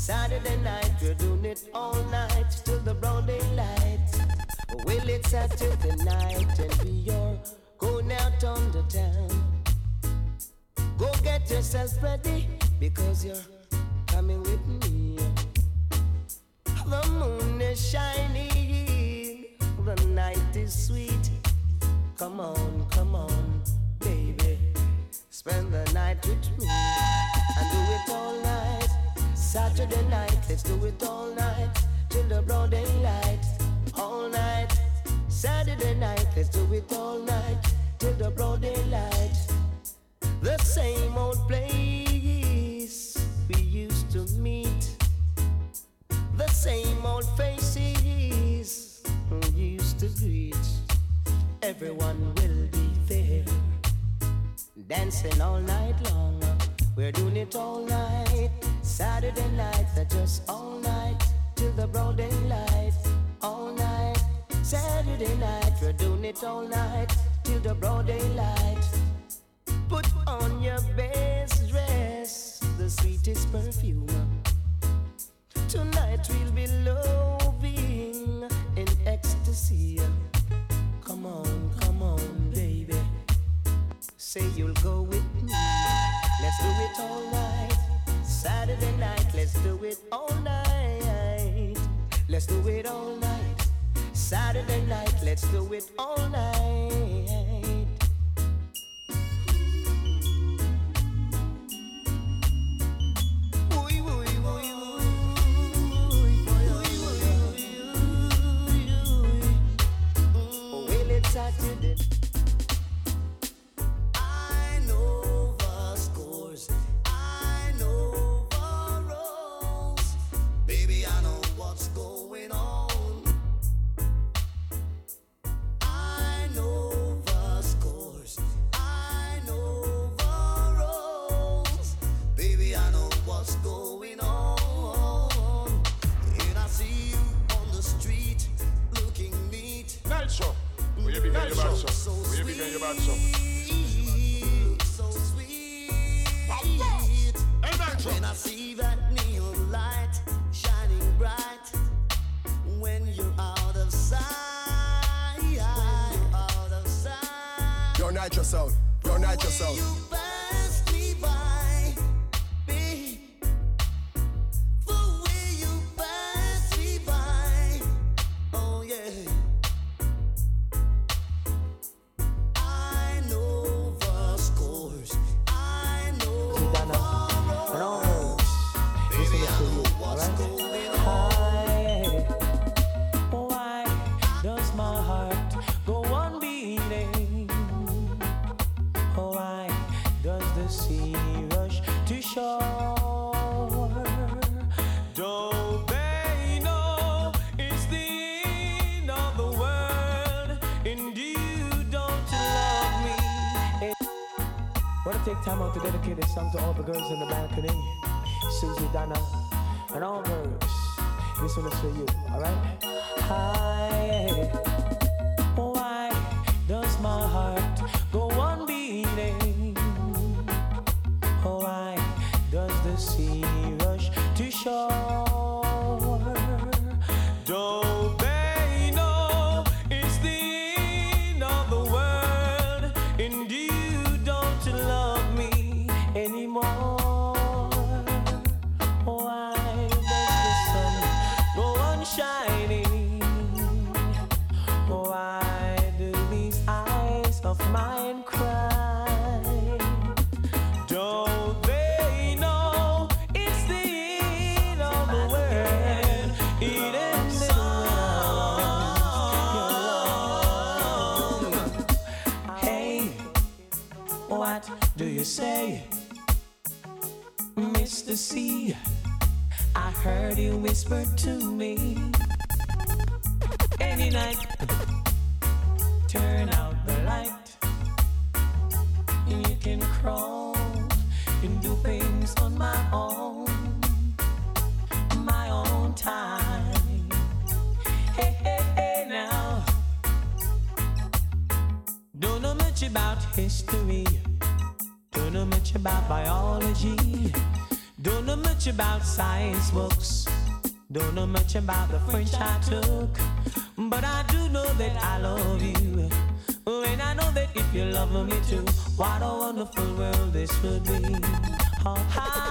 Saturday night, we're doing it all night till the broad daylight. Well, it's Saturday night and we are going out on the town. Go get yourself ready because you're coming with me. The moon is shining, the night is sweet. Come on, come on, baby, spend the night with me and do it all night. Saturday night, let's do it all night till the broad daylight. All night. Saturday night, let's do it all night till the broad daylight. The same old place we used to meet. The same old faces we used to greet. Everyone will be there, dancing all night long. We're doing it all night. Saturday night, that just all night till the broad daylight. All night, Saturday night, we're doing it all night till the broad daylight. Put on your best dress, the sweetest perfume. Tonight we'll be loving in ecstasy. Come on, come on, baby. Say you'll go with me. Let's do it all night. Saturday night, let's do it all night. Let's do it all night. Saturday night, let's do it all night. About the French I took. But I do know that I love you. And I know that if you love me too, what a wonderful world this would be. Oh,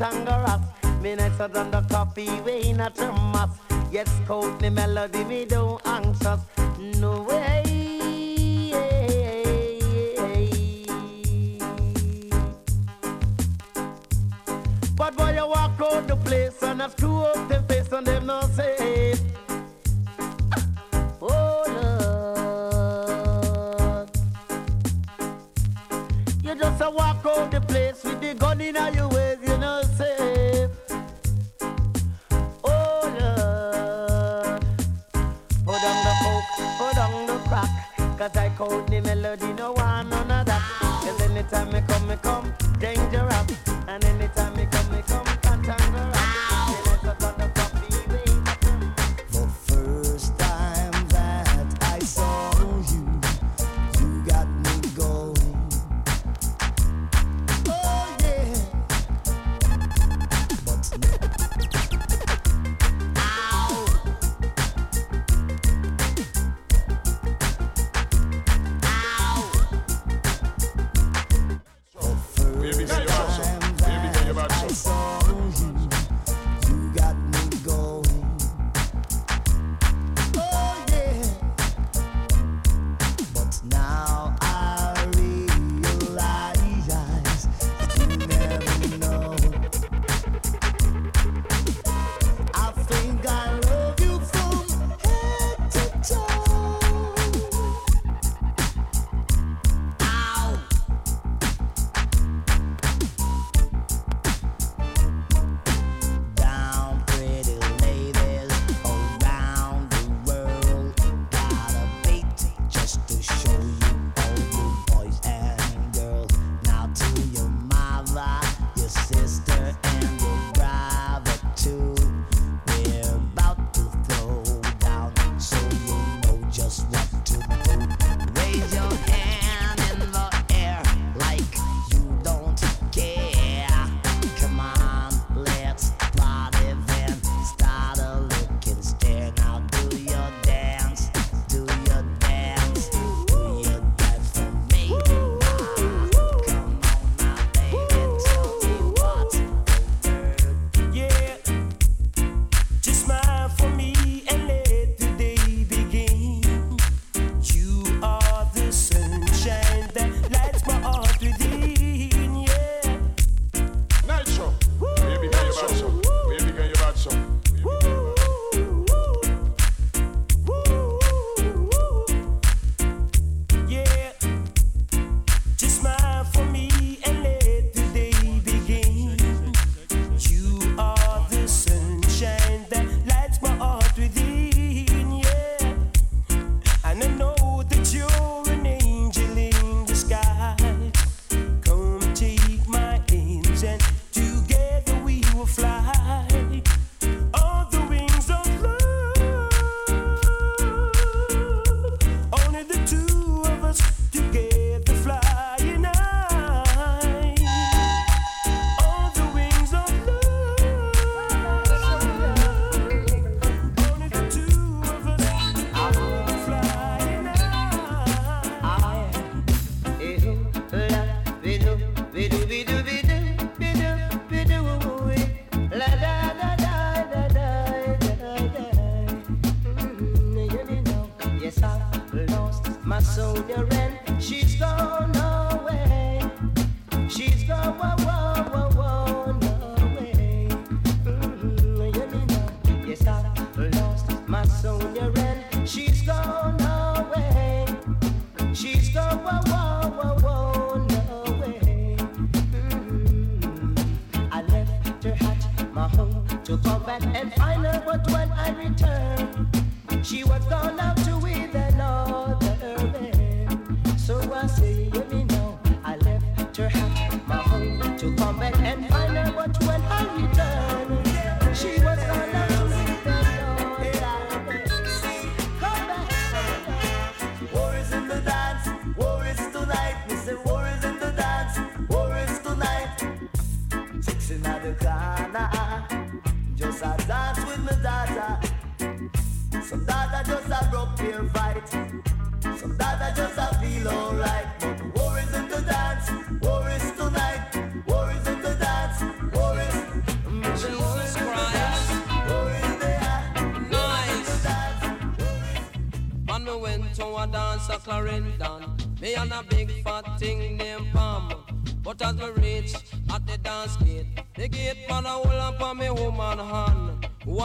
Tango tangoras. Me nicer than the coffee, we in a thermos. Yes, cold me melody, me don't anxious. No way. But boy, you walk out the place and I screw up the face and them not say Oh Lord, you just a walk out the place with the gun in your way. Oh, on the on the I call the melody, no one, none of that. Cause anytime I come, I come, danger up. And then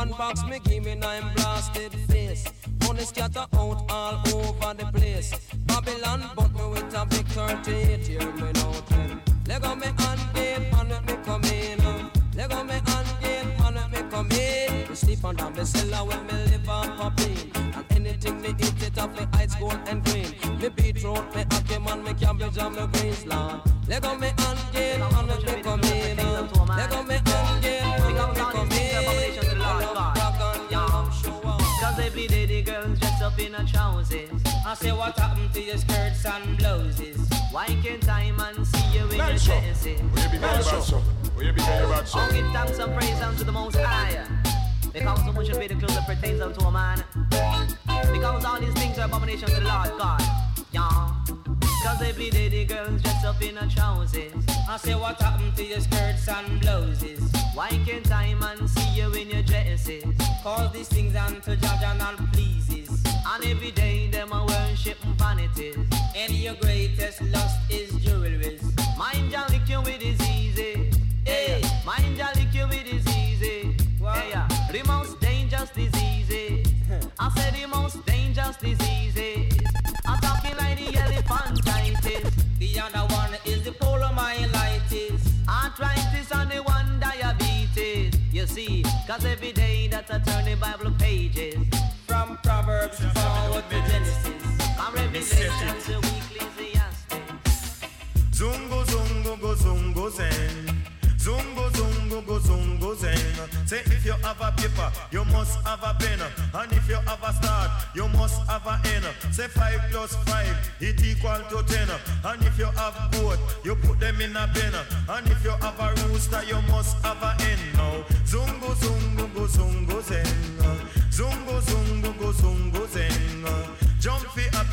One box me give me nine blasted face. Money scatter out all over the place. Babylon bought me with a big 38 yeah.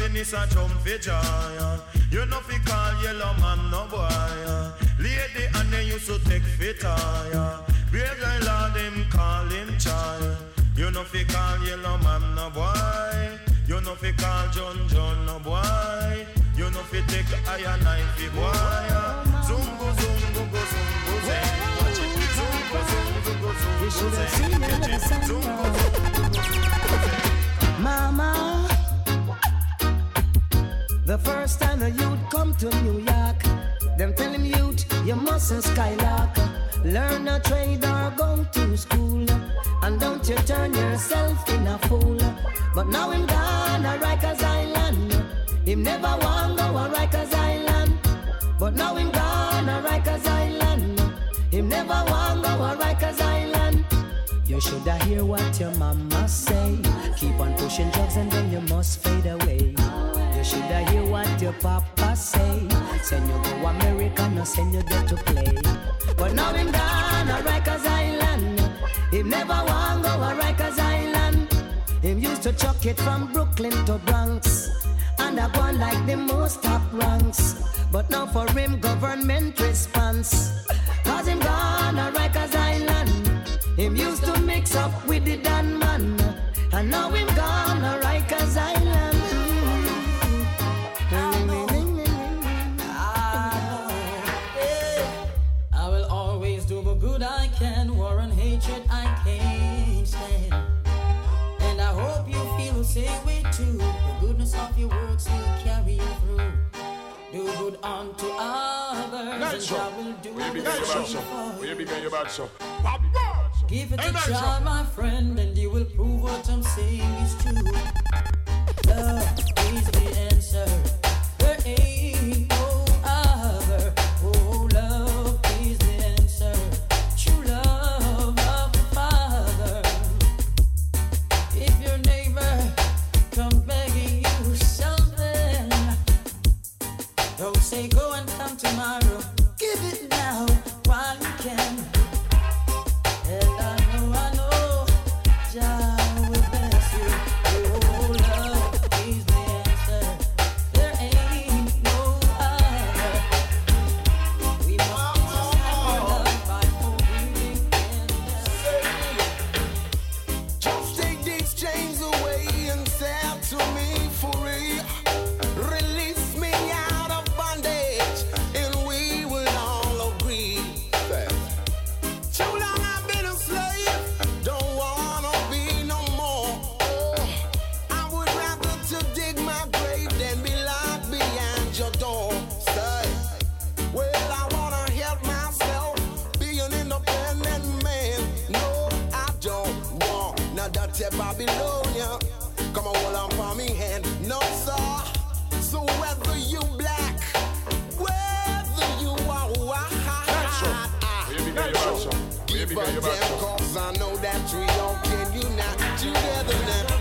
happiness a jump joy. You know fi call Yellowman no boy. Lady and they used to take for tire. Brave like Lord him call him child. You know fi call Yellowman no boy. You know fi call John John no boy. You know fi take iron knife fi boy. Zungo zungo go zungo zeng. Watch it. Zungo zungo go zungo zeng. Catch it. Zungo zungo go zungo zeng. Mama. The first time a youth come to New York, them tell him youth, you mustn't skylark. Learn a trade or go to school, and don't you turn yourself in a fool. But now him gone a Rikers Island, him never want go a Rikers Island. But now him gone a Rikers Island, him never want go a Rikers Island. You shoulda hear what your mama say. Keep on pushing drugs and then you must fade away. You shoulda hear what your papa say. Send you go America, no send you there to play. But now him gone a Rikers Island. Him never want go a Rikers Island. Him used to chuck it from Brooklyn to Bronx. And I gone like the most top ranks. But now for him government response. Cause him gone a Rikers Island. Him used to mix up with the Dan man. And now him gone a Rikers Island. segue to the goodness of your works will carry you through. Do good unto others, and I will do the same for you. Give it a try, my friend, and you will prove what I'm saying is true. Love is the answer. tomorrow. from them, cause I know that we all can unite together now.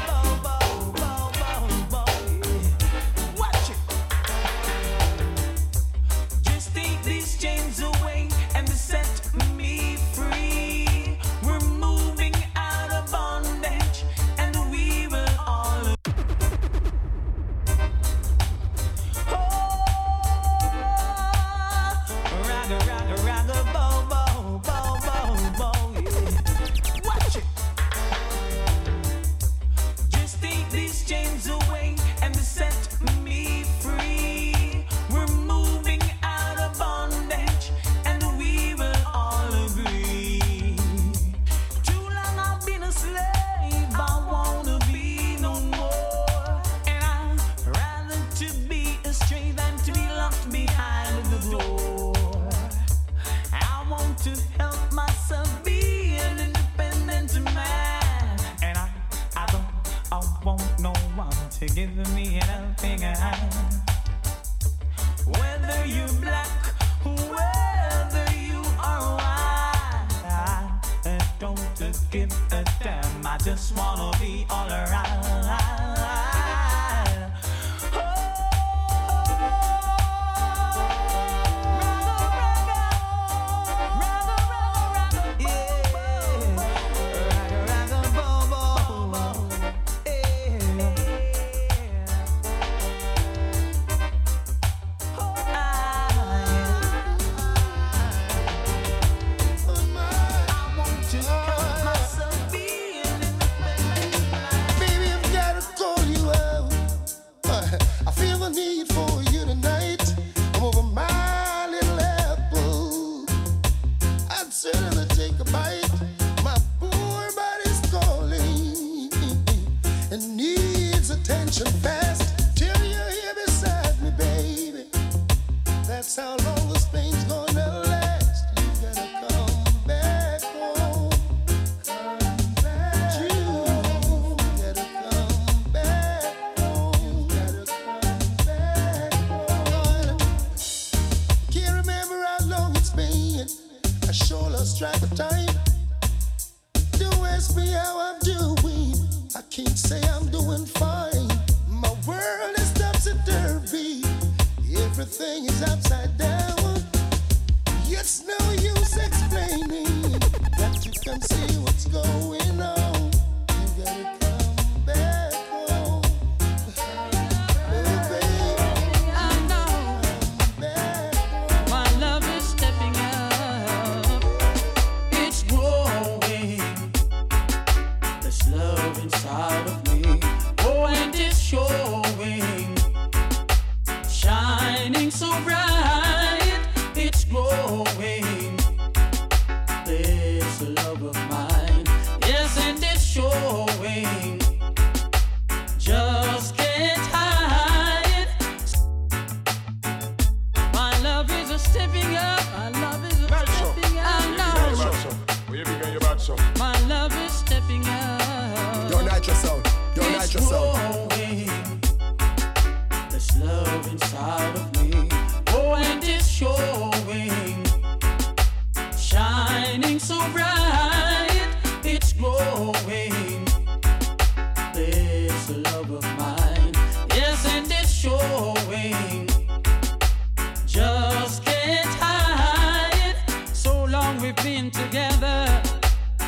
together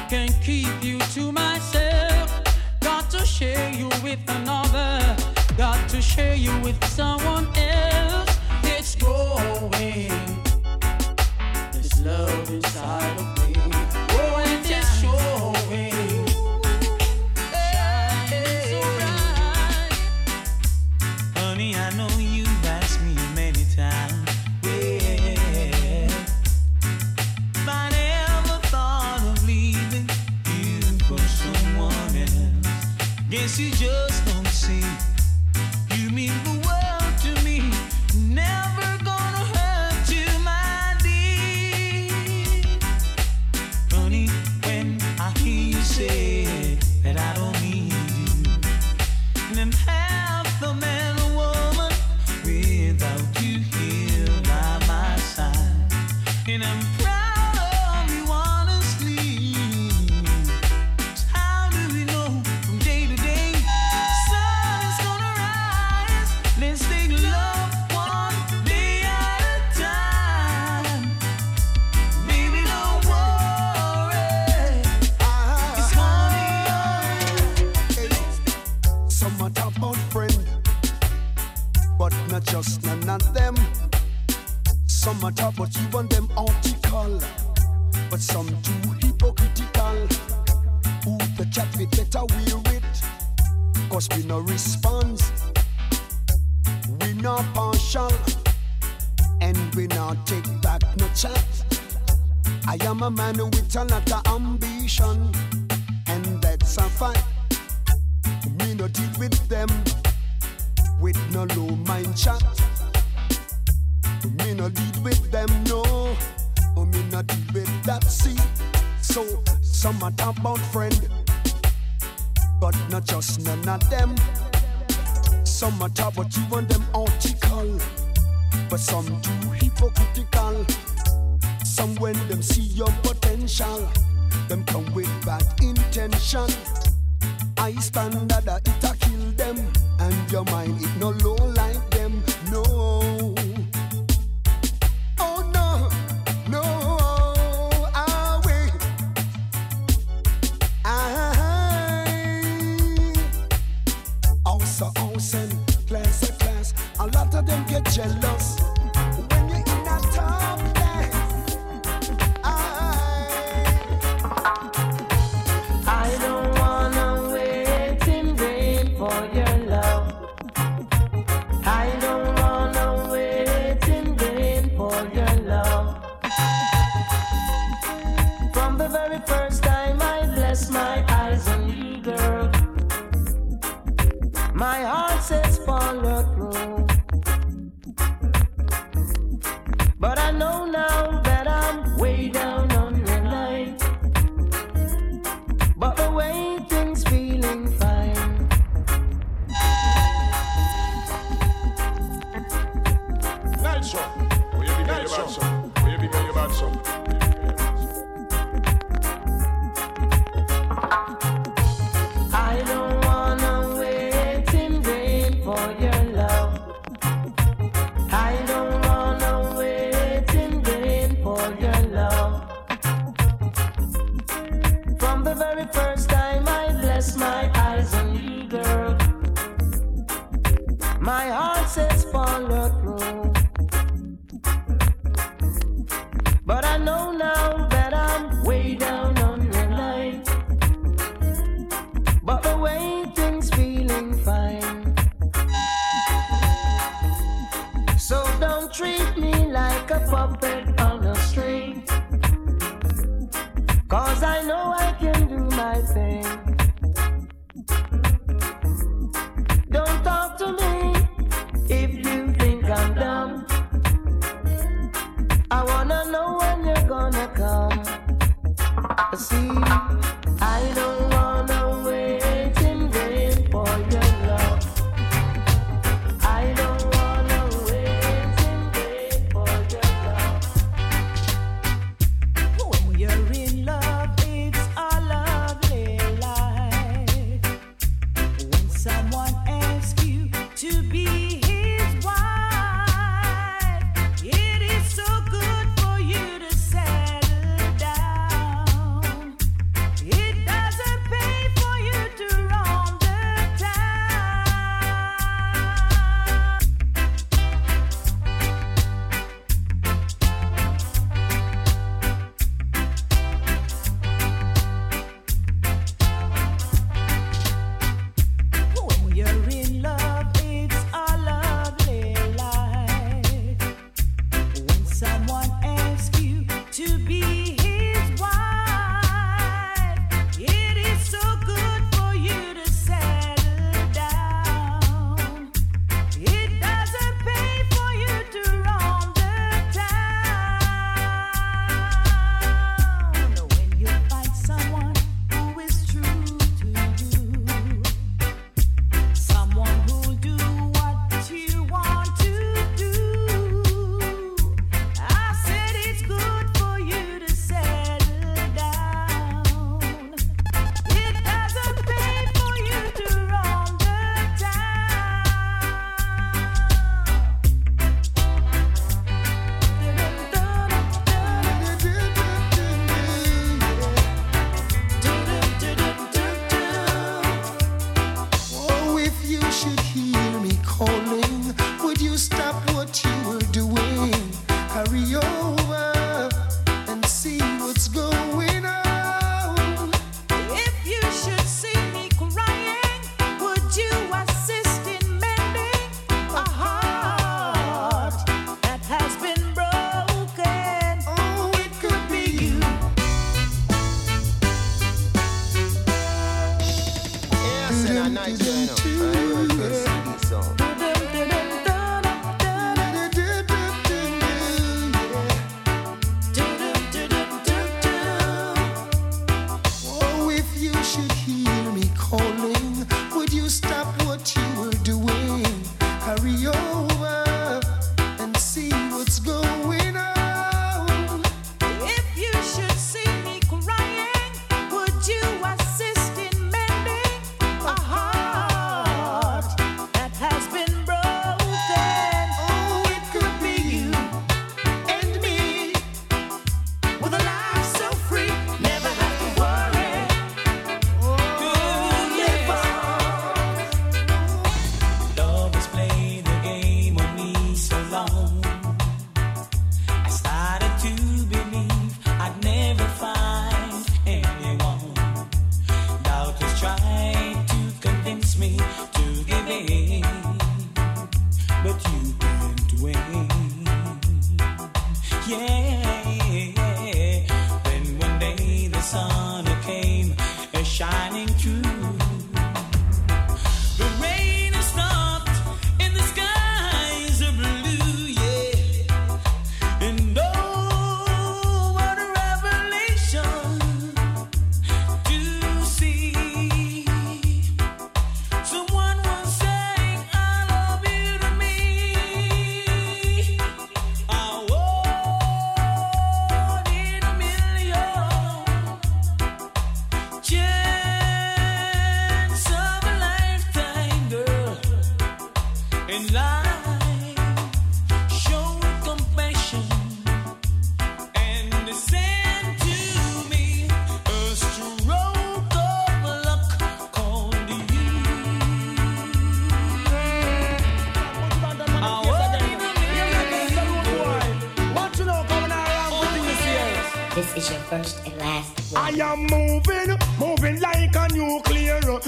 can keep you to myself. Got to share you with another, got to share you with someone else. It's growing, this love inside of me.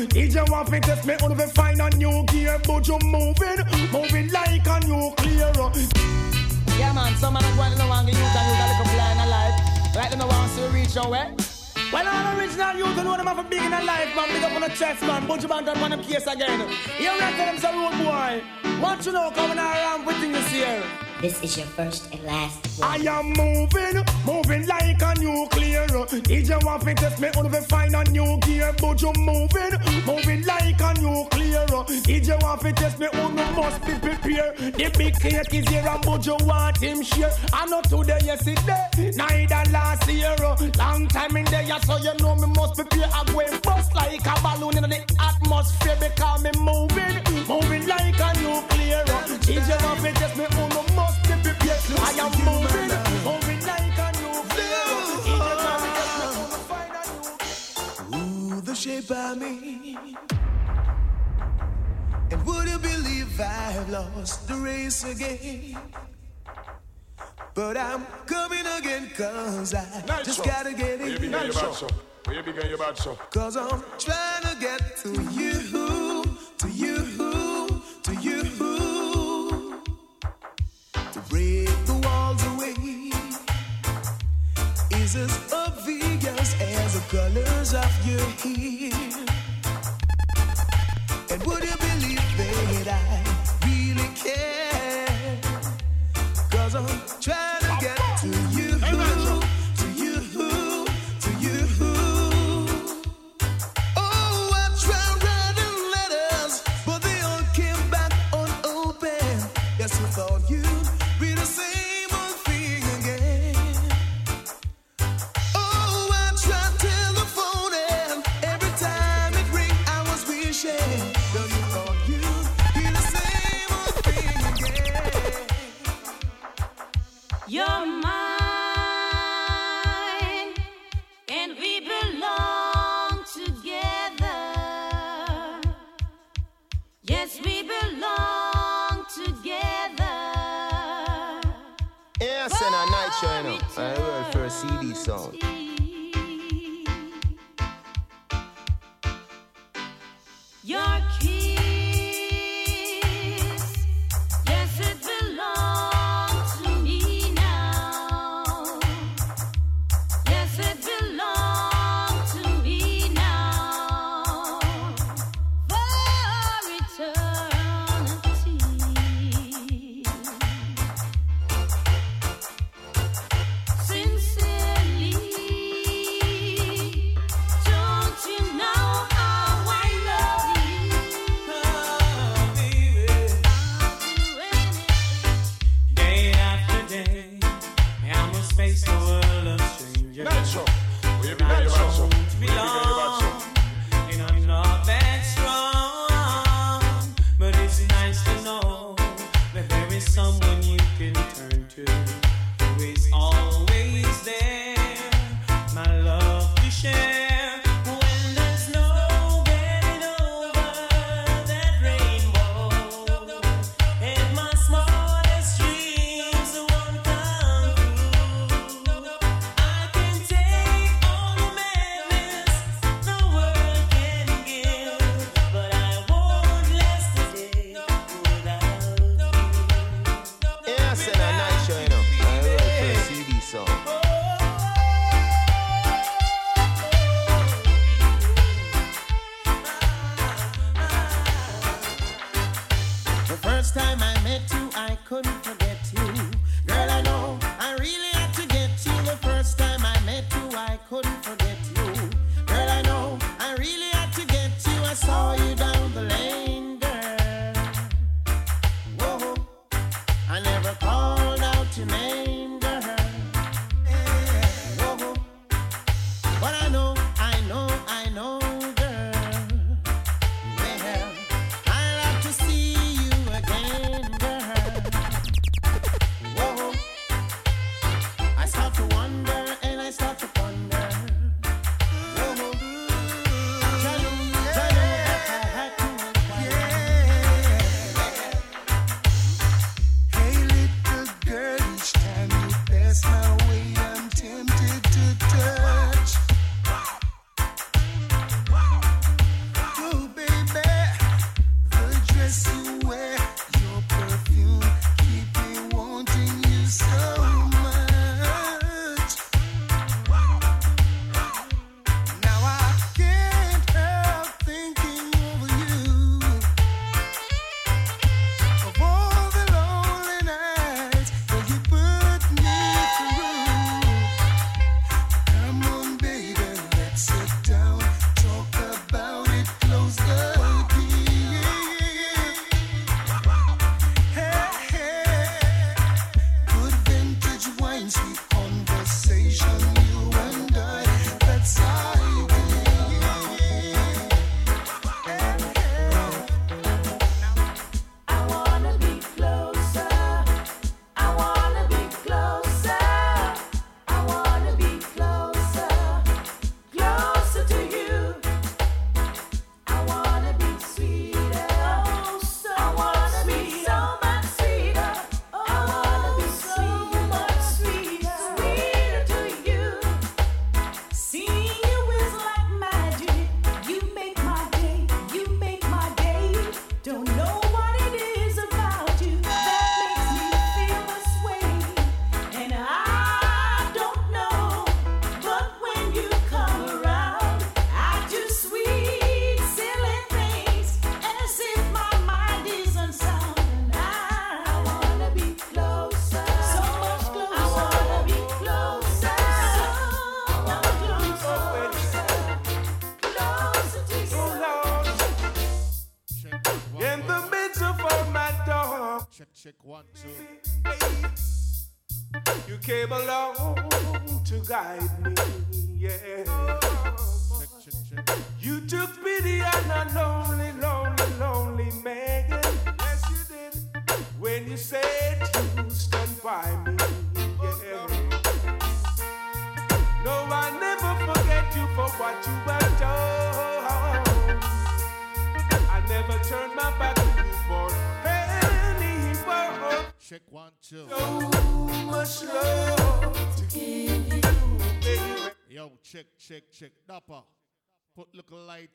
Nuclear. DJ want to test me out of find a new gear, but you moving, moving like a nuclear. Yeah, man, some man are going to the wrong youth and youth a little blind alive. Like them no want to reach your way. Eh? Well, all original youth and know them have a big in their life, man. Big up on the chest, man. Bunch of man done on them case again. You reckon them some road boy. What you know coming around with things here? This is your first and last I am moving, moving like a nuclear. DJ want to test me of find a new gear, but you moving, moving like a nuclear. DJ want to test me me must be prepared. The big cake is here, and but you want him share. I not today, yesterday, neither last year. Long time in there, so you know me must be prepare. I go and bust like a balloon in the atmosphere because me moving, moving like a nuclear. DJ want to test me me must. I am moving, moving like a nuclear. DJ want to test me out, me find a new Ooh, the shape of me. And would you believe I've lost the race again? But I'm coming again, cause I just gotta get Where you big it. and you bad, so? Where you big and you bad, so? Cause I'm trying to get to you, colors of your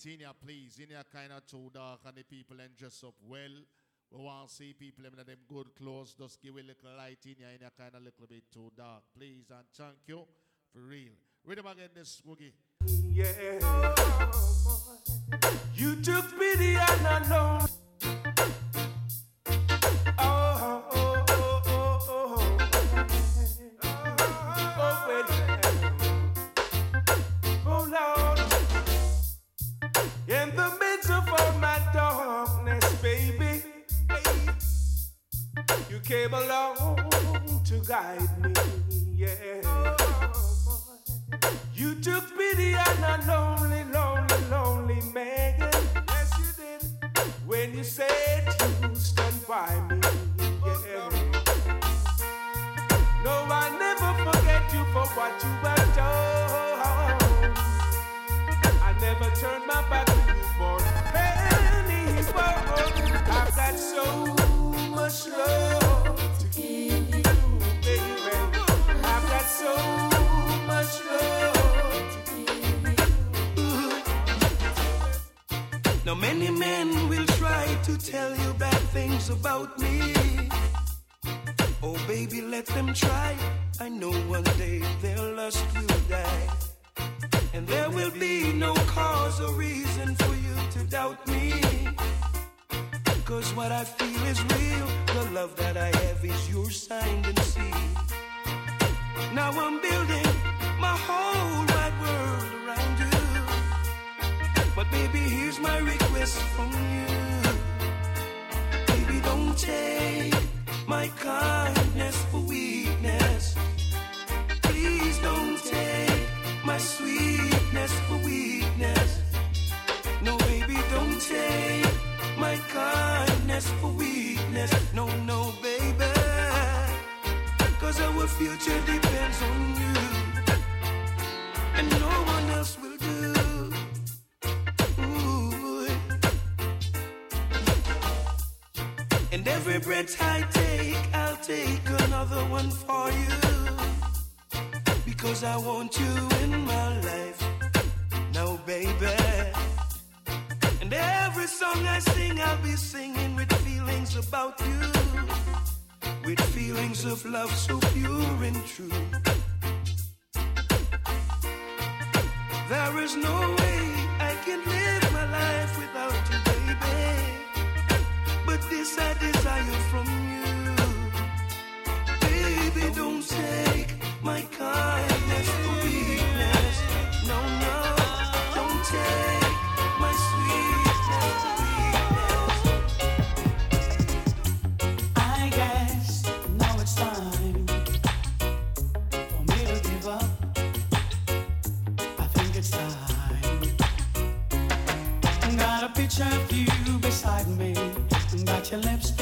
in here, please. In here kind of too dark and the people and dress up well. We want to see people in them good clothes. Just give a little light in here. In here kind of little bit too dark, please. And thank you for real. Rhythm again, this Swoogie. Yeah. Oh, You took pity on a lonely. Oh, oh, oh, came along to guide me, yeah. You took pity on a lonely, many men will try to tell you bad things about me. Oh baby, let them try. I know one day their lust will die. And there will be no cause or reason for you to doubt me. Cause what I feel is real. The love that I have is your signed and sealed. Now I'm building my whole wide world baby, here's my request from you. Baby, don't take my kindness for weakness. Please don't take my sweetness for weakness. No, baby, don't take my kindness for weakness. No, no, baby. Cause our future depends on you. And no one else will do. And every breath I take, I'll take another one for you. Because I want you in my life. Now, baby. And every song I sing, I'll be singing with feelings about you. With feelings of love so pure and true. There is no way I can live my life without you, baby. This I desire from you. Baby, don't take my kindness for your lipstick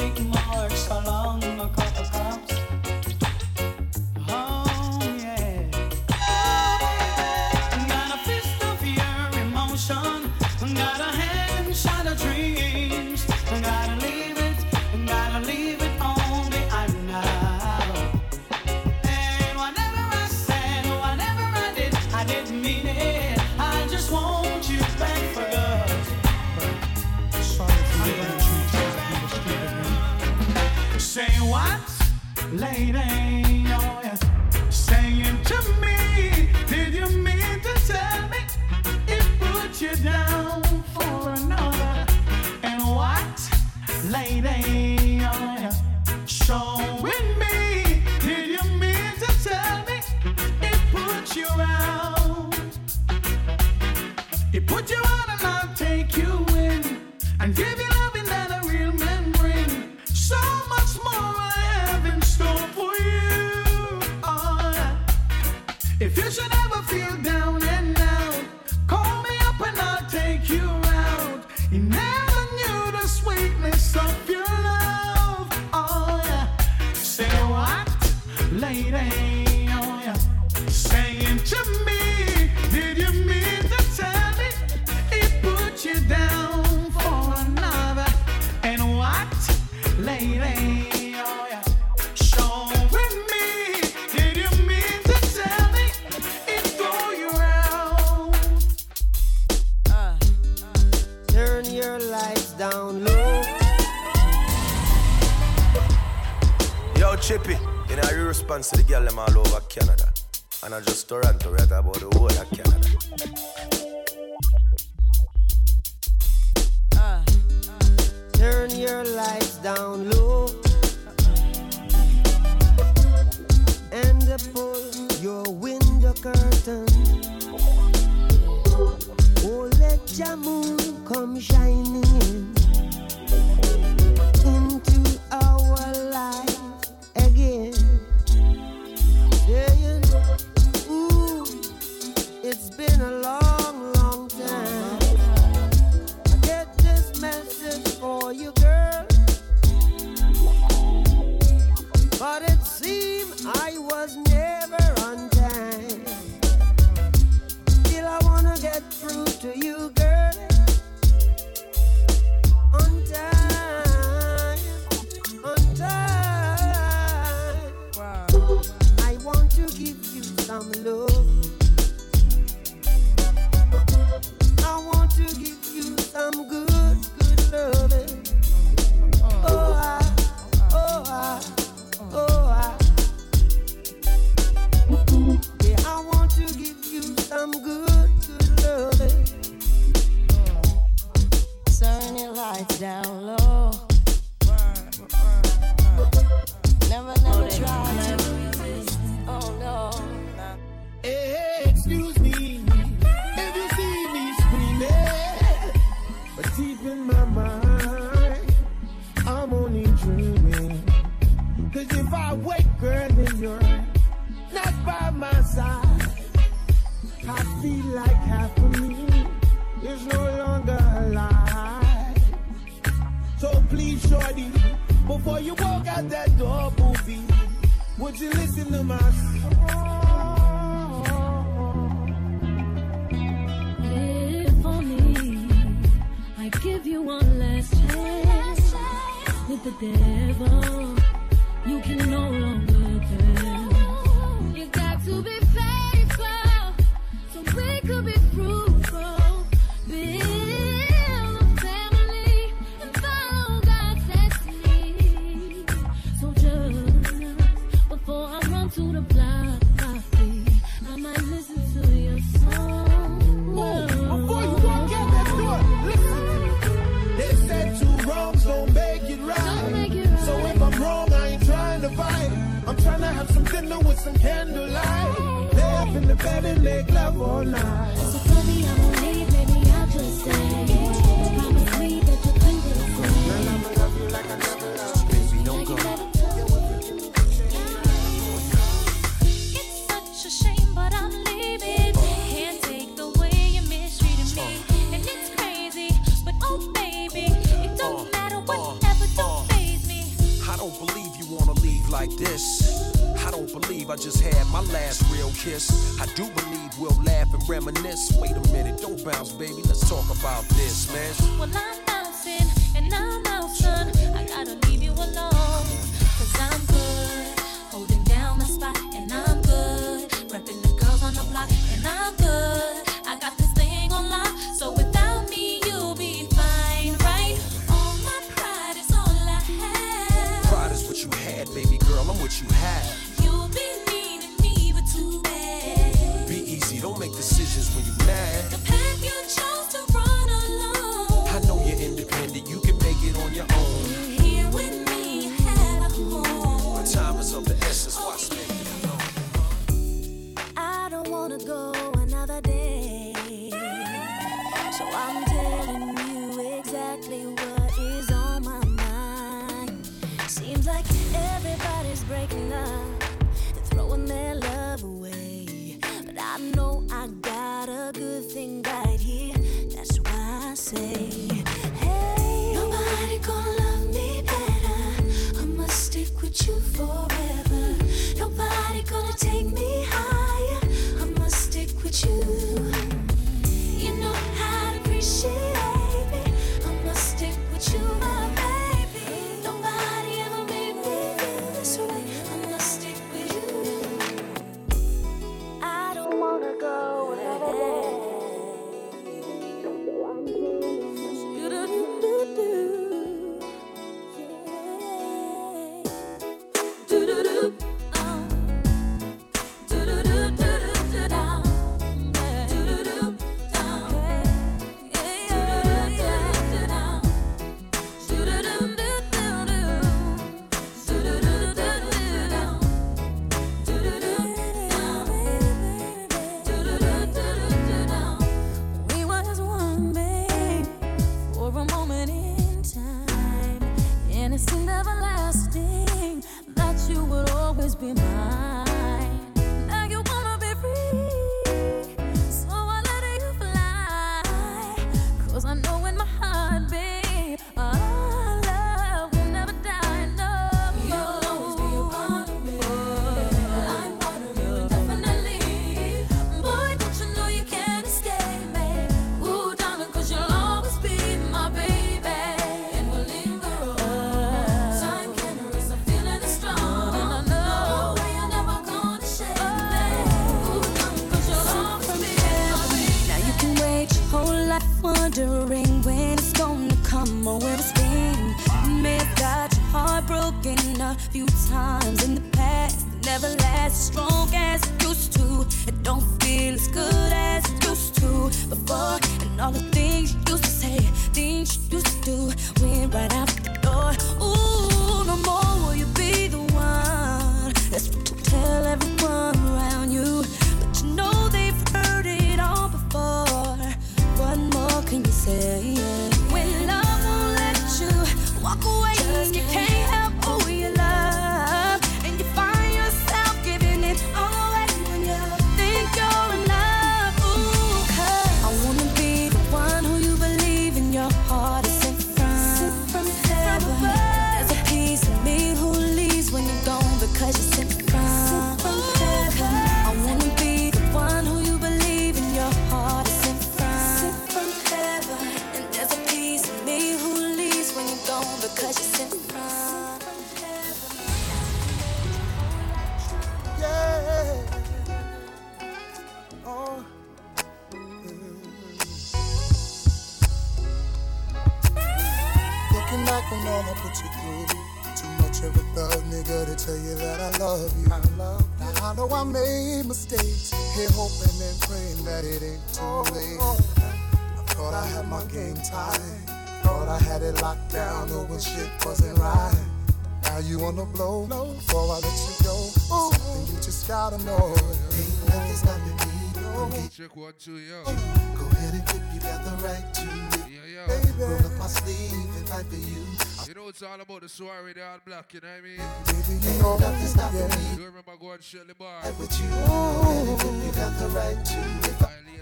Check one, two, yo. Go ahead and get you got the right to me. Yeah, Baby. Roll up my sleeve and fight for you. You know it's all about the soiree, the all black, you know what I mean? Baby, you know nothing stopping me. You remember going to the bar? With you, go ahead and get you got the right to me.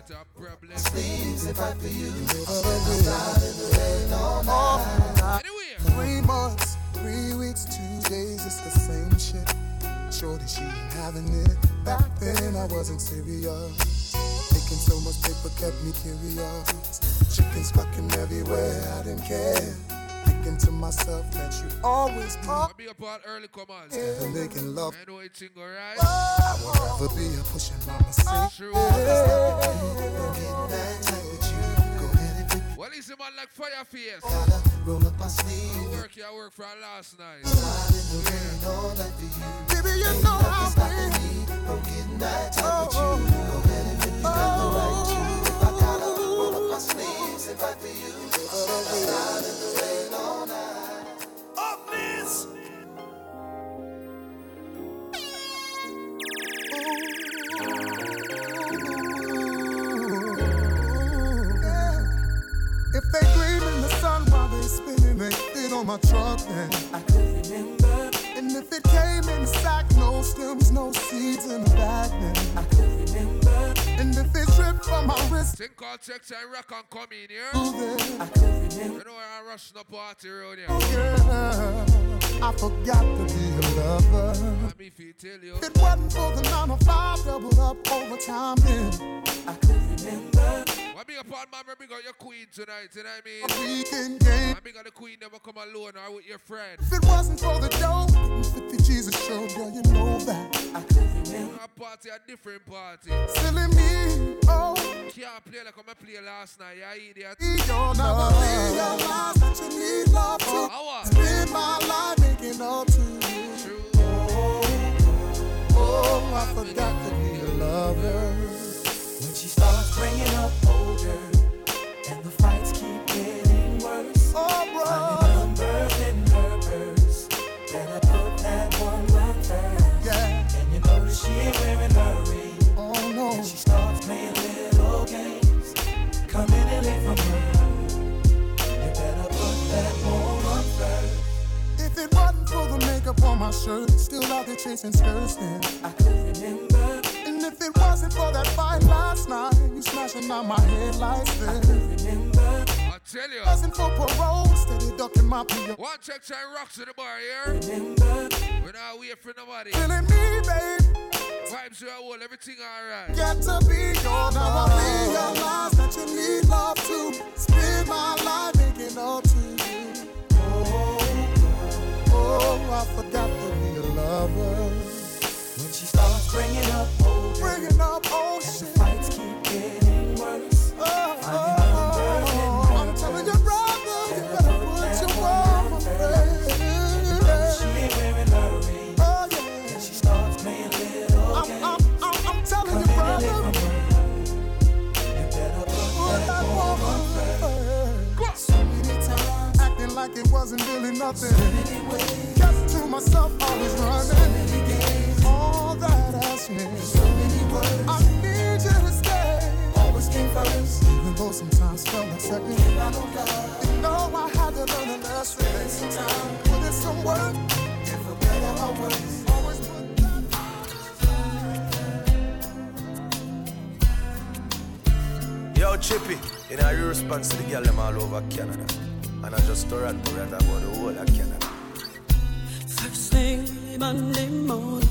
A problem. Sleeves and fight for you. Outside in the rain all night. Three months, three weeks, two days, it's the same shit. Shorty, she ain't having it. Back then, I wasn't serious. Taking so much paper kept me curious. Chickens fucking everywhere, I didn't care. Thinking to myself that you always be. I'll be up all early comers. Instead of making love. I know it's alright. I would rather be a pushing mama say. True. Well, is a man like Fireface? Roll up my sleeve. Work here, work for last night. Baby, you know how we I'm getting that type with oh, you. Oh. Go ahead and if you got the right I gotta roll up my sleeves and fight you. If they gleam in the sun while they spinning, they fit on my truck then. I could remember. And if it came in a sack, no stems, no seeds in the bag then. I could remember. And if it dripped from my wrist, Think I'll take time rock and come in here. I could remember. You know I rushing the party around here. Girl, I forgot to be a lover. Be me feel tell you. If it wasn't for the nine to five doubled up overtime, then I could remember. Why big up on mama, big up your queen tonight, you know what I mean? Weekend game. I big up the queen never come alone or with your friend. If it wasn't for the dough, 50 Jesus show, girl, you know that I could remember. A party, a different party. Silly me, oh. Can't play like I'm play last night, you idiot. You'll never realize that you need love to oh, How spend my life making up to you. Oh, oh, oh, I forgot to be a lover. When she starts bringing up older, and the fights keep getting worse. Oh, bro. Finding numbers in her purse. Better put that right first. Yeah. And you she ain't wearing her ring. Oh, no. And she starts playing little games. Coming in late from work. You better put that one first. If it wasn't for the makeup on my shirt, still out there chasing skirts, then I could remember. And if it wasn't for that fight last night, you smashing out my headlights, then I could remember. I tell you. Wasn't for parole, steady ducking my PO. One check, check, rocks to the bar here. Remember. We're not waiting for nobody. Feeling me, babe. Vibes are all, everything alright. Got to be your Now I realize that you need love to spend my life making up to you. Oh, oh, I forgot to be a lover. When she starts bringing up older, Bringing up old shit. the fights keep getting worse. Oh, oh, I'm telling you, brother, you better put your She ain't wearing her ring. Oh, yeah. And she starts playing little I'm, games. I'm, I'm, I'm telling you, Coming in late brother. You better put Put that that woman woman first. So many times, acting like it wasn't really nothing. so many ways, Kept to myself, always running. many games, All that me. so many words. I need you to stay. Always came first. Even though sometimes felt like second. If I don't love, You know I had to learn a lesson. spend some time. Put in some work. If for better or worse. Always put that. Yo, Chippy, you know, you response to the girl them all over Canada. And I just Toronto, right about the whole of Canada. First thing Monday morning,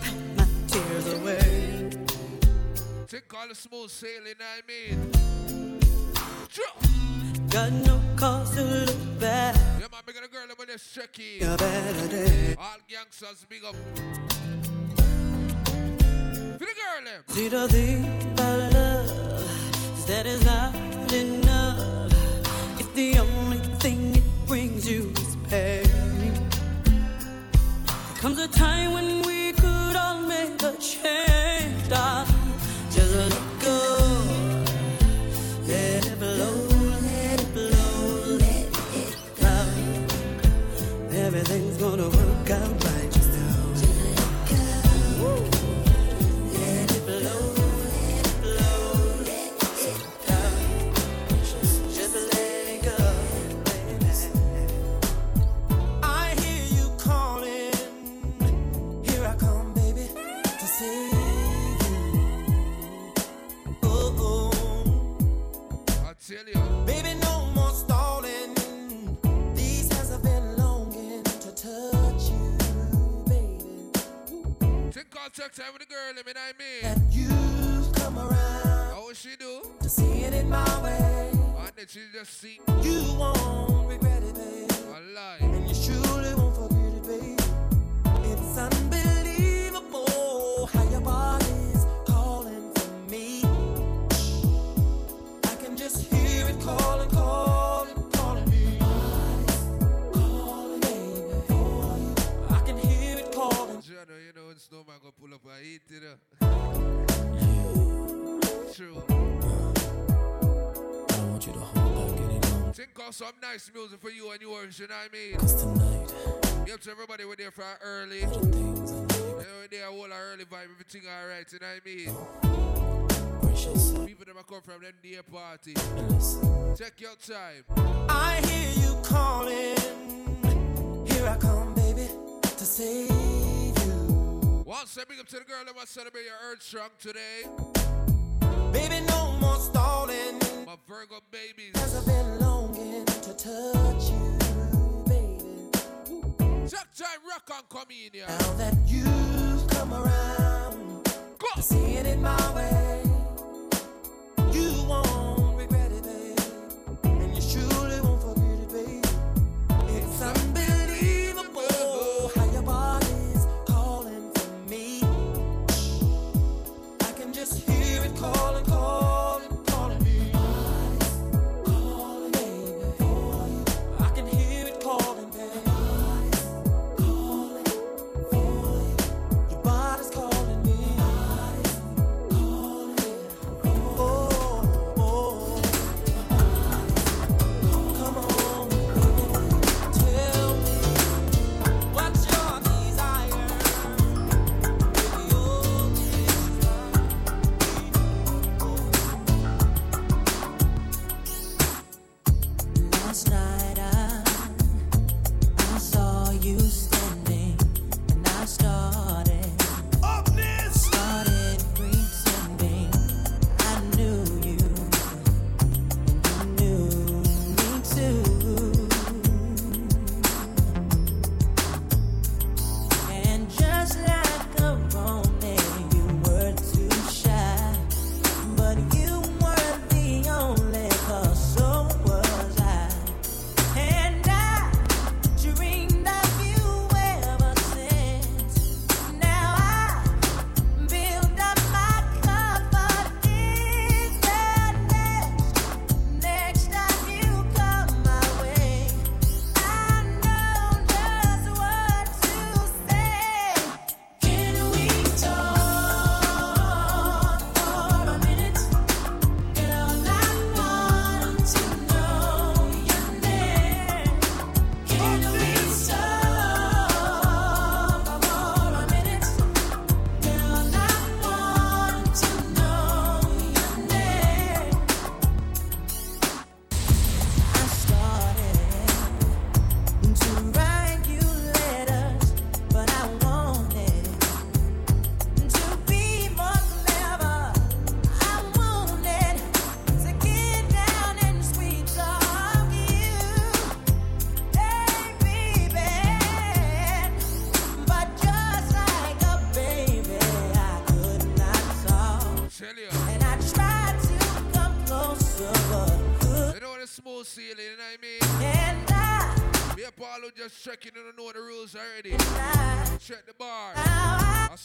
Pack my tears away. Take all the smooth sailing, I mean. Got no cause to look back. Yeah, man, big up the girl, I'm gonna check in. A better day. All gangsters, big up. For the girl, them. See the thing about love is that not enough. If the only thing it brings you is pain. There comes a time when we could all make a change. darling. Check time with the girl, I mean, I mean. That you've come around oh, How will she do? to see it in my way. And then she just sing. You won't regret it, babe. A lie. And you surely won't forget it, babe. It's unbelievable pull up and eat it up. True. I don't want you to hold back any longer. Think of some nice music for you and yours, you know what I mean? Cause tonight, Yep, to everybody, we're there for our early. the things I need, Yeah, we're there, all our early vibe, everything alright, you know what I mean? precious. People that come from them day party. And listen. Check your time. I hear you calling. Here I come, baby, to save you. Once I big up to the girl that want to celebrate your Earth Strong today. Baby, no more stalling. My Virgo babies. Cause I've been longing to touch you, baby. Check time rock and come in here. Now that you've come around, Go. seeing it in my way,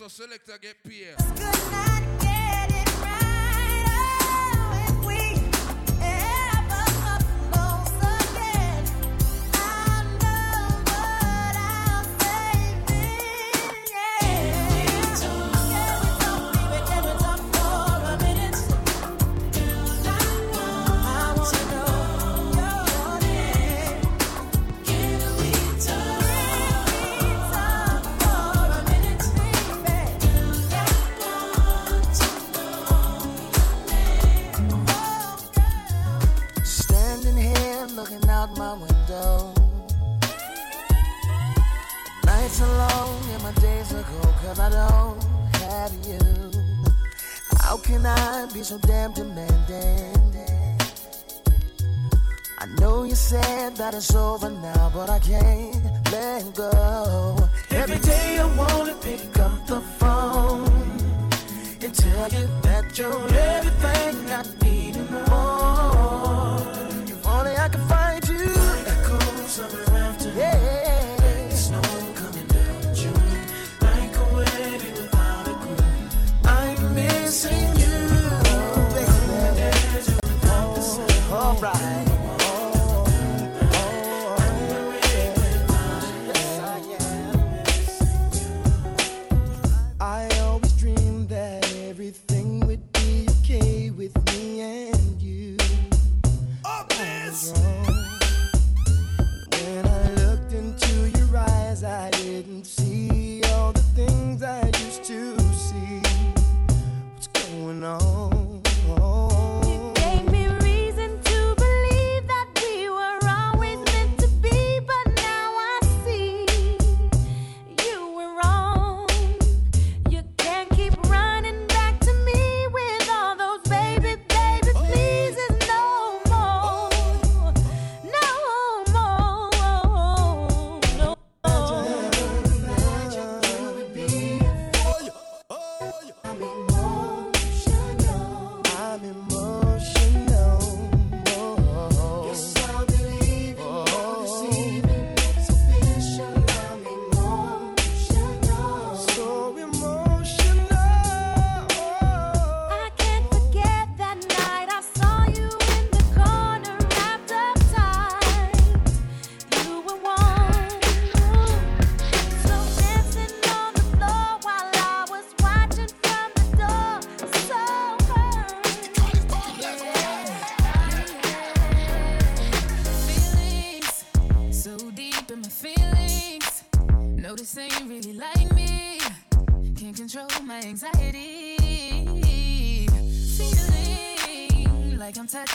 I saw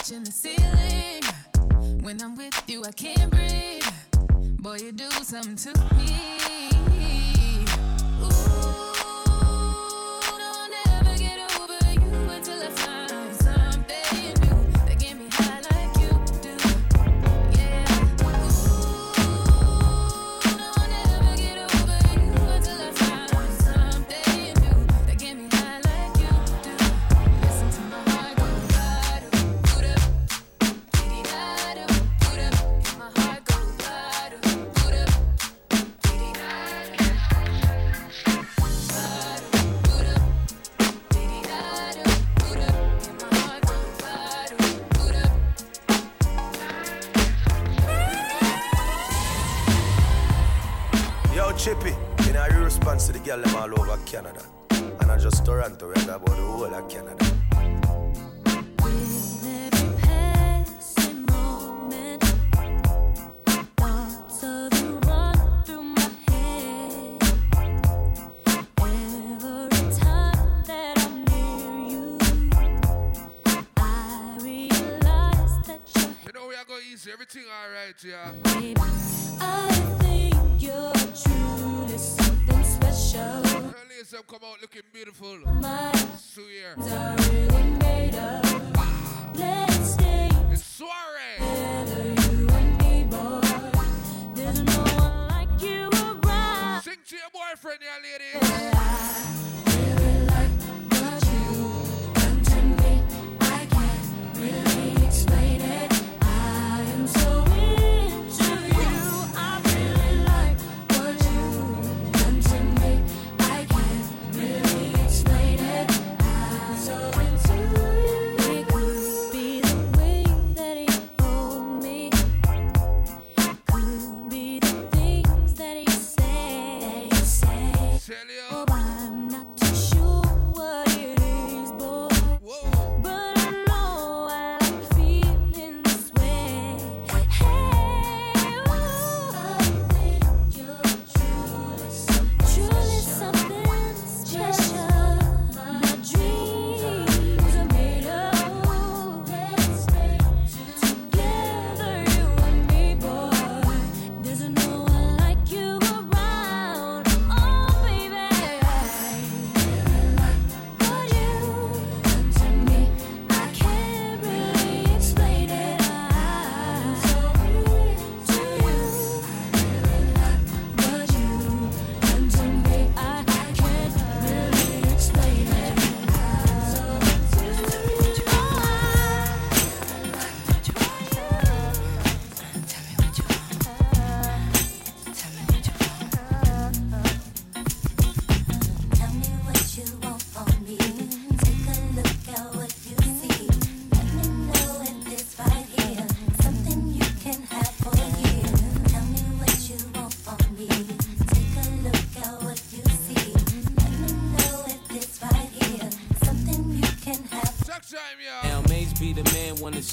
watching the girl them all over Canada.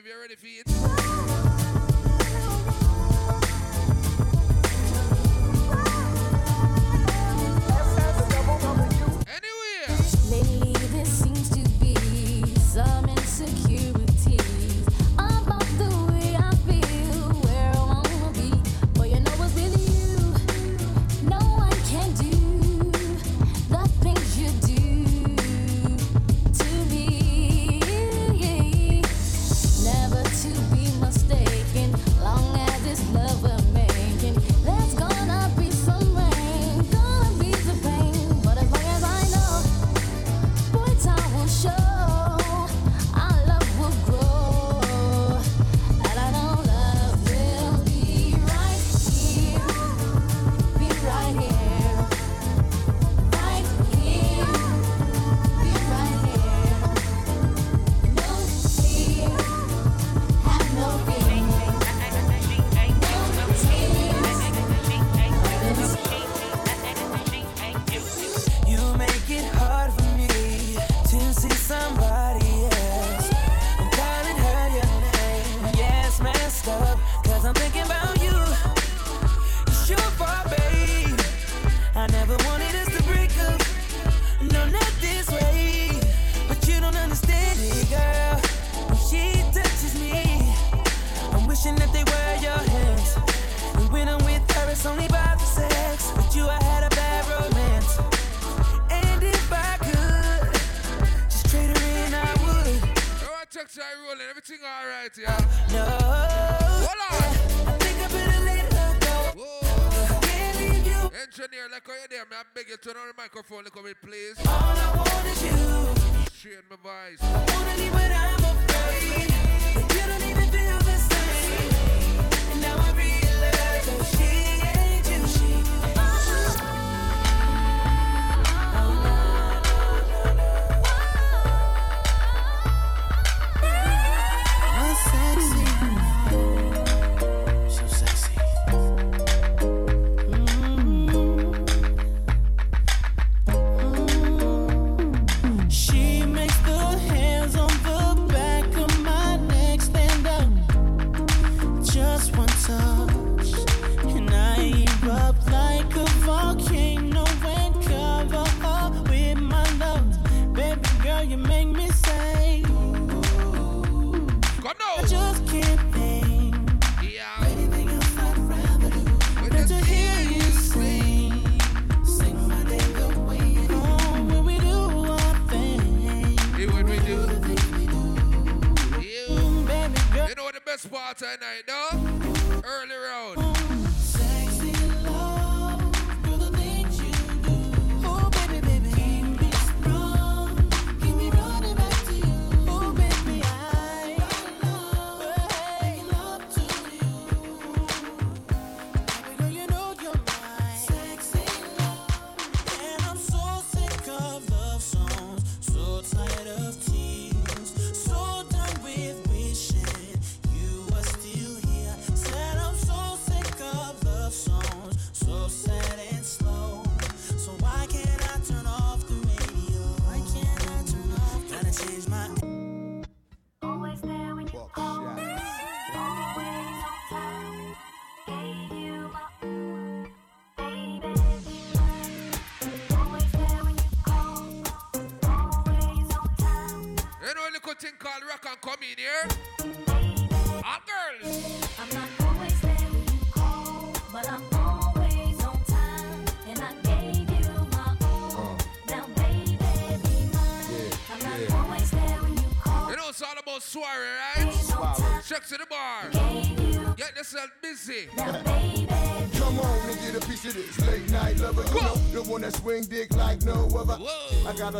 if you're ready for it.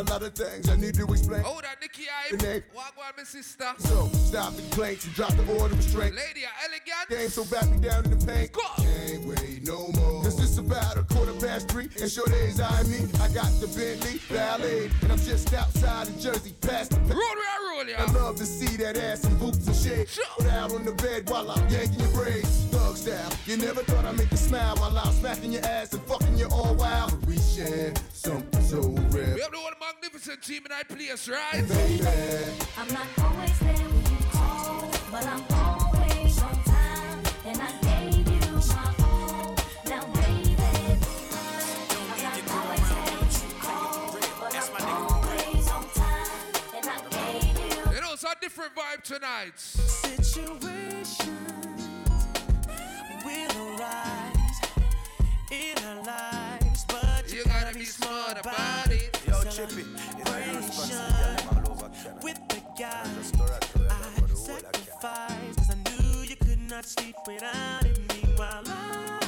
a lot of things I need to explain. Hold that Nikki, I walk on my sister. So stop the complaints and drop the order of strength. Lady, I elegant. Game so back me down in the paint. Go and sure days I mean. I got the Bentley Ballet, and I'm just outside of Jersey, past the road I roll, yeah. I love to see that ass and boots and shit. Put out on the bed while I'm yanking your braids. Thug style, you never thought I'd make you smile while I'm smacking your ass and fucking you all wild. We share something so rare. We have the magnificent team in that place, right? Baby, I'm not always there when you call, but I'm. different vibe tonight. Situations will arise in our lives, but you, you gotta, gotta, be smart about, it. Yo, Chippy, with the I sacrificed, cause I knew you could not sleep without I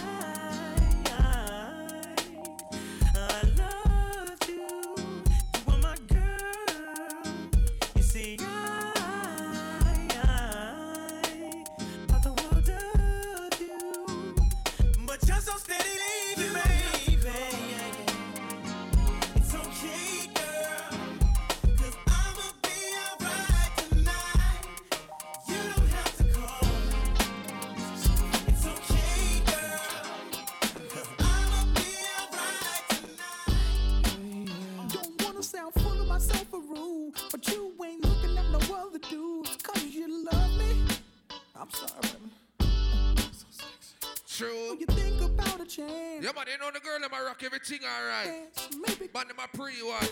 Come on, you know the girl, Let me rock everything alright. Eh, maybe. Man, them I pre one.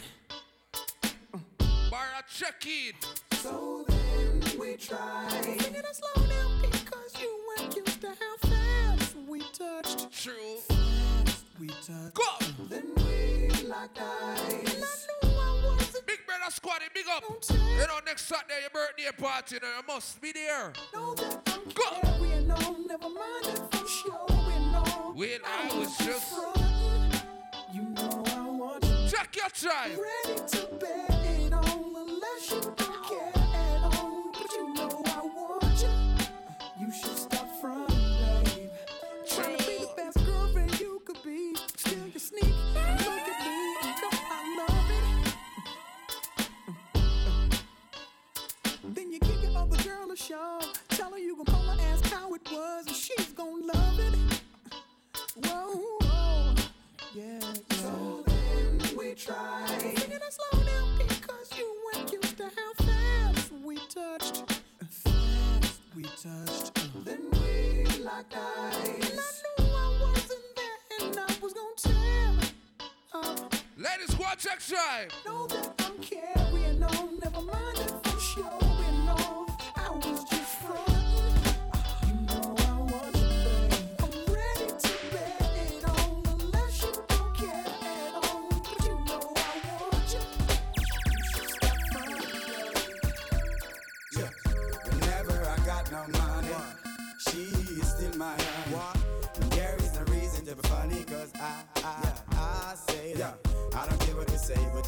Bar, I check it. So then we tried, Sing it slow down because you weren't used to how fast we touched. True. Fast we touched. Go. Then we locked eyes. Big brother squad, big up. You know, next Saturday, your birthday party, you, know, you must be there. Know that I'm Go. Carrying on, never mind if I'm sure. Well, I was just. You know I want you. Check your time. Ready to bet it on unless you don't care at all. But you know I want you. You should stop fronting, babe. Trying to be the best girlfriend you could be. Still you sneak and look at me and know I love it. Then you kick it other girl a show. Tell her you gon' call her, ass how it was, and she's gon' love it. Whoa, whoa. yeah. So then we try. Sing it slow down because you weren't used to how fast we touched. Fast we touched. Then we locked eyes. And I knew I wasn't there, and I was gonna. Ladies, and check time. Know that I'm carrying on. Never mind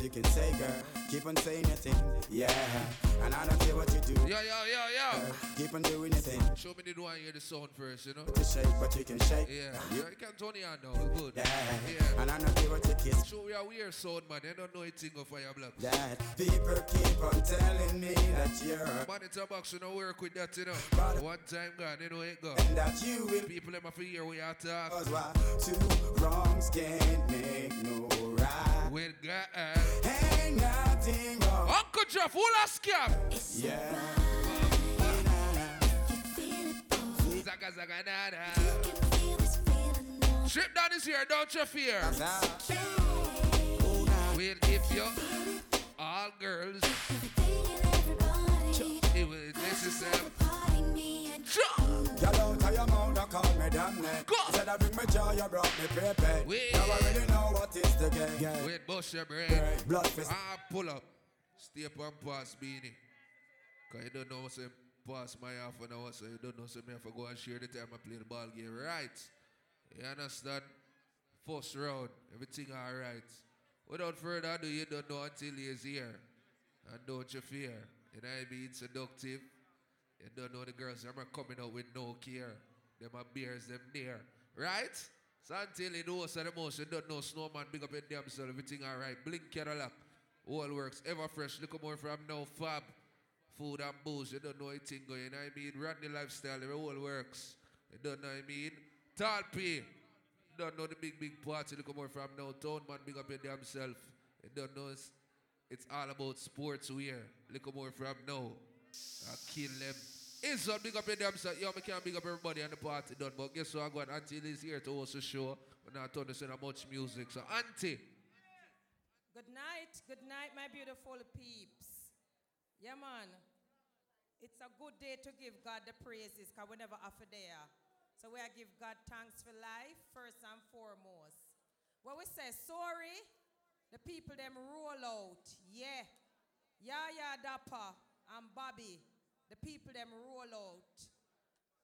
you but can say, girl. Keep on saying your thing, yeah. And I don't care what you do. Yo, yo, yo, yo. Keep on doing your thing. Show me the one hear the sound first, you know? To shake, but you can shake. Yeah, You- you can turn it on now. It's good. Yeah. yeah. And I don't care what you kiss. Show we are weird sound, man. They don't know it thing of fire block. That people keep on telling me that you're Monitor box, you know, work with that, you know. But One time gone, you know it go. And that you will People have to hear we are talk. Cause why two wrongs can't make no right. With uh, God. Ain't nothing wrong. Uncle Jeff, who last scam? Yeah. Zaga zaga da da. Trip down is here, don't you fear. Well, if you all girls, me damn name. Said I bring me joy, you brought me pepe. Now I really know what is the game. Wait, bust your brain. Blood fist. Ah, pull up. Stay up and pass beanie. Cause you don't know what's pass my half an hour, so you don't know so me have to go and share the time I play the ball game. Right. You understand? First round, everything alright. Without further ado, you don't know until he's here. And don't you fear. You know I mean? Seductive. You don't know the girls are coming out with no care. Them are bears them near. Right? So until you know so the most you don't know snowman big up in themselves, everything alright. Blink Cadillac. All works ever fresh. Look more from now fab. Food and booze, you don't know anything going. You know I mean? Rodney lifestyle, the whole works. You don't know I mean? You don't know the big, big party. Look more from now. Town man big up in themselves. You don't know it's, it's all about sports wear. Look more from now. I kill them. It's all big up in themselves. Yo, me can't big up everybody on the party done. But guess what? I got Auntie is here to host the show. We're not turn to much music. So Auntie. Good night, good night, my beautiful peeps. Yeah, man. It's a good day to give God the praises because we never offer there. So we give God thanks for life first and foremost. What we say sorry, the people them roll out. Yeah. Yaya Dapper and Bobby. The people them roll out.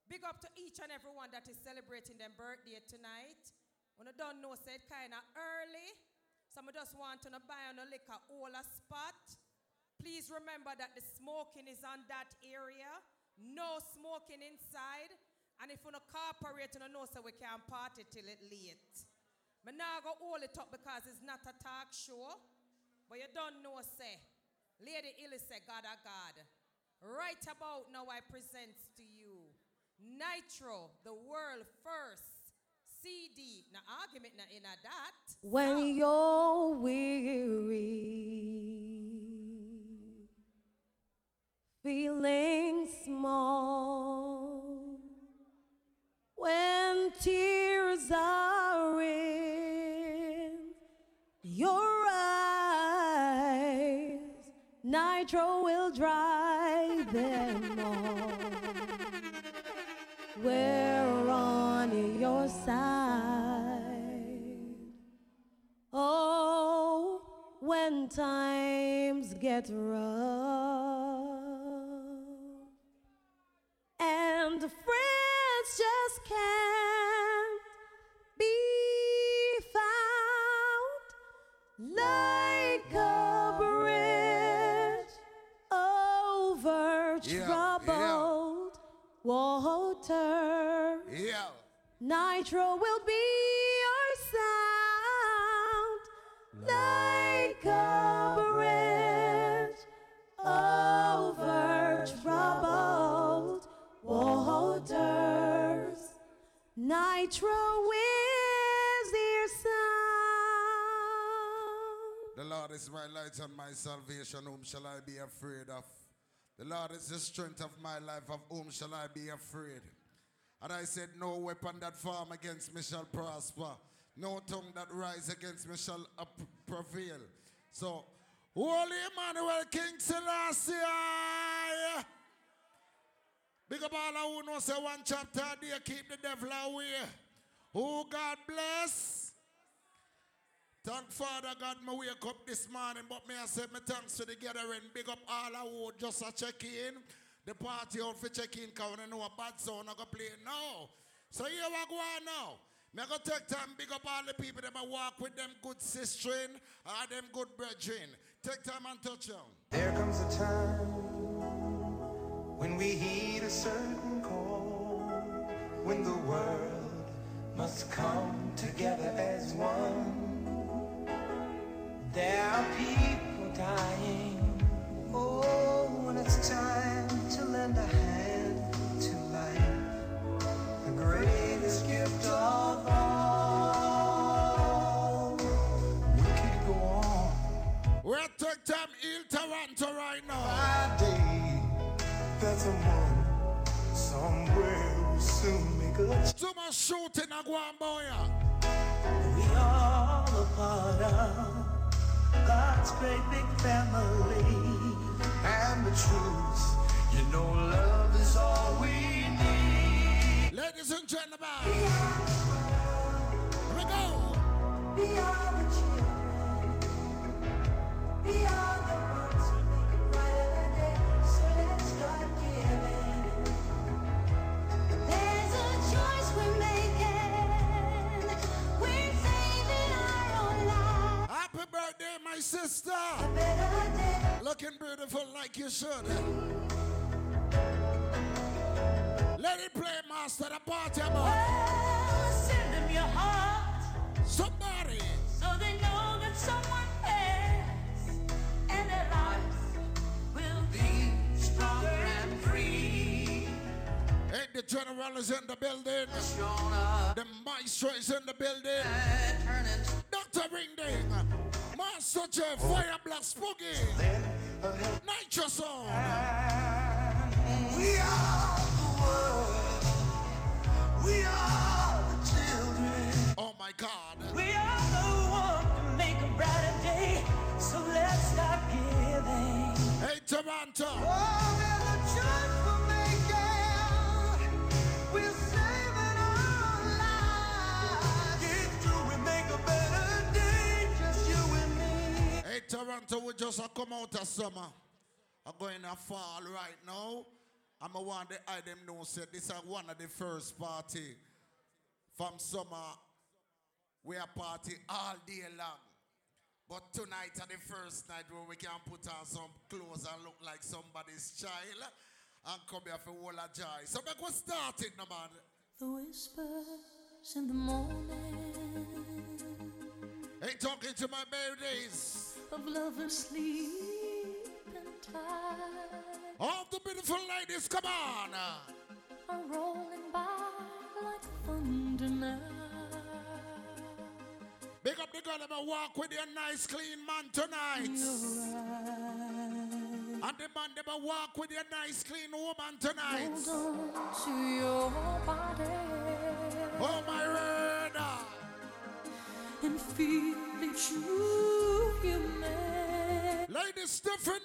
Big up to each and every one that is celebrating their birthday tonight. When you don't know, say it kind of early. Some us want to buy on a liquor all a spot. Please remember that the smoking is on that area. No smoking inside. And if you no cooperate, you know so we can't party till it late. But now go all it up because it's not a talk show. But you don't know, say. Lady Illy say, God a God. Right about now I present to you Nitro, the world first CD. Now argument na in a that. When you're weary, feeling small, when tears are in your eyes, Nitro will dry them all. We're on your side. Oh, when times get rough, Nitro will be your sound like a bridge over troubled waters. Nitro is your sound. The Lord is my light and my salvation. Whom shall I be afraid of? The Lord is the strength of my life. Of whom shall I be afraid? And I said, No weapon that form against me shall prosper. No tongue that rise against me shall prevail. So, Holy Emmanuel King Selassie. Big up all who know say one chapter a day keep the devil away. Who God bless. Thank Father God, me wake up this morning, but me I say me thanks to the gathering. Big up all who just a check in. The party out for check in, when I know a bad sound I go play now. So here we go now. Me go take time, big up all the people that I walk with them good sistering or them good brethren. Take time and touch them. There comes a time when we heed a certain call, when the world must come together as one. There are people dying. Oh, when it's time to lend a hand to life, the greatest gift of all. We could go on. We'll time in Toronto right now. Friday, that's a somewhere will soon make a Too much shooting a go boy. We all a part of God's great big family. And the truth, you know, love is all we need. Ladies and gentlemen, here we go. We are the children. We are the ones who make it brighter. So let's start giving. There's a choice we're making. We're saving our own lives. Happy birthday, my sister. Looking beautiful like you should. Let it play, master, the party boy. Send them your heart Somebody. so they know that someone cares and their lives will be stronger and free. Hey, the general is in the building. The maestro is in the building. Dr. Ring Ding. Master Jeff, Fire Black Spooky. Nitro Sound. We are the world. We are the children. Oh my God. We are the one to make a brighter day. So let's start giving. Hey, Toronto. Oh, there's a choice we're making. We're saving our lives. It's true, we make a better Toronto, we just a come out of summer. I'm going to fall right now. I'm a want the I them know say this is one of the first party from summer. We are party all day long. But tonight is the first night where we can put on some clothes and look like somebody's child and come here for all of joy. So make we start it, no man. The whispers in the morning Hey, talking to my babies. Of lovers sleep and tired All the beautiful ladies, come on. are rolling by like thunder now. Big up the girl that walk with your nice clean man tonight. And the man that walk with your nice clean woman tonight. Hold on to your body Oh my word. And feel each move you. Lady Stephanie.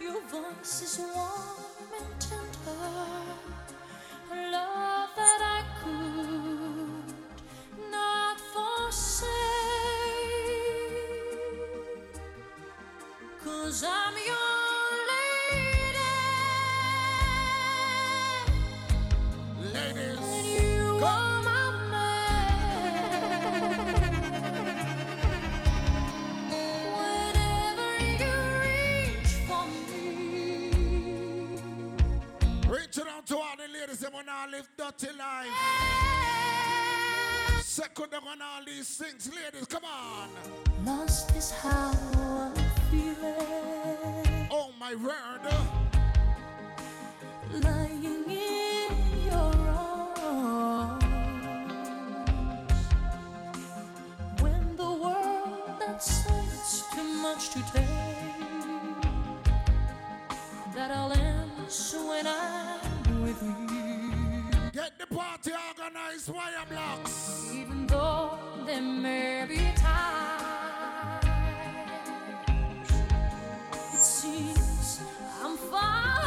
Your voice is warm and tender. A love that I could not forsake. Cause I'm that wanna live dirty life. Second on all these things, ladies, come on. Lost is how I'm feeling. Oh my word. Lying in your arms. When the world outside it's too much to take. That I'll answer when you. The organized, wire blocks. Even though there may be times it seems I'm far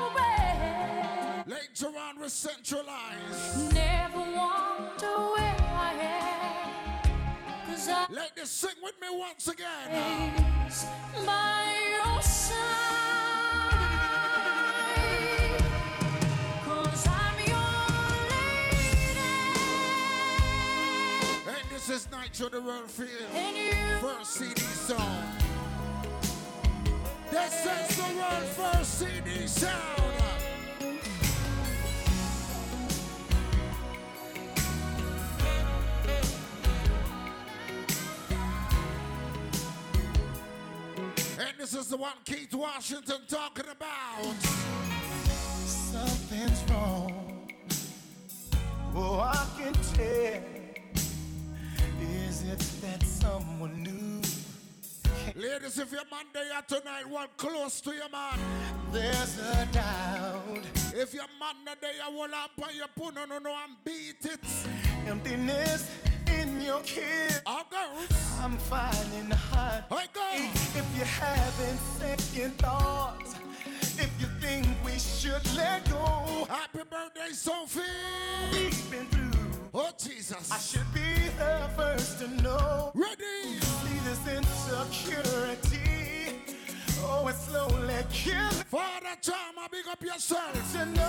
away. Later on, we centralize. Never wonder where I am. Cause I Ladies, sing with me once again. By your side. This is Nitro the World Field. First CD song. This is the world first CD sound. And this is the one Keith Washington talking about. Something's wrong. Oh, I can tell. Is it that someone new? Ladies, if your man there tonight, one close to your man. There's a doubt. If your man there, you will up on your put no no no and beat it. Emptiness in your kiss. Oh, girls. I'm finding hard. Hey, girl. If you're having second thoughts, if you think we should let go. Happy birthday, Sophie. We've been through. Oh, Jesus. I should be the first to know. Ready. See this insecurity. Oh, it's slowly killing. Father Chama, big up yourself.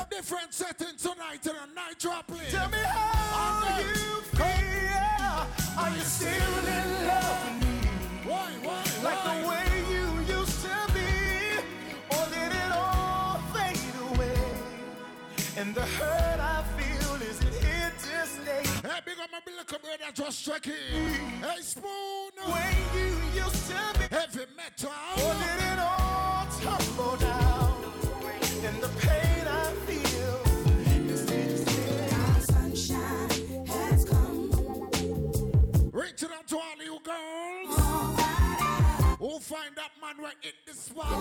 Different setting tonight in a night drop play. Tell me how you feel. Are you still in love with me? Why, why, Like the way you used to be? Or did it all fade away? And the hurt I feel, Hey, big up my little brother just checking. Hey, Spoon. Way you used to be? Heavy metal. Or did it all tumble down? And the pain I feel is stay? Sunshine has come. Reaching out to all you girls. Who find that man right in the spot?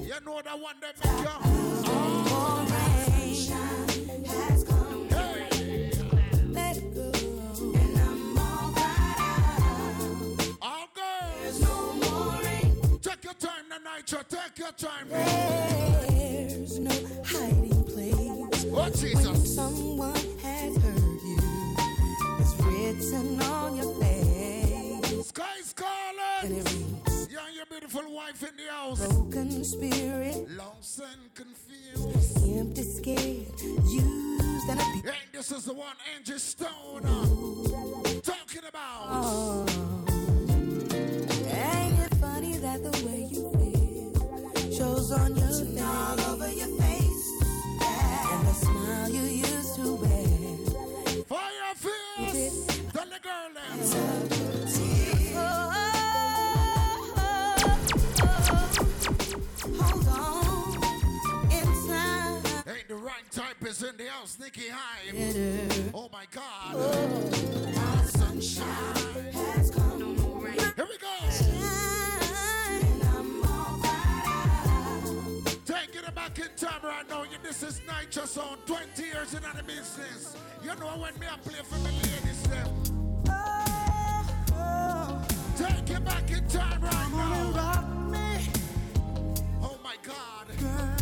You know that one that make you. Time tonight, you take your time. There's no hiding place. Oh, When someone has hurt you, it's written on your face. Sky's And calling. it reads, You and your beautiful wife in the house. broken spirit, Lost and confused. empty, scared, used and abused. And this is the one Angie Stone uh, talking about. Oh. The way you feel shows on your face, all over your face, and the smile you used to wear? Fire fierce. The girl them. Oh, oh, oh, Hold on, in time. Ain't the right type is in the house, Nikki Hyde. Oh my God. Right now. You- This is Nitro Sound. 20 years in the business. You know when me I play for me ladies them. Take it back in time right now. Me. Oh my God. All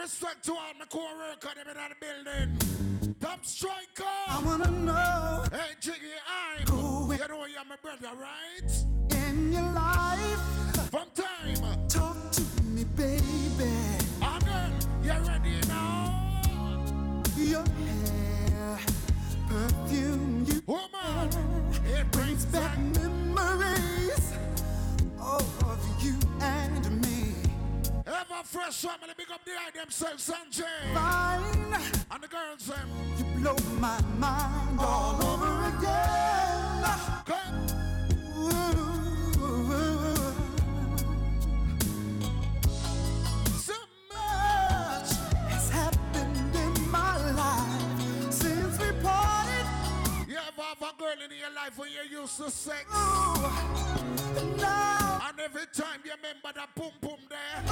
respect to all my co-workers in the building. Top striker. I wanna know Hey, Jiggy, I'm. You know you're my brother, right? in your life. From time. Talk to me, baby. Ah, girl, you ready now? Your hair, perfume, you Woman, it brings back memories of you and me. Ever fresh family, big up the eye themselves, Sanjay. Fine, And the girls, them. you blow my mind all over again. Come. So much has happened in my life since we parted. You ever have a girl in your life when you used to sex? Now And every time you remember that boom boom there,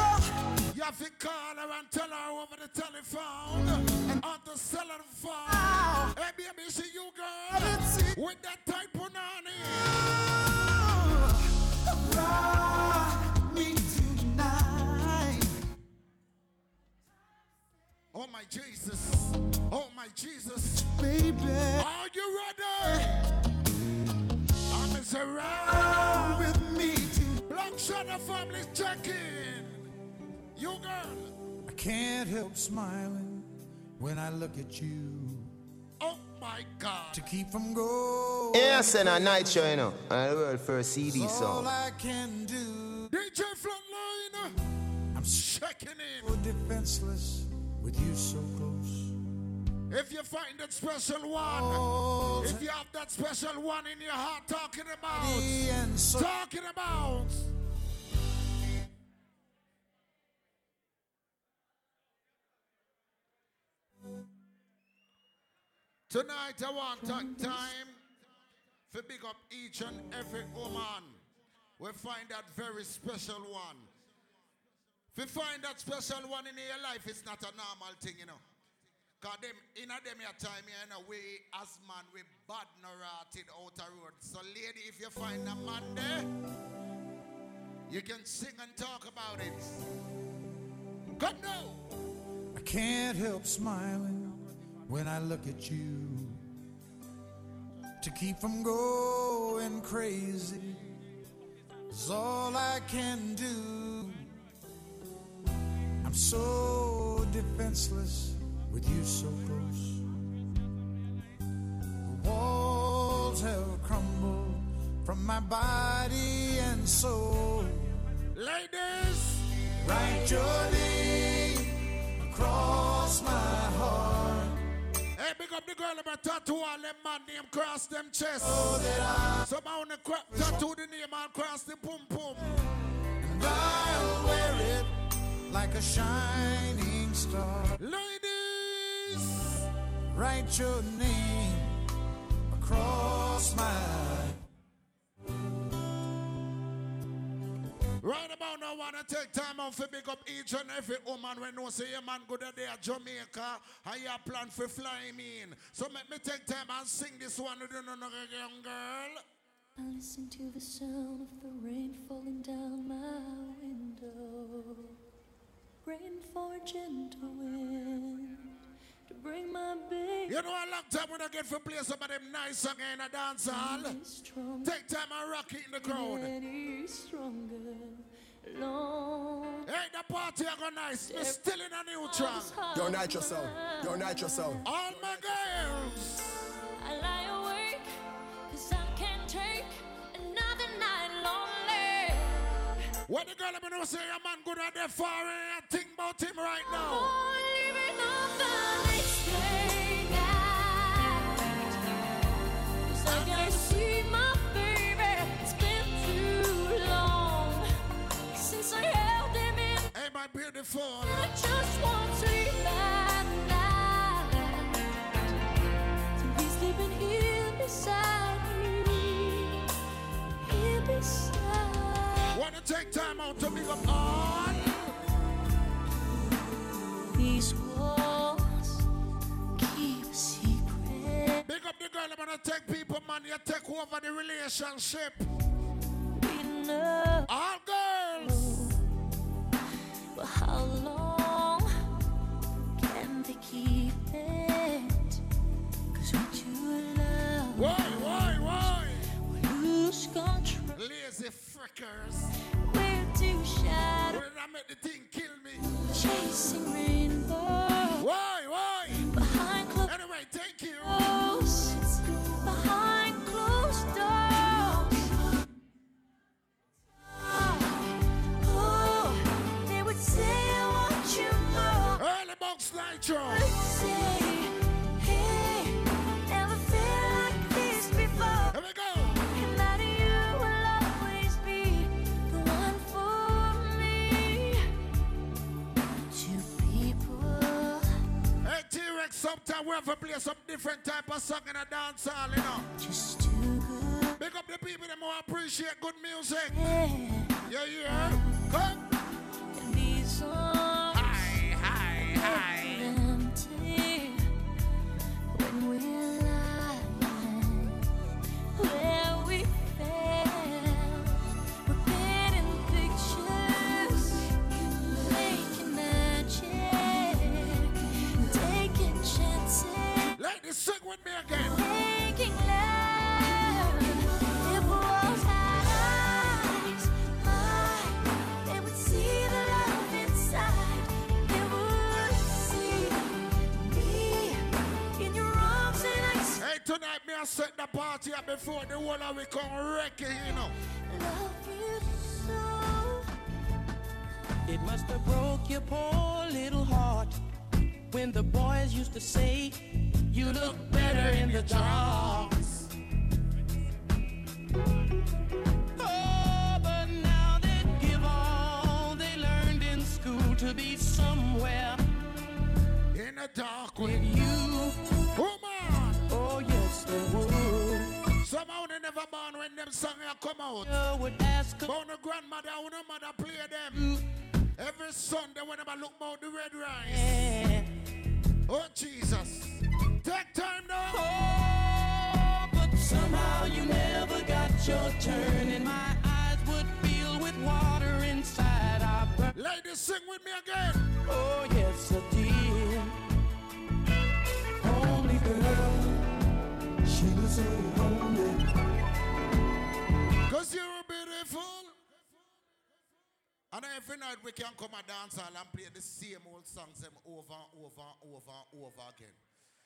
you have to call her and tell her over the telephone. On the cell phone. Hey baby, see you girl. With that type of nanny. Oh my Jesus. Oh my Jesus. Baby, Are you ready? I'm Mr. come Round. with me tonight. Black Shadow family's checking. You girl. I can't help smiling when I look at you. Oh my God. To keep from going. Yes, and a night show, you know. And the world first CD all song. I can do. DJ Flatline. I'm Checking in. so defenseless with you so close. If you find that special one, Oh, if you have that special one in your heart, talking about, so talking about. Tonight I want ta- time to big up each and every woman. We find that very special one. If you find that special one in your life, it's not a normal thing, you know. Cause them in a them your time, you know, we as man we bad no rotted out a road. So lady, if you find a man there, you can sing and talk about it. Come now. I can't help smiling when I look at you. To keep from going crazy is all I can do. I'm so defenseless with you so close. The walls have crumbled from my body and soul. Ladies, Write your name across my heart. hey, big up the girl about tattoo all them man name cross them chest. So that I Some on the cra- tattoo the name and cross the pum pum. and I'll wear it like a shining star. Ladies, Write your name across my right about now, I wanna take time out to pick up each and every woman when no say a man good day at Jamaica I you plan for flying in. So make me take time and sing this one with you, young girl. I listen to the sound of the rain falling down my window. Rain for a gentle wind to bring my baby. You know a long time when I get for play some of them nice song in a dance hall. Take time and rock it in the crowd. Ready, stronger, long. Hey, the party are go nice. We're still in a new track. Yo, Nitro Sound. Yo, Nitro Sound. All my girls. I lie awake, cause I can't take another night lonely. What the girl I'm gonna say a man good at the far I think about him right now. Take time out to big up all. these walls. Big up the girl, I'm gonna take people, man. You take over the relationship. Enough. All girls. But how long keep it. Cause what you love Why, why, why? will lose control. Lazy frickers. We're two shadows When I make the thing kill me. chasing rainbows. Two people. Hey, T-Rex, sometime we have to play some different type of song in a dance hall, you know. Just too good. Big up the people that more appreciate good music. Yeah. Yeah, yeah. Come. And these arms Hi, hi, hi. Ladies, sing with me again. Tonight me I set the party up before the whole of we come wreck it, you know. love you so. It must have broke your poor little heart when the boys used to say you look better in the dark. Oh, but now they give all they learned in school to be somewhere In the dark with with you. Woman! Oh, yes, they would. Somehow they never born when them song here come out. You would ask But no grandmother, no mother play them. Mm. Every Sunday when I look about the red rice. yeah. Oh Jesus. Take time now. Oh, but somehow you never got your turn, and my eyes would fill with water inside. I bur- Ladies, sing with me again. Oh, yes, I did. Only girl, Cause you're beautiful. And every night we can come and dance hall and play the same old songs them over and over and over and over again.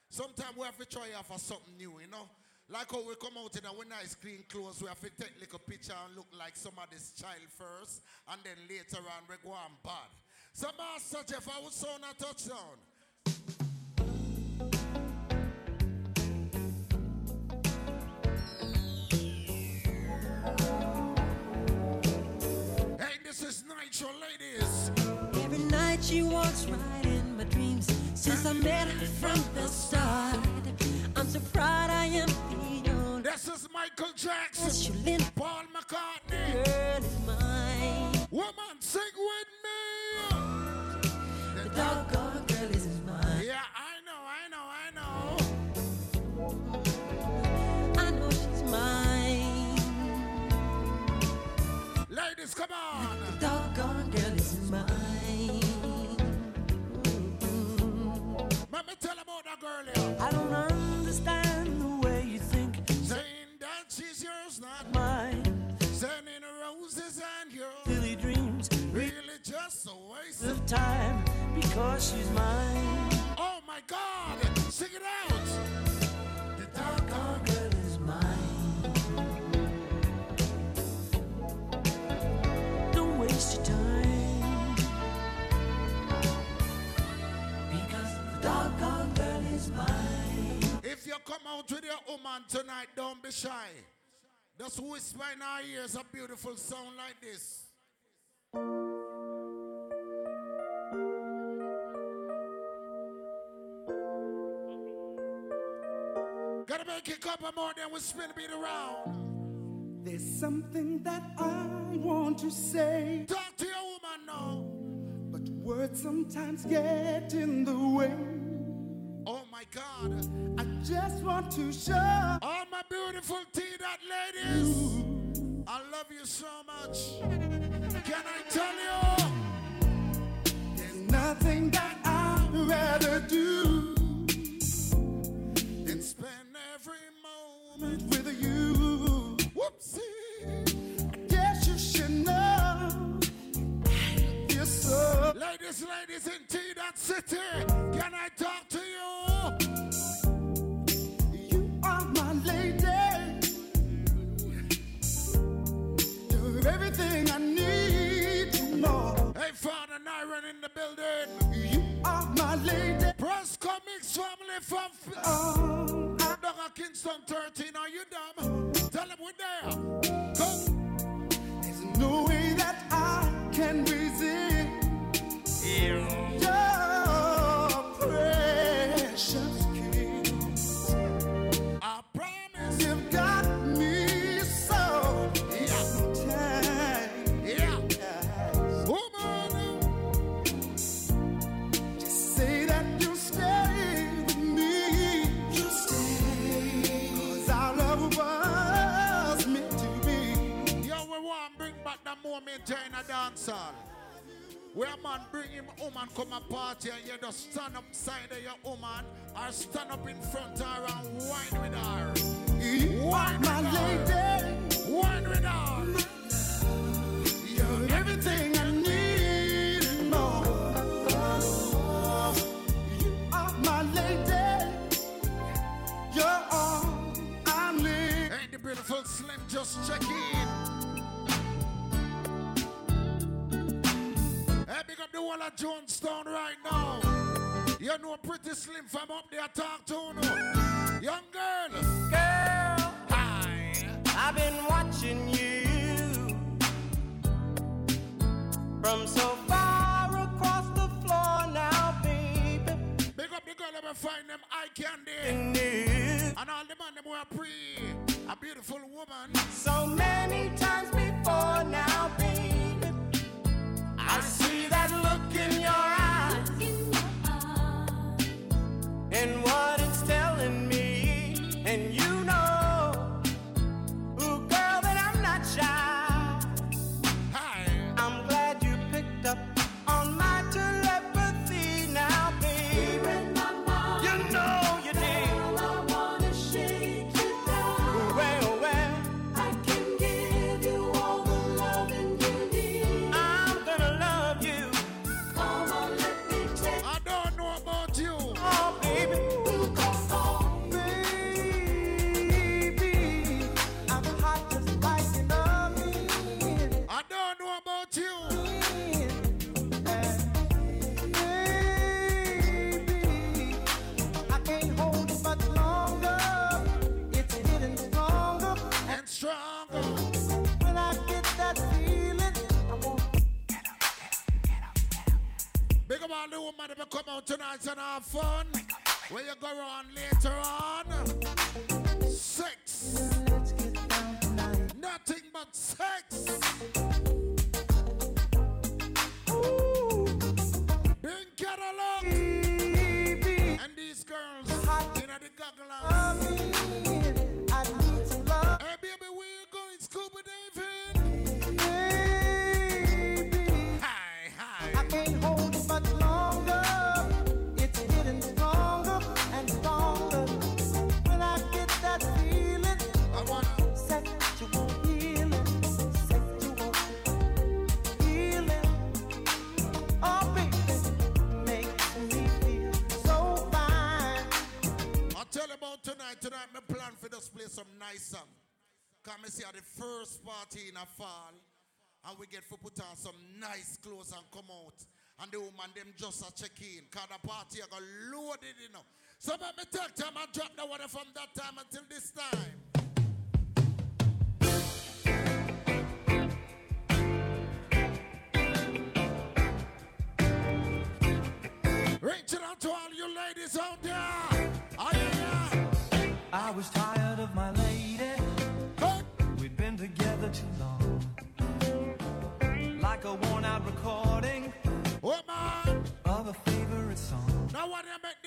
Sometimes we have to try for something new, you know. Like how we come out in our nice clean clothes, we have to take like a picture and look like somebody's child first, and then later on we go on bad. Somebody such if I would sound a touchdown. This is ladies. Every night she walks right in my dreams since I met her from the start. I'm so proud I am the only This is Michael Jackson, Paul McCartney. girl is mine. Woman, sing with me. The doggone girl is mine. Yeah, I know, I know, I know. I know she's mine. Ladies, come on. Tell about that girl here. I don't understand the way you think. Saying that she's yours, not Mine. Sending roses and yours. Silly dreams Really just a waste of of time because she's mine. Oh my God! Sing it out! Out with your woman tonight, don't be shy. Just whisper in our ears a beautiful sound like this. Gotta make it couple more, then we spin the beat around. There's something that I want to say, Talk to your woman now. but words sometimes get in the way. Oh my God. I just want to show All my beautiful tea that ladies. I love you so much. Can I tell you? there's nothing that I'd rather do than spend every moment with you. Whoopsie. I guess you should know. Yes, sir. Ladies, ladies in T that city, can I talk to you? You're everything I need to know. Hey, Father Nyron in the building. You are my lady. Press Comics family from Oh, I- at Kingston 13. Are you dumb? Tell them we're there. Go. There's no way that I can resist your precious bring back the moment in a dance hall. Where a man bring him home and come a party and you just stand up side of your woman or stand up in front of her and wine with her. Wine my with her. lady. Wine with her. You're everything I need and more. You are my lady. You're all I need. Ain't the beautiful Slim just check in. Big up the wall of Jonestown right now. You know pretty Slim from up there talk to no. Young girl. Girl, Hi. I've been watching you from so far across the floor now, baby. Big up the girl ever find them eye candy. And And all the man them were pre. A beautiful woman. so many times before now, baby. And what it's telling me. And you know, tonight and have fun. Where you go on later party in a fall. And we get to put on some nice clothes and come out. And the woman them just a check in. Cause the party I got loaded, you know. So let me take time and drop the water from that time until this time. Reaching out to all you ladies out there. I was tired of my lady.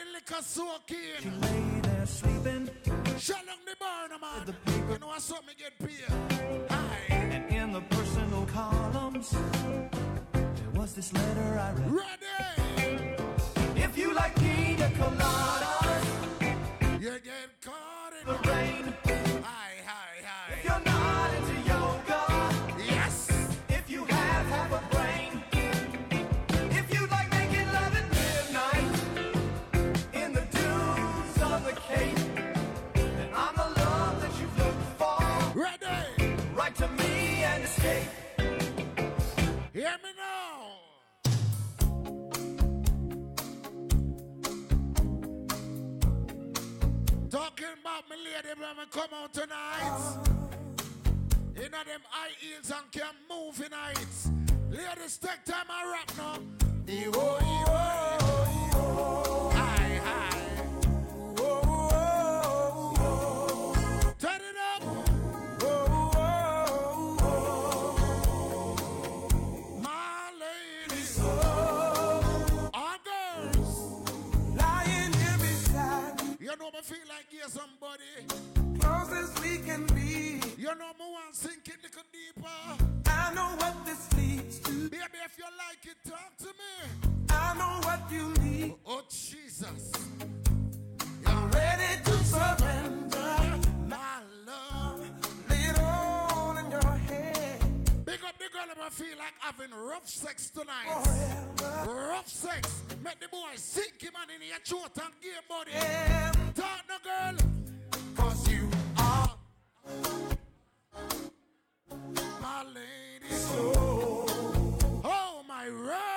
The liquor soak She lay there sleeping, Shut down the burner, man. The paper- You know what's up, me get. Hi. and in the personal columns, there was this letter I read. Ready. If you like on us. You get caught in the Talking about my lady when come out tonight. You know them high heels and can move tonight. Ladies, take time and rap now. Ewo, ewo, ewo. Aye, aye. Turn it up. Feel like you're somebody. Close as we can be. You know me want sink it little deeper. I know what this leads to. Baby, if you like it, talk to me. I know what you need. Oh, oh Jesus. I'm ready to surrender. My girl, I feel like having rough sex tonight. Rough sex. Make the boy sink him and in your throat and give body. Talk no girl. Cause you are my lady. So. Oh, my word.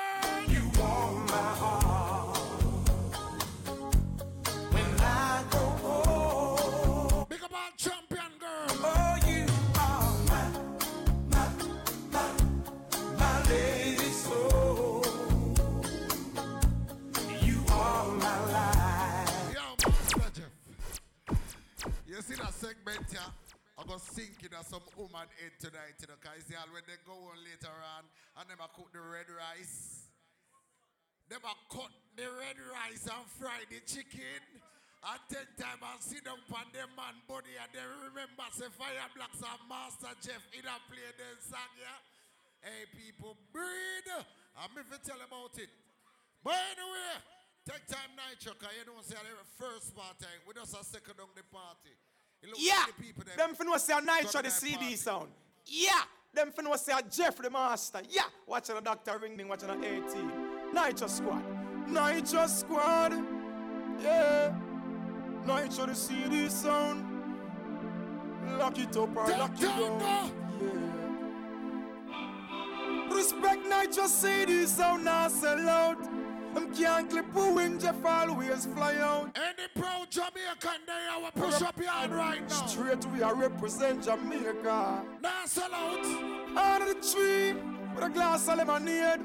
I'm going to some woman head tonight, you know, because when they go on later on and them cook the red rice. Them a cut the red rice and fry the chicken. And ten time I sit down on them man body and they remember say Fire Blacks and Master Jeff in a play them song, yeah? Hey, people, breathe. I'm if you tell about it. But anyway, take time night, because you don't say the first party. Eh? We just a second on the party. It look Yeah, the them finna say a Nitro the to that CD party. sound. Yeah, them finna say a Jeff the Master. Yeah, watching a Dr. Ring Ding, watching a 18. Nitro Squad. Nitro Squad. Yeah. Nitro the CD sound. Lock it up or lock it down. Yeah. Respect Nitro CD sound, now sell out. I'm can't clip a wing, Jeff always fly out. Any proud Jamaican I will push up your hand right now. Straight we are represent Jamaica. Now sell out. Under the tree with a glass of lemonade.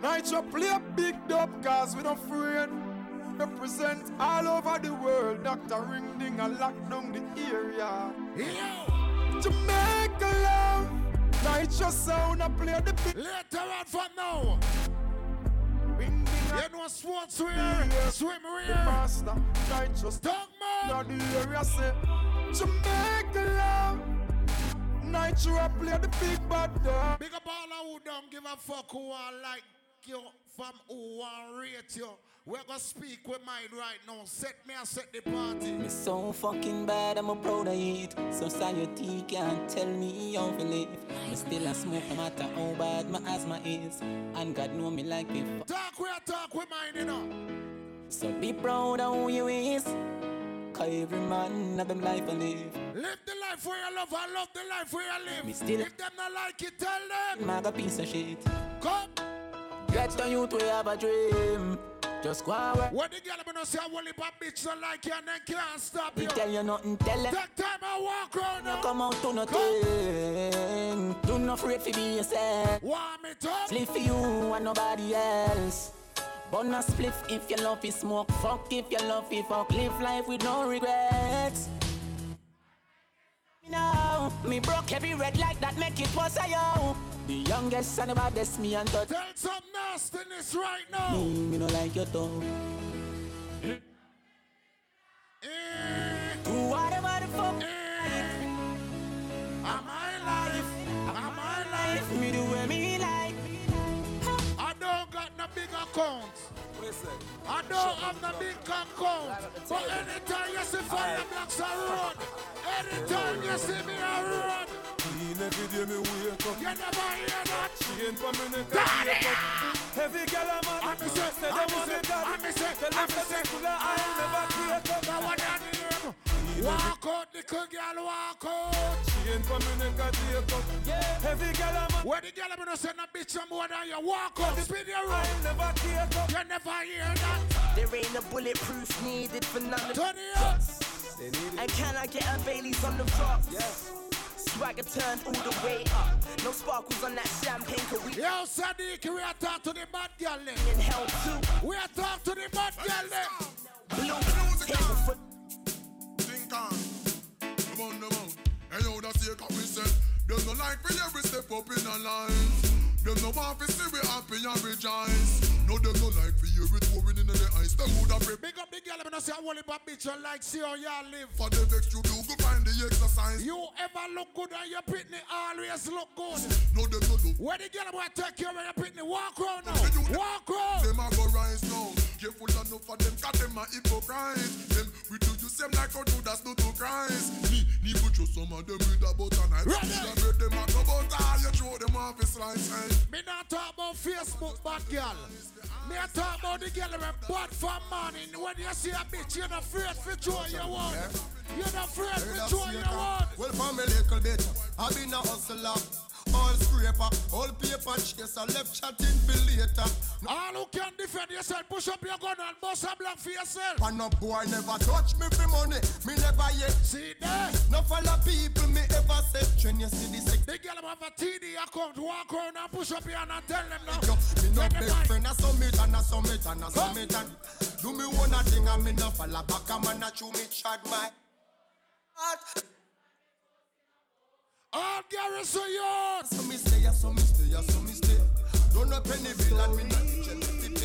Nitro play a big dub cause we don't afraid. Represent all over the world. Dr. Ring Ding and lock down the area. Jamaica love. Nitro sound I play the big. Later on from now. You know sports wear, swim wear. master. Nitro Talk Now the area say Jamaica love. Nitro I play the big bad dog. Big up all who don't give a fuck who are like you from who want rate you. We're gonna speak with mine right now. Set me and set the party. Me so fucking bad, I'm a proud of it. Society can't tell me how to live. Me still a smoke, no matter how bad my asthma is. And God know me like f- Talk where talk with mine, you know. So be proud of who you is. Cause every man have them life to live. Live the life where you love and love the life where you live. Me still- if them not like it, tell them. A piece of shit. Come. Get to youth, we have a dream. Just go away. What the girl gonna say, if a bitch don't like you and then can't stop Me you. tell you nothing, tell them. Take time I walk around now. Come out to nothing. Do not afraid to be yourself. Want me to? Spliff for you and nobody else. Burn a spliff if you love it smoke. Fuck if you love it fuck. Live life with no regrets. Now, me broke every red like that make it was a yo. The youngest and the baddest me and touch. Tell some nastiness right now. Me, me no like your tongue. Eh. Do whatever the fuck. Eh. Am I life? Am I life? Me do what me like. I don't got no big account. I don't have no big out. But anytime you see fire blocks a road, anytime you see me a road, Clean every day me wake up. you never hear that. Chain for me neck Daddy! and wake up. Heavy gal a man. I'm say, Say I'm them want say, me daddy. I'm say, Tell I'm them say say, cool I never create up. Now what that name? Walk out, little girl, walk out. Chain for me neck and take up. Yeah. Heavy gal a man. Where the girl I'm gonna send a bitch some more than you walk out. The video room. I never create up. You never hear that. There ain't a bulletproof needed for none of Turn it up. And can I get a Bailey's on the rocks? Swagger turned all the way up. No sparkles on that champagne, cause we Yo, Sadiq, we are talk to the bad girl. then. in hell too. We are talk to the bad girl. then. Blue, table for Think on. Come on, come on. And yo, that's the we said. There's no like for every step up in a line. There's no want to see we happy and rejoice. No, there's no like for you with pouring in the eyes. Them would have Big up the girl, I'm gonna say, I want a bitch and like see how y'all live. For the vex you do, go find the exercise. You ever look good and your pitney always look good. No, them no look. Where the girl to take care of your pitney? Walk round now. Walk round. Them a go rise now. Careful enough for them, cause them a hypocrite. Them you same like how Judas do to Christ. Me, me put you some of them with a butter knife. Ready? Them bread them a go butter, ah, you throw them off a slice. Me not talk about Facebook bad girl. Me a talk about the girl with bad for morning. When you see a bitch, you're not afraid for show you want. You're not afraid for show you want. Well, for me little bit, I been a hustler. All scraper, all paper chaser, left chatting for later. All who can defend yourself, push up your gun and bust a block for yourself. And no boy never touch me for money, me never yet. See that. No follow people me ever say. When you see the sick, The girl have a TD account, walk around and push up your hand and tell them now. yo, me no best friend, I summit and I summit and I summit and do me one thing and me no follow back man a chew me chad my heart. All garrison yours. So me stay, so me stay, so me stay. Don't a penny bill and me not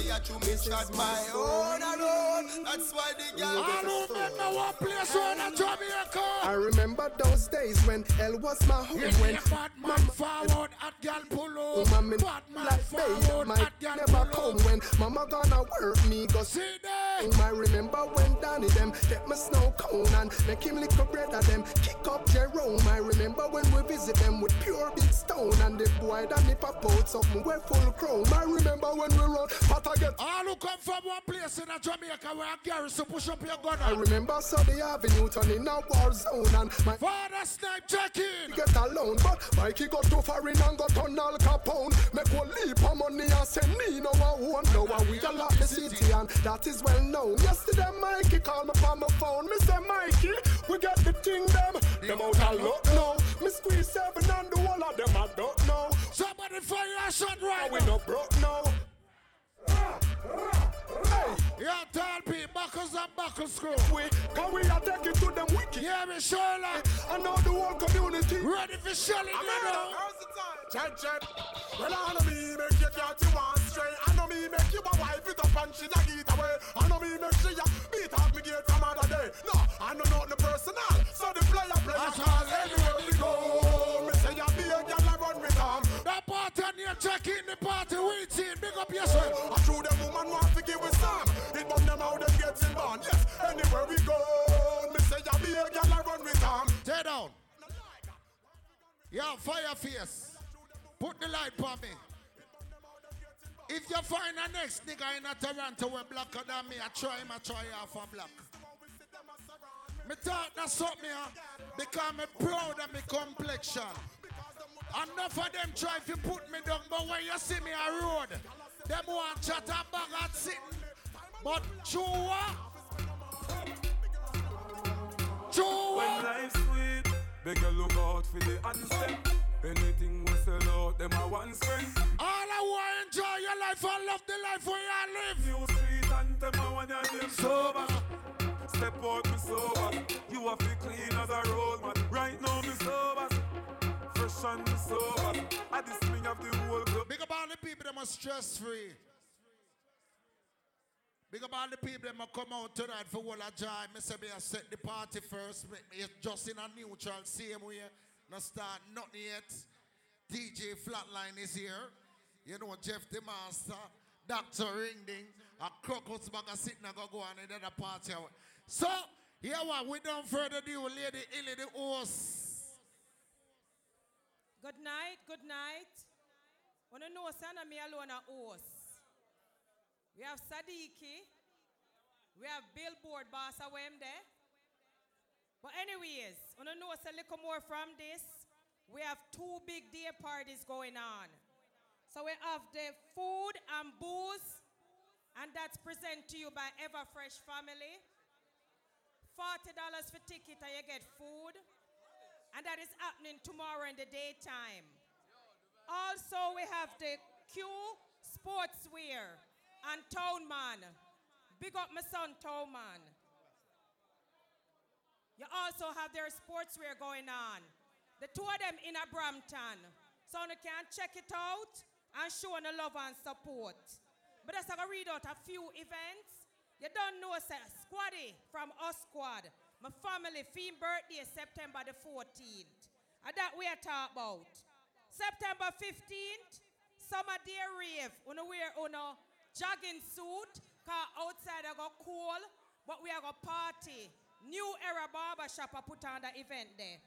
teach them to pay a chew me chad my own and own. That's why the girl. All who remember one place on a Jamaica. I remember those days when hell was my home. You When see bad man forward at girl pull Oh, up. mommy, Bad man like forward might at girl never pull come up. when mama gonna work me go See there? I remember when Danny them get my snow cone and make him lick a bread of them kick up Jerome. I remember when we visit them with pure big stone and the boy that nip pop out something we full chrome. I remember when we run but I get All who come from one place in a Jamaica where a garrison push up your gun. I remember Sunday Avenue turning a war zone and my Father snipe check in. get alone but Mikey got too far in and got on Al Capone. Make one leap of money and send me no one. Now we a lock the city and that is well known. Yesterday Mikey called me from my phone. Me say Mikey, we get the thing them. Them out of luck now. Me squeeze seven and the whole of them I don't know. Somebody fire a shot right now. We now. no broke now. You tell people buckles and buckle screw. we, cause we are taking to them wicked. Yeah, me Shola. I know the whole community. Ready for shelling, you know. Chat chat. Well, I know me make you cat you want stray. I know me make you a wife it up and she a get away. I know me make she a beat off me gate from other day. No, I know not the personal. So the player play That's all. anywhere we go. Me say you be a girl I run with them. Party and you check in the party, we team, big up yourself. I true them woman want to give with some. It bum them out them getting born. Yes, anywhere we go. Me say you be a girl I run with them. Stay down. Yo, fire face. Put the light on me. If you find a next nigga in a Toronto with blacker than me, I try him, I try half a black. Me thought that's something because me proud of me complexion. Enough of them try to put me down, but when you see me a road, them want chat a bag at sitting. But true what? True When what? life sweet, beg you look out for the answer. Anything we sell out, them a one spend. All I want enjoy your life and love the life where you live. New street and them a one your name sober. Step out me sober. You have to clean as a road man. Right now me sober. Fresh and me sober. I the swing of the whole club. Big up all the people that are stress free. Big up all the people that come out tonight for all a joy. Me say me a set the party first. Me, me just in a neutral same way. Not start nothing yet. DJ Flatline is here. You know Jeff the Master, Dr. Ringding, a crocus bag of sitting and go go on in the party. So, here what, without further ado, Lady Illy, the host. Good night, good night. Wanna know son me alone a host. We have Sadiki. We have Billboard boss away. But anyways, wanna know a little more from this. We have two big day parties going on. So we have the food and booze, and that's present to you by Everfresh Family. $40 for ticket and you get food. And that is happening tomorrow in the daytime. Also, we have the Q Sportswear and Townman. Big up my son, Townman. You also have their sportswear going on. The two of them in a Brampton. So you can check it out and show the love and support. But I'm going to read out a few events. You don't know, sir, Squaddy from us squad. My family, theme birthday, is September the 14th. And that we are talking about. September 15th, summer day rave. We wear on a jogging suit, cause outside I go cool, but we are going party. New era barber shop I put on the event there.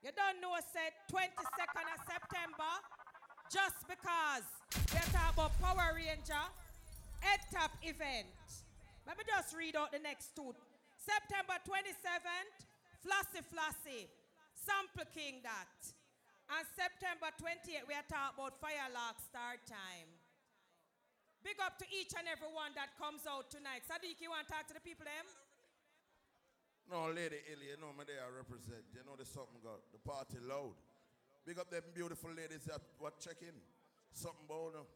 You don't know, said 22nd of September, just because we are talking about Power Ranger, Head Top event. Let me just read out the next two. September 27th, Flossy Flossy, Sample King that. And September 28th, we are talking about Firelock Start Time. Big up to each and every one that comes out tonight. Sadiq, you want to talk to the people, them? No, Lady Illy, you know me there I represent. You know there's something got the party loud. Big up them beautiful ladies that what checking. Something about them.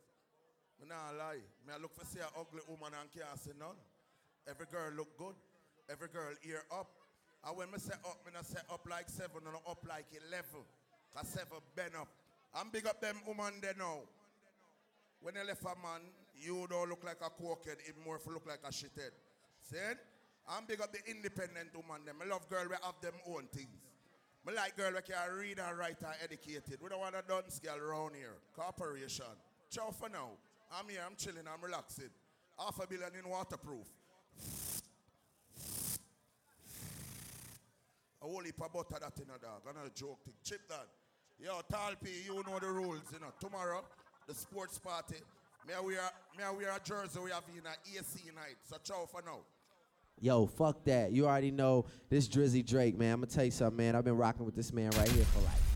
Me nah lie. Me I look for see a ugly woman and can't see none. Every girl look good. Every girl ear up. And when me say up, not say up like seven and up like eleven. Cause seven bend up. I'm big up them woman there now. When you left a man, you don't look like a cokehead, it more look like a shithead. See? I'm big up the independent woman them. I love girl we have them own things. I like girl we can read and write and educated. We don't want a dunce girl around here. Corporation. Ciao for now. I'm here, I'm chilling, I'm relaxing. Half a billion in waterproof. A whole heap of butter that in a dog. Joke thing. Chip that. Yo, Talpi, you know the rules, you know. Tomorrow, the sports party. Me wear, I wear a jersey we have in a AC night. So ciao for now. Yo, fuck that. You already know this Drizzy Drake, man. I'm gonna tell you something, man. I've been rocking with this man right here for like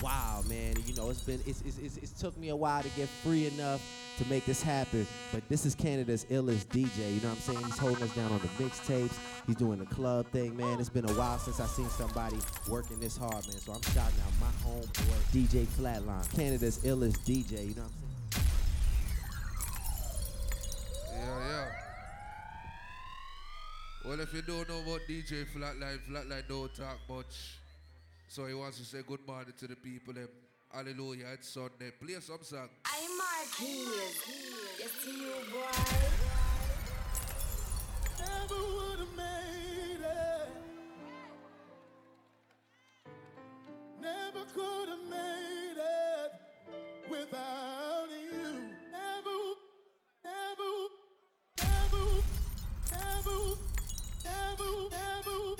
while, man. You know, it's been it's, it's, it's, it's took me a while to get free enough to make this happen. But this is Canada's illest DJ. You know what I'm saying? He's holding us down on the mixtapes. He's doing the club thing, man. It's been a while since I seen somebody working this hard, man. So I'm shouting out my homeboy DJ Flatline, Canada's illest DJ. You know what I'm saying? Yeah, yeah. Well, if you don't know about DJ Flatline, Flatline don't talk much. So he wants to say good morning to the people. Them. Hallelujah, it's Sunday. Play some song. I'm Marquise. Yes to you, boy. Never would have made it. Never could have made it without you. Never, never, never, never, never, never.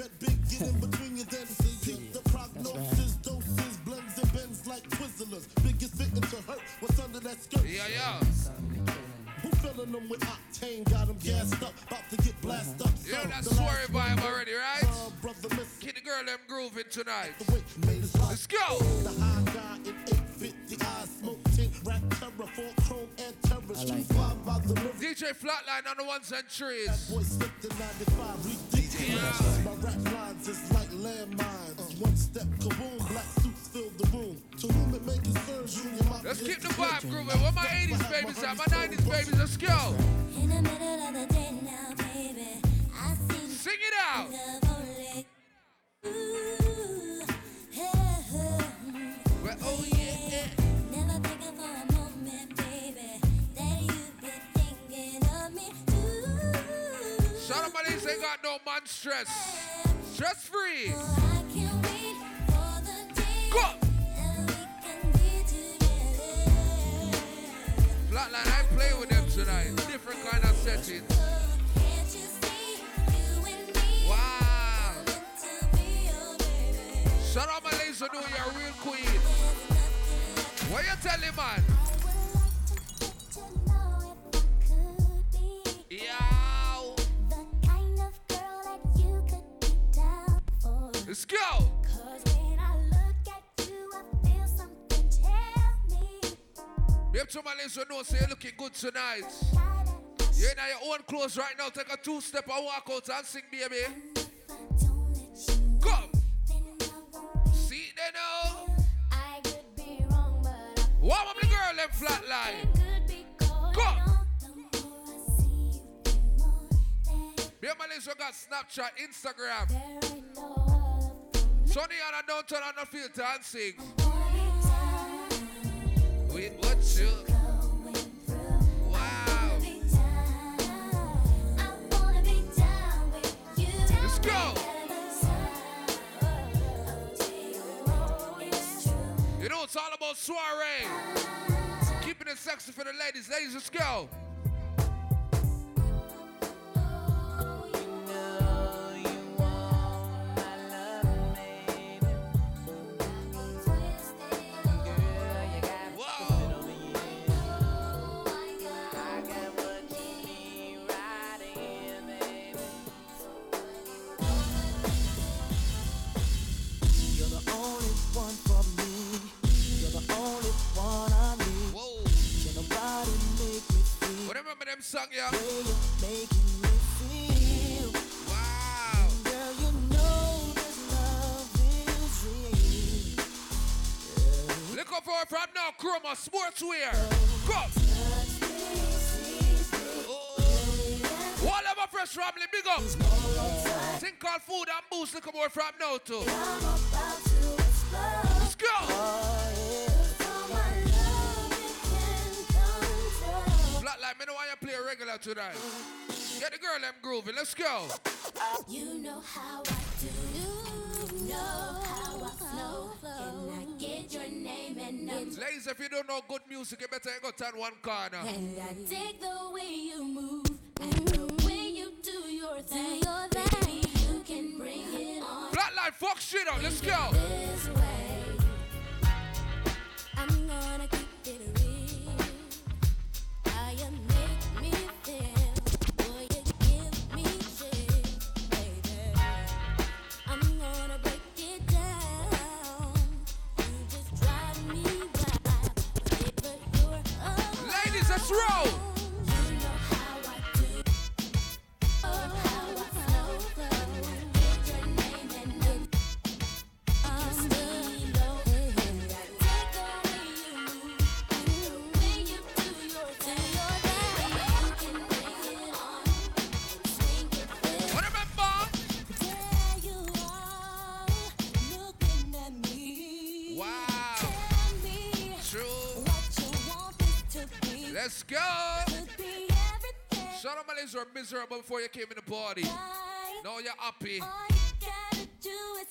Bet big, get in between dents. Peep the prognosis, doses, blends and bends like Twizzlers. Biggest victim to hurt what's under that skirt. Yeah, yeah. Who filling them with octane? Got them gassed up, about to get blasted up. You that The last sweary vibe already, right? Uh, brother, miss Get the girl them grooving tonight. Let's go. And terror. Street five by the river. DJ Flatline on the ones and trees. Boy slipped in 95, ridiculous. My rap lines is like landmines. Uh. One step, kaboom, black suits fill the room. To whom it may concern you, your Let's keep the vibe grooving. Where my 80s babies at? My 90s babies, let's go. In the middle of the day now, baby. out. Well, oh yeah. Somebody say got no man stress. Stress free. Go. Flatline, I play with them tonight. Different kind of setting. Wow. Shout out my ladies know you're a real queen. What you telling man? Tell me. Them to my ladies who know say you're looking good tonight. You're in your own clothes right now. Take a two step and walk out and sing, baby. Come. See it there now. I could be wrong, but Warm up the girl, them Flatline. could be going Go. on. The more I see you, the more that Me and my ladies who got Snapchat, Instagram. Sonny and I don't turn on the filter and sing. Wait, what you? Wow. With. Let's go. You know it's all about soiree. Keeping it sexy for the ladies. Ladies, let's go. Them song, yeah? the way you're making me feel? Wow. Girl, you know this love is real. Look up for her from now, Chroma Sportswear. Go. Oh. All of my fresh family, big up. Thing called food and booze. Look up more from now, too. Let's go. Oh. Regular tonight. Get the girl them grooving. Let's go. You know how I do. You know how I flow. Can I get your name and number? Ladies, if you don't know good music, you better go turn one corner. And I dig the way you move and the way you do your thing. Baby, you can bring it on Flatline, fuck shit up. Let's go. this way. I'm gonna keep Road. Let's go. Shut up, my ladies are miserable before you came in the party. Now you're happy. You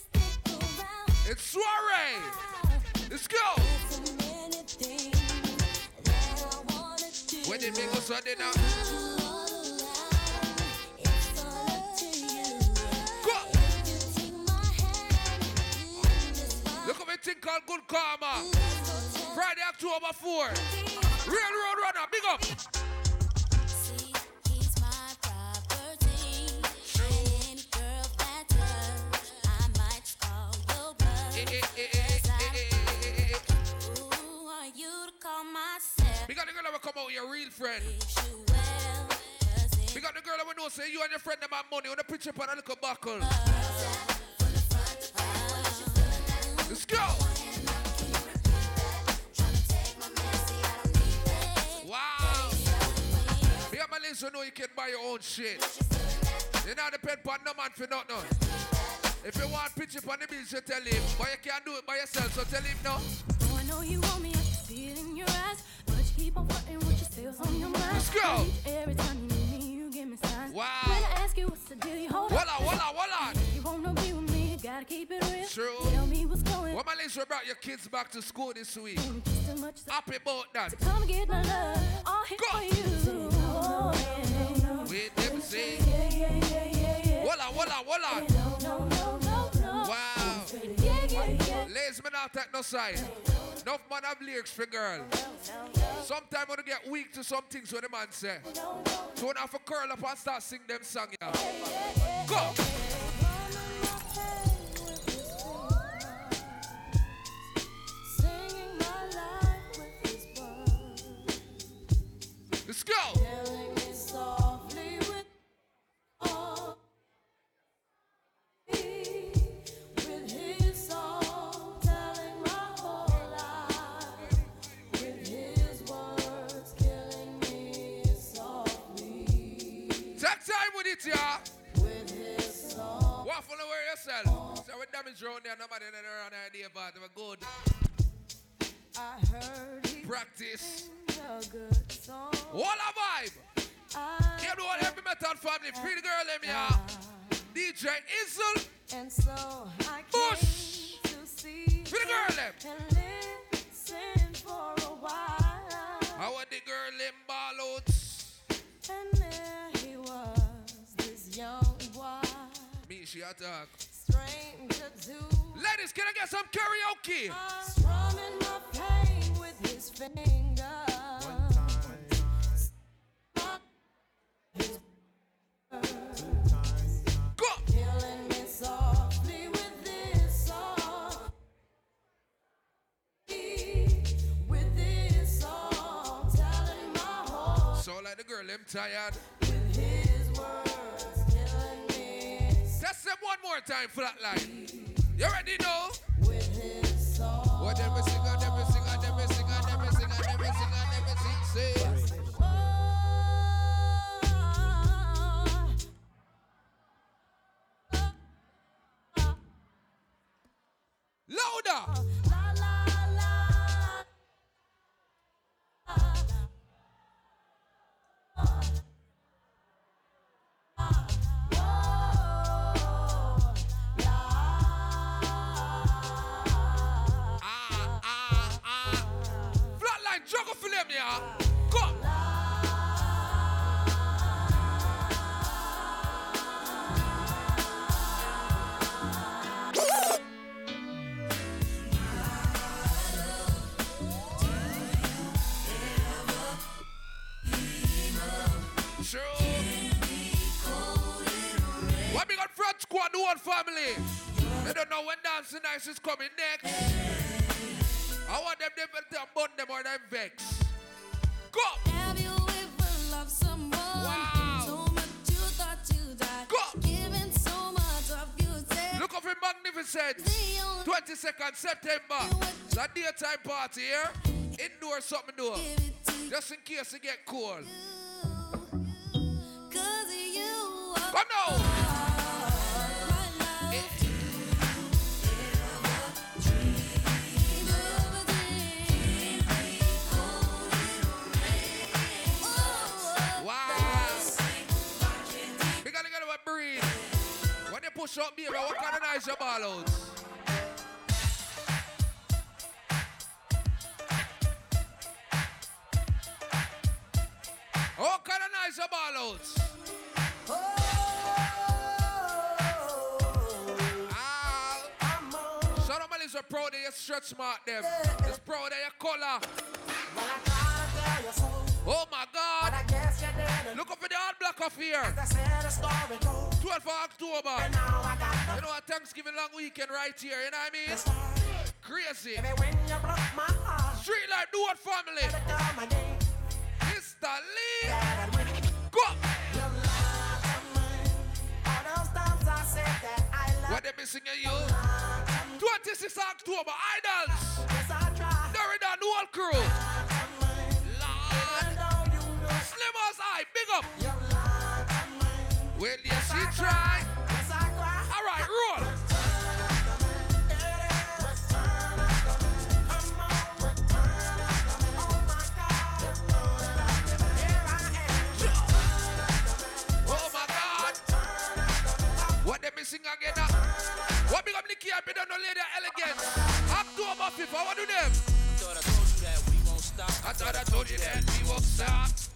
it's soiree. Let's go. When they make us a dinner. Look at me thing called Good Karma. Friday, October 4th. Railroad runner, big up. I might call you to call myself? We got the girl that will come out your real friend. We got the girl that will know say you and your friend them have money on the picture, but I look a buckle. Wow. Me and my ladies who know you can buy your own shit. You know, depend on no man for nothing. If you want picture on the you tell him. But you can't do it by yourself, so tell him no. Oh, I know you want me, I can see it in your eyes. But you keep on flirting with your sales on your mind. Let's go. Every time you need me, you give me signs. Wow. When I ask you what's the deal, you hold Hold on, hold on, hold on. You wanna be with me, you gotta keep it real. True. Tell me what's going What my links we brought your kids back to school this week. To Happy about that. come get my love. All hit for you. Oh, yeah. Wait, let me see. Yeah, yeah, yeah, yeah, yeah. Hold on, hold on. No, no, no, no. Wow. Yeah, yeah, yeah. Ladies, me not take no side. Enough man have lyrics for girl. Sometimes when you get weak to some things what the man say. So when I have to curl up and start sing them song, yeah. Go. Song. Waffle away yourself. So we damage around there, nobody around idea about it. We're good. I heard he Practice. A good song. What a vibe. Know what every metal family. The girl, them, yeah. DJ Izzle. And so I to see the girl, them. and listen for a while. How are the girl, them ball? And there he was, this young boy, Me, she attack. stranger to Ladies, can I get some karaoke? strumming my pain with his fingers. So like the girl, them tired. with his words, killing me Test them one more time, flatline. You ready now? with his song. Louder. Dancing nice is coming next. I want them to bun them or them vex. Go! Have you ever loved someone Wow. so much you thought you died? Go! Giving so much of you said Look up Magnificent. 22nd September. It's a daytime party here. Indoor something do. Just in case it get cold. You are Come now. Push up, baby, what kind of nice your ball out? What kind of nice your ball out? Ah. Man, is proud of your stretch mark them. It's proud of your color. Oh my God. Look up for the hard block of here. 12th of October. You know what? Thanksgiving long weekend right here. You know what I mean? Crazy. Street like do what family. Mr. Lee. Go. What they missing you? 26 October, Idols. Derrida, the Big up. Well, yes, he tried. All right, roll. Oh my God. What they missing again? What big up Nikki? I don't know lady elegance. October 5th, I want to them. I thought I told you that we won't stop. I thought I told you that we won't stop.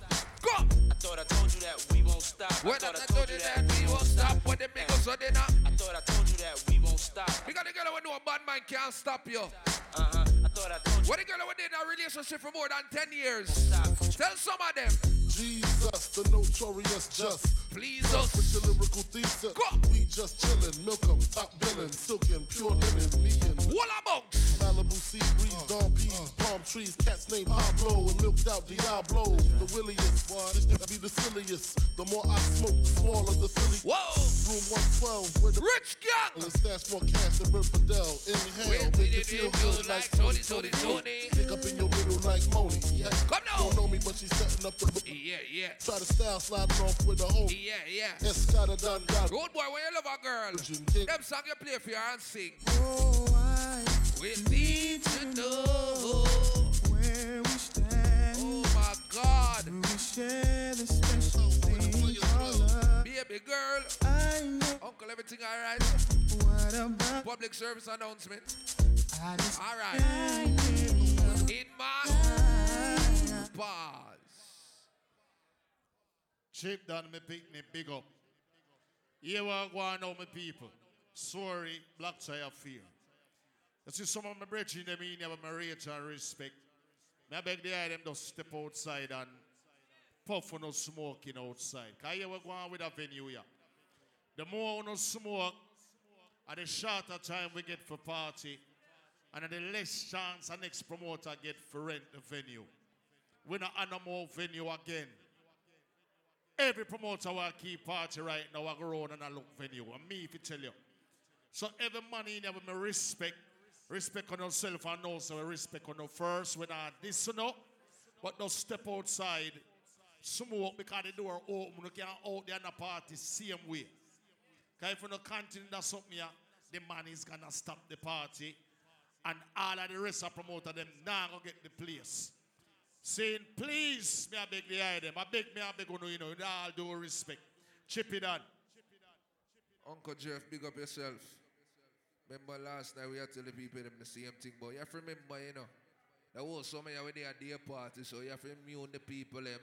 Go. I thought I told you that we won't stop. When I told you that we won't stop, when the big so they not. I thought I told you that we won't stop. We got a girl who know a bad man can't stop you. Uh-huh. I thought I told you. What a girl who did in a relationship for more than 10 years. Tell some of them. Jesus, the notorious just. Please us. With your lyrical thesis. We just chillin', milk 'em, top billin', silkin', pure linen, me and What about? Malibu sea breeze, uh, dawn peas, uh. palm trees, cats named Pablo, and milked out Diablo. The williest, this be the silliest. The more I smoke, the smaller the silly. Whoa! Room 112, where the rich gang. And stash more cash than Bert Fidel. Inhale, make it feel good like Tony, Tony, Tony? Pick up in your middle like Moni. Yeah. Come now. Don't know me, but she's setting up the. Yeah, yeah. Try to style sliding off with a home. Yeah, yeah. It's got a done done. Old boy, when you love a girl, them song you play for her and sing. Oh, we need to know where we stand. Oh my God. We share the special oh, thing called love. Baby girl. I know. Uncle, everything all right? What about Public service announcement. I just All right. In my pause. Chip down me picnic, big up. Here we are going now, my people. Sorry, black tie of fear. You see some of my brethren, them in have my rate and respect. Me I beg the them just step outside and puff on no smoking outside. Cause here we going with a venue here. The more we no smoke, and the shorter time we get for party, and the less chance the next promoter get for rent the venue. We not no more venue again. Every promoter will keep party right now, I go around and I look venue. And me, if you tell you. So every money in there me respect, respect on yourself and also respect on you first when I this you know, but don't step outside, smoke because the door open, you can't out there in the party same way. Because if you don't continue that something here, the man is gonna stop the party and all of the rest of promoter them now gonna get the place. Saying, please, may I beg the them. I beg me, I beg oh, you, you know, with all due respect. Chippy Don. Uncle Jeff, big up yourself. Remember last night we had to tell the people them the same thing, but you have to remember, you know, there was some of you when they had their party, so you have to immune the people them.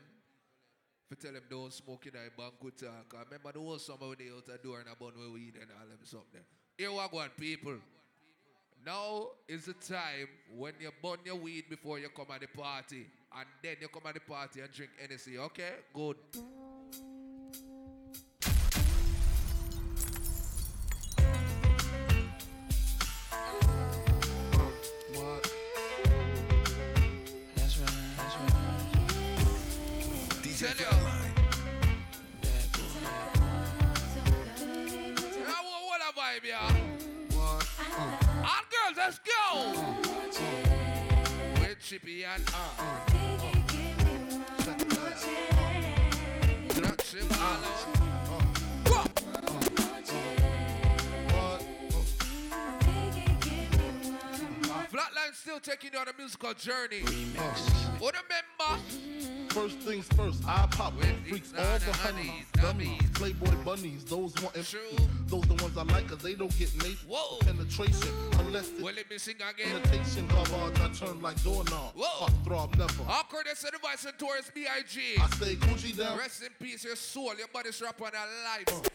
For tell them don't smoke in a banquet talk. I remember there was some when they out the door and a bun with weed and all them something. Here we go, people. Now is the time when you burn your weed before you come at the party. And then you come at the party and drink NSC, okay? Good. What? That's right, that's right. DJ Now, what, what a vibe, yeah? What? All girls, let's go! With Chippy and uh. Flatline still taking you on a musical journey. What remember? First things first, I pop freaks all for honey, dummies, playboy bunnies, those wanting those the ones I like cause they don't get made penetration unless it's Will it be sing again? imitation garbage I turn like doorknob. Whoa. Fuck throb never. Awkward as the device and Taurus B.I.G. I stay Gucci down. Rest in peace, your soul, your body strap on alive.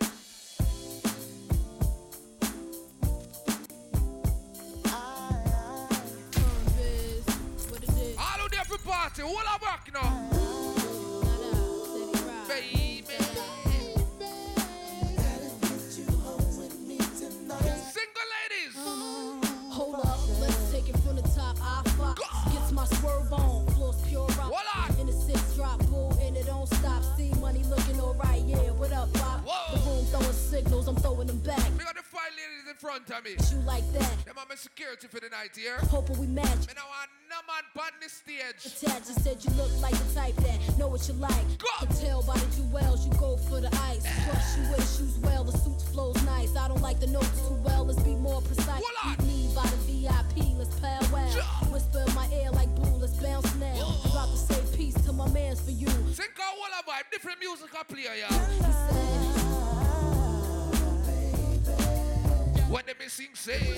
All of the every party, all of work now. Signals, I'm throwing them back. We got the five ladies in front of me. You like that? Them are my security for the night here. Hoping we match. Me now want no man on the stage. Tad just said you look like the type that know what you like. Can tell by the jewels you go for the ice. Trust you wear shoes well, the suit flows nice. I don't like the notes too well, let's be more precise. Meet me by the VIP, let's powwow. Whisper in my ear like blue, let's bounce now. Oh. About to say peace to my mans for you. Think all of vibe, different music I play, yeah. When they be sing, say. Hey,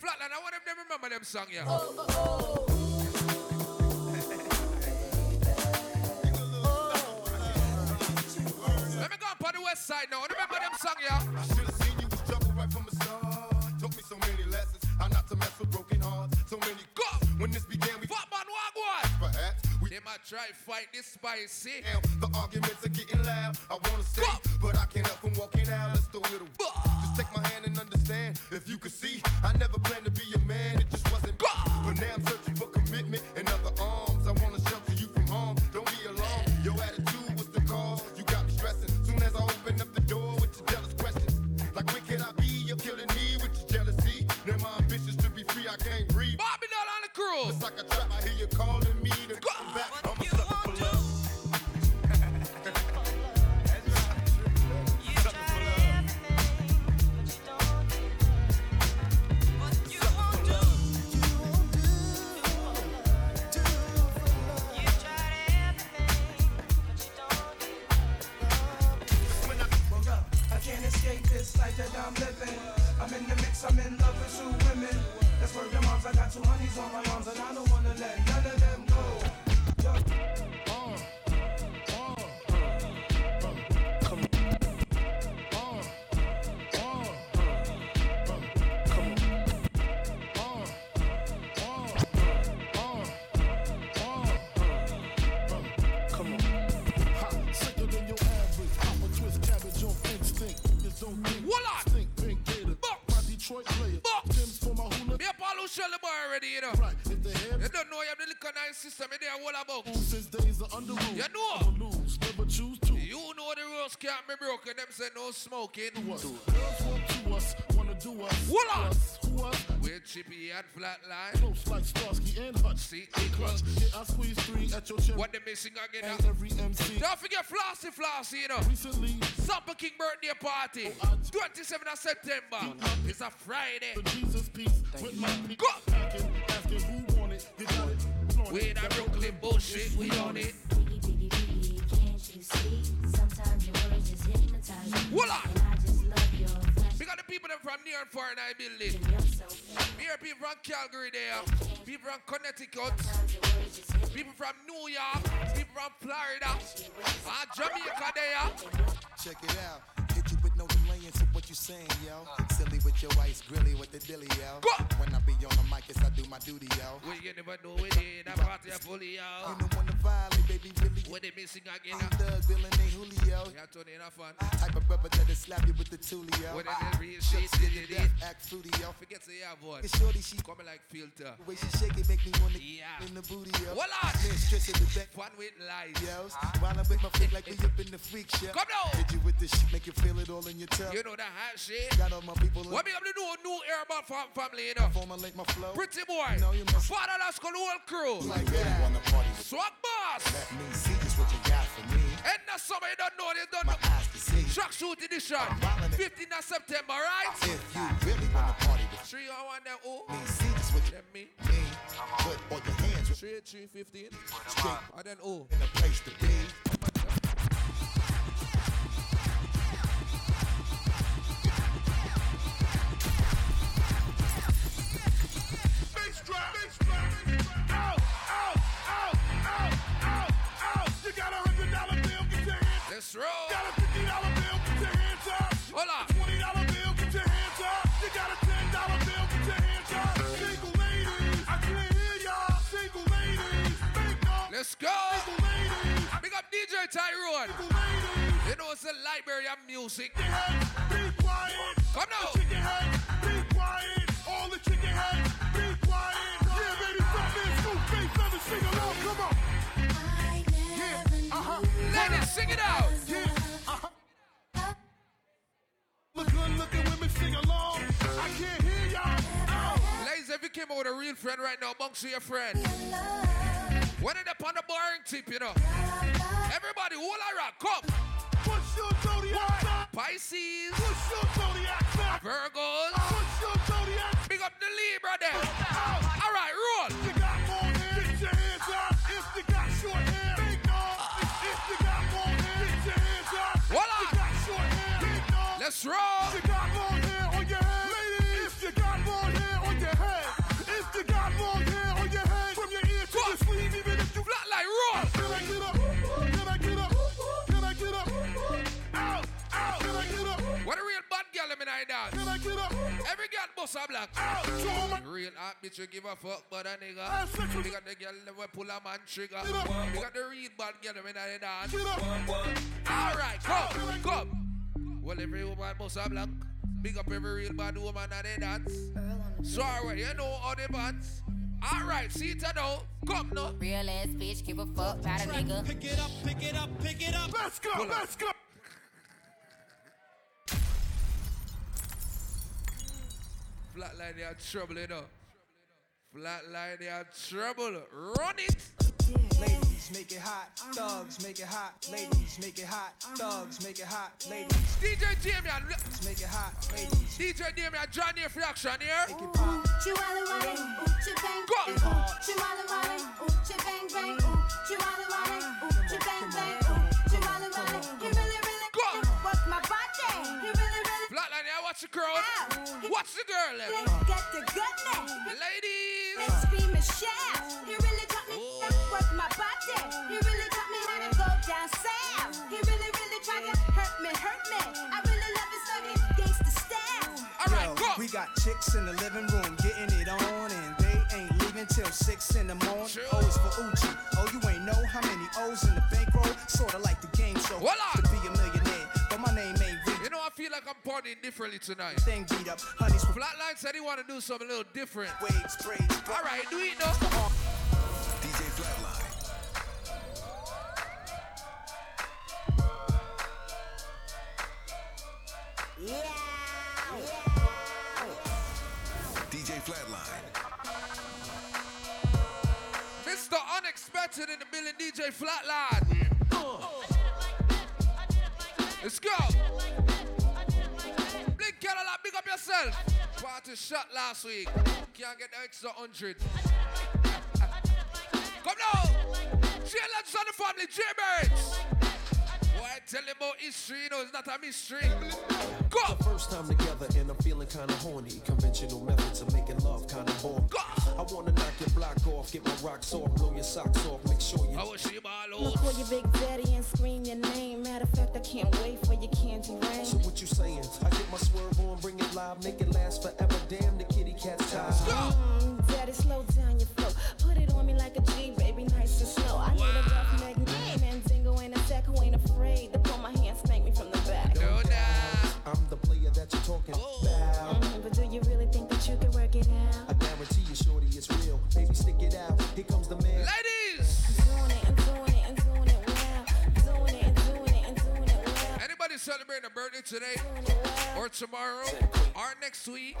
Flatline, I want them to remember them song, yeah. Oh, oh, oh, Let me go up on the west side now. Remember them song, yeah. I should have seen you was trouble right from the start. Taught me so many lessons. How not to mess with broken hearts. So many go. When this began, we Fuck man, walk one. Perhaps we They might try to fight this spicy. Damn, the arguments are getting loud. I wanna stay, but I can't help from walking out. Let's throw it away. Just take my hand and understand. If you could see, I never planned to be a man. It just wasn't. But now I'm searching for commitment and other arms. I wanna shelter you from harm. Don't be alarmed. Your attitude was the cause. You got me stressing. Soon as I open up the door with your jealous questions, like when can I be? You're killing me with your jealousy. Now my ambitions to be free, I can't breathe. Bobby Doll on the cruise. It's like a trap. I hear you calling I got two honeys on my arms, and I don't wanna let none already, you know. Right, if the head You don't know you have the liquor nice system in there, what about? since days are under rule. You know. Lose, never choose to. You know the rules can't be broken. Them say no smoking. Us. Do us. Voila. Us, who us? With Chippy and Flatline. Close like Starsky and Hutch. See, clutch. Yeah, I squeeze three at your chin. What they missing again? And every MC. Don't forget Flossy Flossy, you know. Recently, Supper King birthday party. 27th of September. It's a Friday. the Jesus piece with my feet packing, asking who want it. You got it. flaunt it. That Brooklyn bullshit, we on it. Voila! We got the people them from near and far in our building. We hear people from Calgary there, people from Connecticut, people from New York, people from Florida, and Jamaica there. Check it out. You saying, yo. Silly with your ice grilly with the dilly, yo. When I be on the mic, yes, I do my duty, yo. Well, you never know it in a party of fully You out. don't wanna violate, baby, really. What they missing again? I'm Doug, Bill, and they Julio. Yeah, Tony, enough fun. Type of brother that'll slap you with the tulio. When they real shit, Shucks to did your it, death, act fruity, yo. Forget say yeah, boy. It's shorty, she Coming like filter. the way she shake it make me wanna Yeah. in the booty, yo. Voila. Mistress of the back. Fun with lies. Yo, while I make my flick like we up in the freak show. Come on. Hit you with the shit, make you feel it all in your toe. You know that hot shit. Got all my people What me up to do new airborne fam- family, you know? formulate my flow. Pretty boy. know you must- Father that's called the whole crew. Like that. Wanna party with Swag boss. Let me see just what you got for me. And the summer you don't know, you don't My know. eyes can see. Track shoot edition. wildin' it. 15th of September, right? If you really wanna party with Three on one there, oh. me, see just what you me. mean. Put all your hands Three, three, 15. straight And then oh. in a place to be. Let's roll. Got a fifty dollar bill, get your hands up. Twenty dollar bill, get your hands up. You got a ten dollar bill, get your hands up. Single ladies, I can't hear y'all. Single ladies, make. Let's go. Single ladies, Big up DJ Tyrone. single ladies. You know it's a library of music. Be quiet. Come now. Sing it out. Yeah, uh-huh. Look good looking women sing along. I can't hear y'all. Ow. Ladies, if you came out with a real friend right now, amongst your friend. When it up on the boring tip, you know. Everybody, hold a rock, come. What's your zodiac sign? Pisces, What's your zodiac sign? Virgos, What's your zodiac big up the Libra there. All right, roll. That's If You got long hair on your head, ladies. If you got long hair on your head, if you got long hair on your head, from your ear to what? your sleeve, even if you flat like rock. Can I get up? Can I get up? Can I get up? Out, out. Can I get up? What a real bad girl, let me know that. Can I get up? Every girl must have black. Out, so my real hot bitch, you give a fuck, but a nigga. We got the girl that will pull a man trigger. We got the real bad girl, let me know that. All right, come, come. Well, every woman Bossa Black. Big up every real bad woman that they dance. Sorry, you know all the bands. All right, see it now. Come now. Real ass bitch, give a fuck about a nigga. Pick it up, pick it up, pick it up. Let's go, Pull up. let's go. Flatline, they are trouble, you know. Flatline, they are trouble. Run it. Ladies, make it hot. Thugs, make it hot. Ladies, make it hot. Thugs, make it hot. Ladies, DJ Damion, make it hot. Ladies, DJ Damion, join your reaction here. Chihuahua wale, oochie bang bang. Chihuahua wale, oochie bang bang. Chihuahua wale, oochie bang bang. Chihuahua wale, he really really work my body. He really really Flatline, yeah, watch the girl. Watch the girl. eh. get the goodness. Ladies, and scream and shout. He really we got chicks in the living room getting it on, and they ain't leaving till six in the morning. O oh, is for Uchi. Oh, you ain't know how many O's in the bankroll? Sorta like the game show. To be a millionaire, but my name ain't Reed. You know, I feel like I'm partying differently tonight. Thing beat up, honey's Flatline said he want to do something a little different. Waves, braids. All right, do it now. DJ Flatline. DJ Flatline. Mr. Unexpected in the building, DJ Flatline. Let's go. Blink Cadillac, big up yourself. Party shot last week. Can't get the extra hundred. Come now. Say hello to the family, J-Birds. Boy, tell him about history, you know, it's not a mystery. Go. The first time together and I'm feeling kinda horny. Conventional methods of I wanna knock your block off, get my rocks off, blow your socks off, make sure you. I wish you ball I'ma call your big daddy and scream your name. Matter of fact, I can't wait for your candy rain. So what you saying? I get my swerve on, bring it live, make it last forever. Damn the kitty cat's tired. Mm, daddy, slow down your flow. Put it on me like a G, celebrating a birthday today or tomorrow or next week?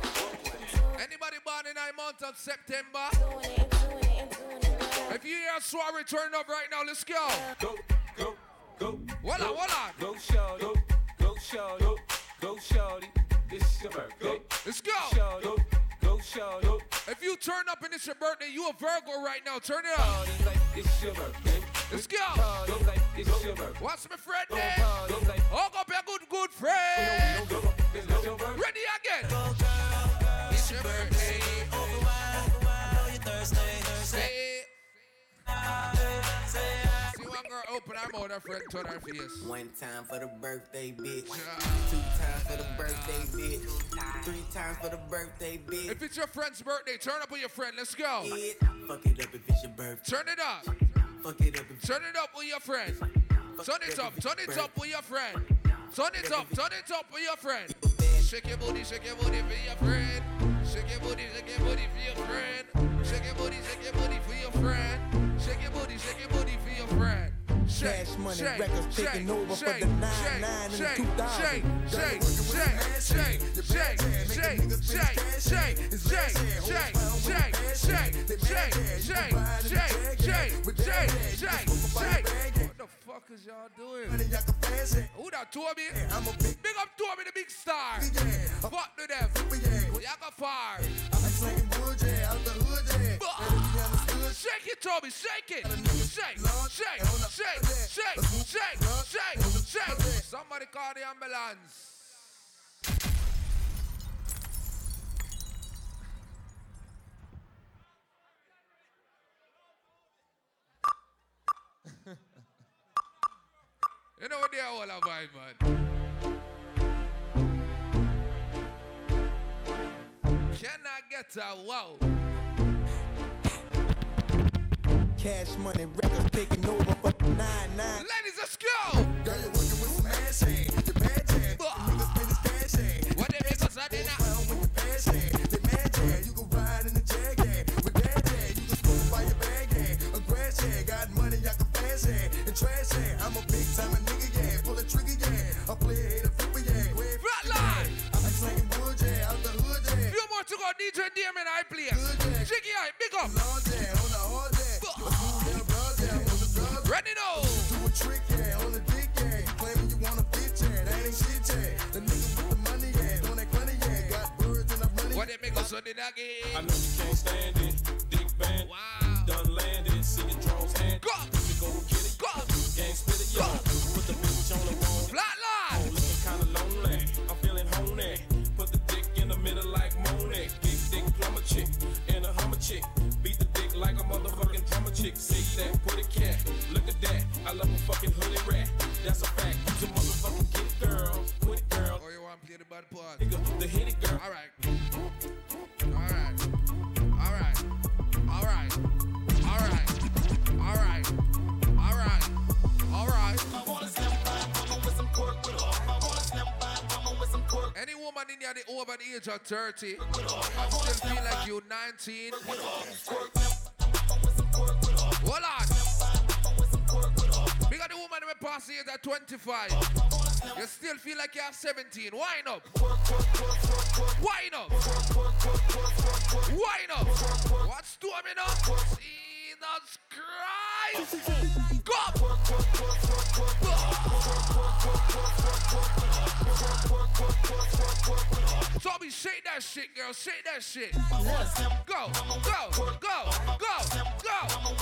Anybody born in the month of September? If you hear Soiree, turn up right now. Let's go. Go, go, go. Voila, go, voila. Go, shorty. Go, go, shorty. Go, go, shorty. It's your birthday. Let's go. Go. Go. If you turn up and it's your birthday, you a Virgo right now. Turn it up. It's your birthday. Let's go. It's your birthday. What's my friend name? party like Hug up your good, good friend. Ready again. It's your birthday. Ready again. It's your birthday. Say See one girl open her mouth, her friend turn her face. One time for the birthday bitch. Two times for the birthday bitch. Three times for the birthday bitch. If it's your friend's birthday, turn up with your friend. Let's go. Fuck it up if it's your birthday. Turn it up. Fuck it up Turn it up with your friend. Turn it up. Turn it up with your friend. Turn it up. Turn it up with your friend. Shake your booty, shake your booty for your friend. Shake your booty, shake your booty for your friend. Shake your booty, shake your booty for your friend. Shake your booty, shake your booty for your friend. Shake, Cash Money shake, Records shake, taking over for shake, the 99 shake, and the shake, 2000. Shake, shake, shake, shake, shake, shake, shake, shake, shake, shake, shake, shake, shake, shake, shake, shake, shake, shake, shake. What the fuck is y'all doing? Who that Toby? Big up Toby, the big star. Fuck to them. Y'all got far. Shake it, Toby, shake it. Shake, shake, shake, shake, shake, shake, shake. Somebody call the ambulance. You know what they are all about, man. Can I get a wow. Cash money records taking over for the 9 9. Ladies, let's go. Girl, you're working with some ass hand. Your bad hand. Niggas spend his cash hand. What they make us a dinner? Found with your cash hand. They mad hand. You can ride in the jag hand. With that hand, you can smoke by your bag hand. A grass hand. Got money, I can flash hand. And trash hand. I'm a big time nigga, yeah. Pull a trigger, yeah. I play a hater, flipper, yeah. Red Flatline. I be slanging wood, yeah. Out the hood, yeah. Few more to go. DJ Damion, I play. Jiggy, I big up. Long yeah. On the hard yeah. Ready now. Do a trick, yeah, on the dick, yeah. Claiming you want a bitch, yeah. That ain't shit, yeah. The niggas with the money, yeah. On that money, yeah. Got birds and I'm running. What they make us on the again? I know you can't stand it. Dick band. Wow. Done landed. See your drones hand. Go. You go get it. Go. Gang spit it, yo. Put the bitch on the wall. Flatline. Oh, looking kinda lonely. I'm feeling honey. Put the dick in the middle like Monet. Big dick plumber chick. And a hummer chick. Chick. Say that, put it cat. Look at that. I love a fucking hoodie rat. That's a fact. You motherfucking get it, girl. Girl. Oh, you want to play the? Nigga, the hit it, girl. All right. All right. All right. All right. All right. All right. All right. All right. I wanna slam by, mama with some pork with her. I wanna slam by, mama with some pork. Any woman in here the over the age of 30 and still feel like you're 19. Hold on. Bigger the woman that pass the age of 25. You still feel like you're 17. Wind up. Wind up. Wind up. What's storming up? Jesus Christ. Go. Tommy, shake that shit, girl. Shake that shit. Go, go, go, go, go.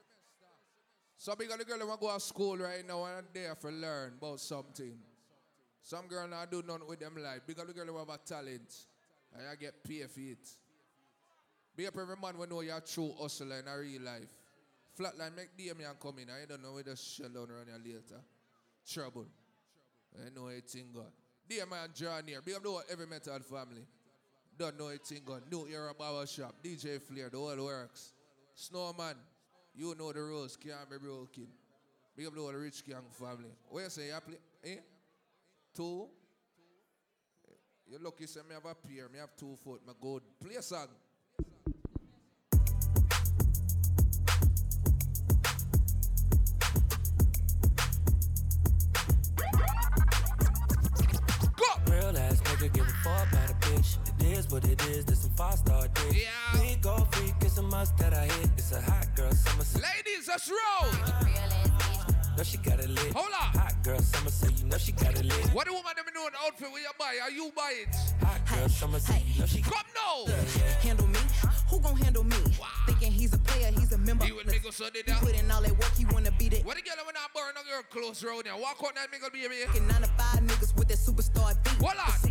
So big the girl want to go to school right now and there for learn about something. Some girl not do nothing with them life. Big the girl have a talent. And I get paid for it. Be up every man we know you're a true hustler in a real life. Flatline make Damion come in. I don't know where the shell down around here later. Trouble. I know anything God. DM and draw near. Big up the every metal family. Don't know anything God. New era barber shop. DJ Flair. The whole works. Snowman. You know the rules. Can't be broken. Big up the whole rich gang family. Where you say you play? Eh? Two? You're lucky say me have a pair. Me have two foot. My good. Play a song. Real ass nigga give a fuck about a bitch. It is what it is, this some five star dick. Yeah. Big old freak, it's must that I hit. It's a hot girl summer. So Ladies, let's roll. know she got it lit. Hold on. Hot girl summer, so you know she got it lit. What the woman them know an outfit where you buy? Are you buy it? Hot girl summer, so you know she Come now. Handle me? Who gon' handle me? Thinking he's a player, he's a member. You and me go so did that. Put in all that work, he wanna be the What the girl when I burn a girl close round there? Walk out that nigga baby. fucking nine to five niggas with that superstar beat. Hold on.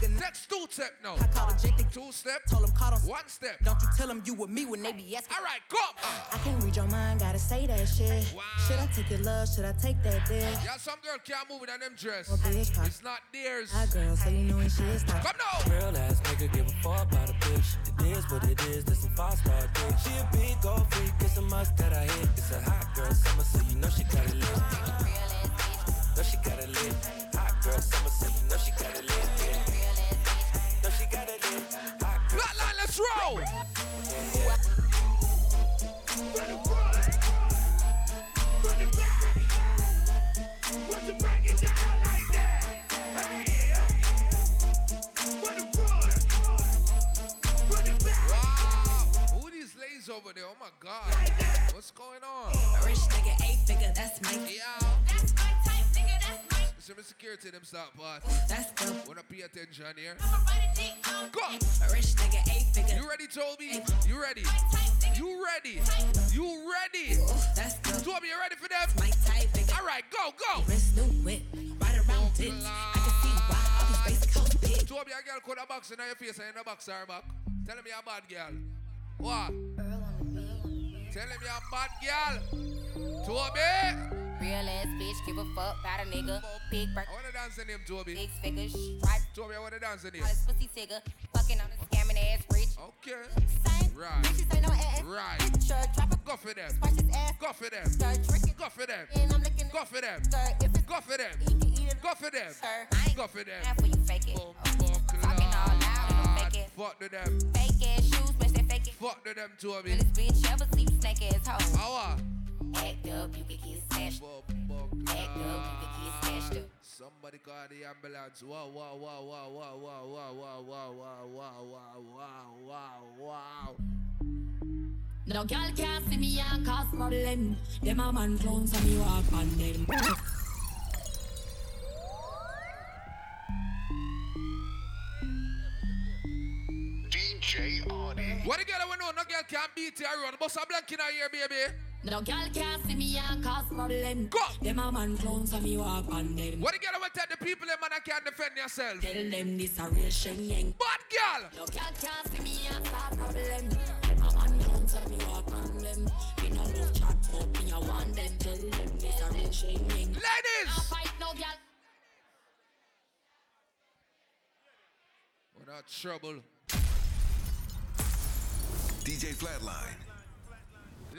The nigga. Next two step now. I called a Jake Two step. Told him caught on. One step. Don't you tell him you with me when they be asking. All right, come. Uh, I can't read your mind, gotta say that shit. Should I take your love? Should I take that dick? Yeah, some girl can't move in them dress. Well, bitch, pop. It's not theirs. Hot girl, so you know when she is not. Come now. Real ass nigga give a fuck about a bitch. It is what it is, this some five star dick. She a big old freak, it's a must that I hit. It's a hot girl summer, so you know she got it lit. Know she got it lit. Hot girl summer, so you know she got it lit. Flatline, roll. Who these ladies over there? Oh my God. What's going on? Rich nigga, eight figure, that's me. Yeah. That's my security them start part. That's good. Wanna pay attention here? A dick Go. A rich nigga, eight figure. You ready, Toby? You ready? Type nigga, You ready? You ready? Toby, you ready for them? All right, go, go. Right around it. I can see why all these basic hoes big. Toby, a girl could have box in your face and in the box her back. Tell him you're a bad girl. What? Tell him you're a bad girl. Toby. Real ass bitch, give a fuck about a nigga. Big bird. I wanna dance in him, Toby. Six figures, stripe. Toby, I wanna dance in him. This pussy figure. Fucking on a scamming ass rich. Okay. Same. Right. Bitches ain't no ass. Right. Picture, drop a Go for them. Squash his ass. Go for them. Skirt, trick it. Go for them. And I'm licking Go for them. Skirt, if it's Go for them. he can eat it. Go for them. Sir, I ain't Go for them. half when you fake it. Oh, Talking all loud don't fake it. Fuck to them. Fake ass shoes, bitch, they fake it. Fuck to them, Toby. This bitch ever see snake ass hoe. Act up, you can get smashed. Act up, you can get smashed up. Somebody call the ambulance. Wow, wow, wow, wow, wow, wow, wow, wow, wow, wow, wow, wow, wow, wow, wow. No girl can't see me and cause problem. Them a man clowns and me walk on them. Audi. What the girl we know? No girl can't beat you around. Bust a blank in her ear, baby. No girl can't see me and cause problem. Go. Them a man clowns and me walk on them. What the girl we tell the people them man I can't defend yourself? Tell them this a real sheng yang. Bad girl. No girl can't see me and start problem. Them a man clowns and me walk on them. Me no love chat but me a want them. Tell them this a real sheng. Ladies. No fight no girl. Without trouble. DJ Flatline.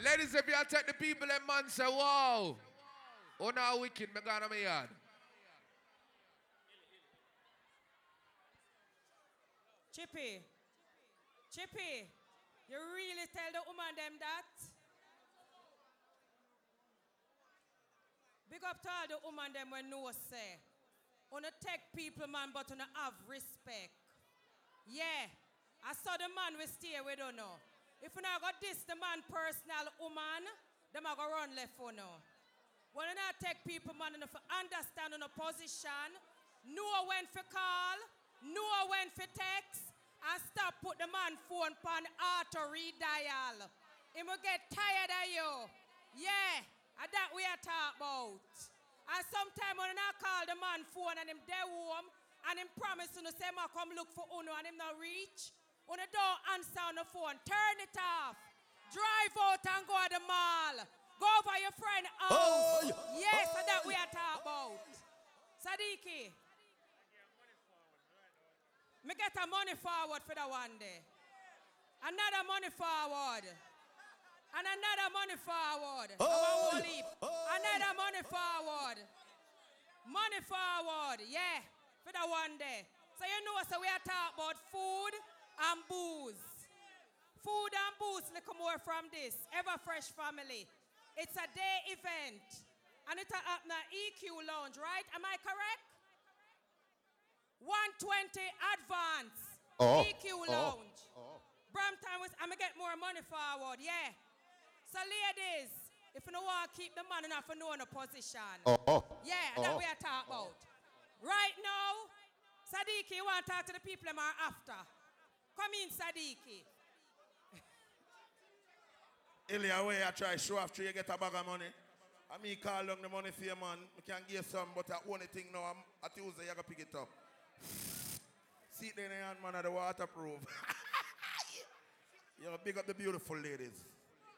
Ladies, if you take the people and man say, wow. Oh, now wicked, me gone on my yard. Chippy, Chippy, you really tell the woman them that? Big up to all the woman them when no say. Wanna take people man, but wanna have respect. Yeah, I saw the man we stay we don't know. If you not got this the man personal woman, them I go run left for now. When you not take people man enough understand on a position, know when for call, know when for text, and stop put the man phone pan auto redial. He will get tired of you. Yeah, and that we are talk about. And sometime when I call the man phone and him there home and him promise to say ma come look for Uno and him not reach. When the don't answer on the phone, turn it off. Drive out and go to the mall. Go over your friend house. Oh. Yes, and that we are talk about. Sadiki. Me get a money forward for the one day. Another money forward. And another money forward. Oh, Our whole yeah. heap. Another money forward. Money forward, yeah, for the one day. So you know, so we are talking about food and booze. Food and booze, little more from this. Ever Fresh family. It's a day event. And it's at the EQ Lounge, right? Am I correct? 120 advance. Oh, EQ oh, Lounge. Oh. Brampton was, I'm gonna get more money forward, yeah. So ladies, if you don't want to keep the man enough for knowing a position. Oh, oh, Yeah, oh. that we are talking about. Right now, Sadiki, you want to talk to the people are after. Come in, Sadiki. Ilya, where I try show after you get a bag of money. I mean, call on the money for you, man. I can give some, but I only thing now, I'm, at Tuesday, you gotta pick it up. See it in the hand, man, of the waterproof. you big up the beautiful ladies.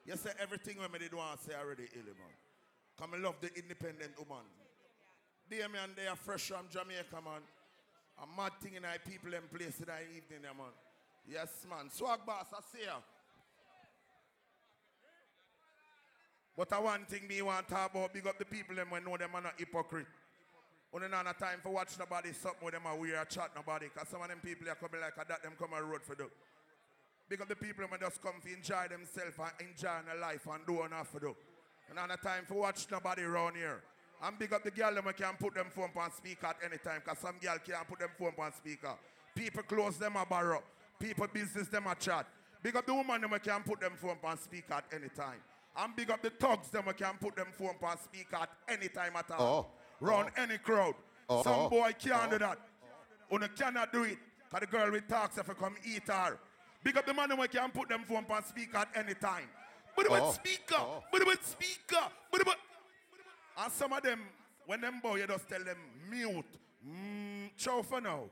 You say everything when me did want to say already, Ilya, man. Come and love the independent woman. Dear me and they are fresh from Jamaica, man. A mad thing in our people and place in our evening, man. Yes, man. Swag boss, I see ya. But I one thing me want to talk about, big up the people them when know them are not hypocrite. When not have time for watch nobody something with them and we are chat nobody. Cause some of them people are coming like that, them come on road for do. Big up the people them just come to enjoy themselves and enjoy their life and do enough for do. And not have time for watch nobody around here. And big up the girl them can put them phone on speaker at any time. Cause some girl can't put them phone on speaker. People close them a borrow. People business them a chat. Big up the woman them who can put them phone on speaker at any time. And big up the thugs them who can put them phone on speaker at any time at all. Round any crowd. Oh. Some Oh. boy can't do that. Una cannot do it. Cause the girl with talks if you come eat her. Big up the man who can put them phone on speaker at any time. But Oh. with speaker, but with speaker, but with. And some of them, when them boy, you just tell them mute. Mm, ciao for now.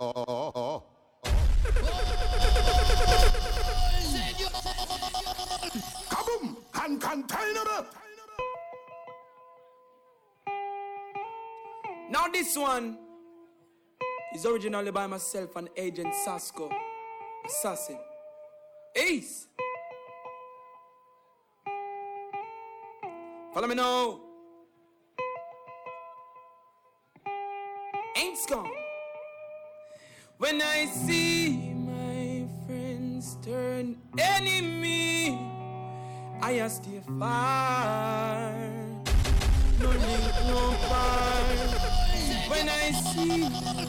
Oh, oh, oh. Uncontainable! Now this one is originally by myself and Agent Sasco, Assassin. Ace. Follow me now. Ain't. When I see my friends turn enemy, I stay far. No link, no part. When I see my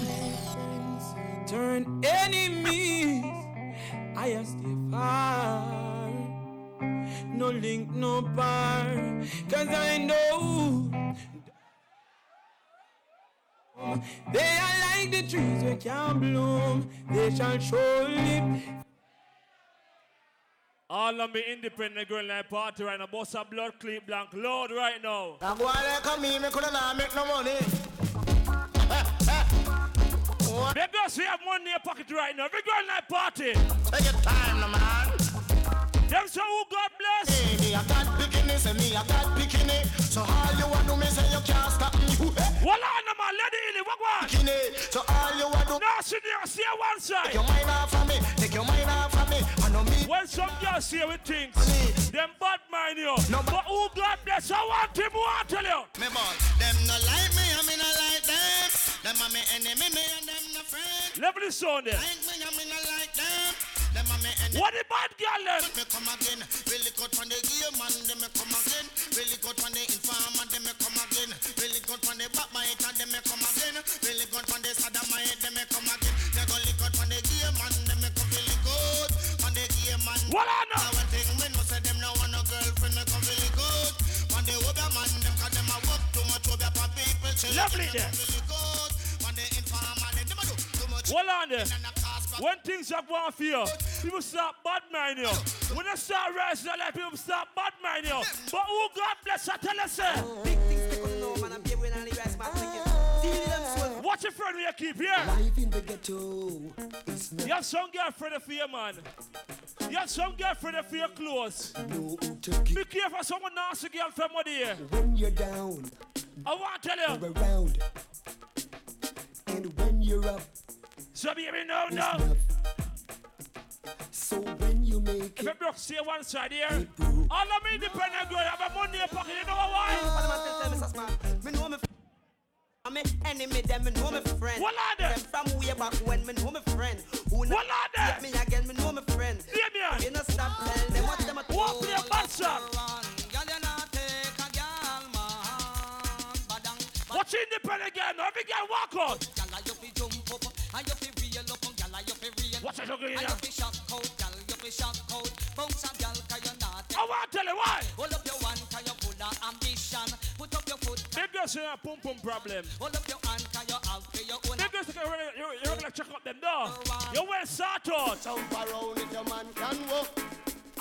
friends turn enemies, I stay far. No link, no bar. Cause I know they are like the trees that can bloom. They shall surely All of me independent girl night party right now. Boss a blood clip blank load right now. Now boy like come me, me coulda not make no money. Big girls, we have money in your pocket right now. Big girl night party. Take your time, no man. Them say who God bless. Hey, me I got bikini, say me I got So all you want to me say you can't stop me. Eh? Well on the man, lady Illy, what one? So all you want to. No, see there, see one side. Take your mind off of me. Take your mind off of me. I know me. When some girls see with things, them bad mind you. No, but who God bless, I want him, who I tell you. Me boss, them no like me, I me no like them. Them are me enemy, me and them no friend. Level the sound there. Like me, I me no like them. Them are me. What the bad girl then? Me come again. Really good from the gear man, them me come again. Really good from the them me come again. Really good from the back my head, them me come again. Really good from the side of my head, them me come again. They go lick out from the gear man, them me come really good. From the gear man. What I know? Now one thing me know say them no want no girlfriend, me come really good. From the Obeah man, them cause them a work too much Obeah for people. Lovely there. Really good. From the them them a do too much. On there. When things have gone for you, people start bad mind you. When they start rising, like people start bad mind you. But who God bless, I tell you, say. Big things they couldn't know, man. I'm here with any rest, man. Stealing. Watch your friend we keep here. Life in the ghetto You have some girlfriend for your man. You have some girlfriend for your clothes. Be careful, someone nasty girl from what here. When you're down, I want to tell you. around. And when you're up, So baby, no, it's no. enough. So when you make If you broke see one side here, all of me independent girl have a money in pocket, you know why? Me know me. I'm me enemy, them me know me friend. What are them? from way back when me know me friend. Who What are them? hate me again, me know me friend. Damien. You know stop tell them what them a What for your bad song? Watch independent girl, now every girl walk out. Watch it, okay, yeah. I want to tell you why. Hold up your one, cause you're full of ambition. Put up your foot, Big girls say a pum pum problem. hold up your hand, cause you're out for your own. Big girls say you're you're gonna check out them door. You're well sorted out. Jump around if your man can walk.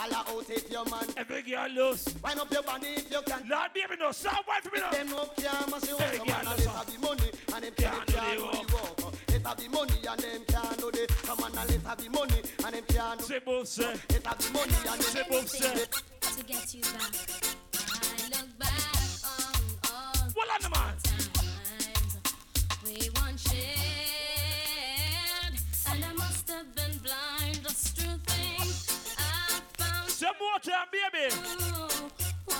Alla out if your man. Every girl loose. Wind up your body if you can. Lord, baby, no, stop wait for me now. Them no care, must you Every want girl man and loose. let have the money and them can't do the do the walk. Have the money and them can't do the. Come on and let have the money and them can't do. C'est beau, c'est. Let have the money and them. C'est beau, c'est. To get you back. I look back on all Well, the man. times we once shared, and I must have been blind just to think I found Some more time, baby.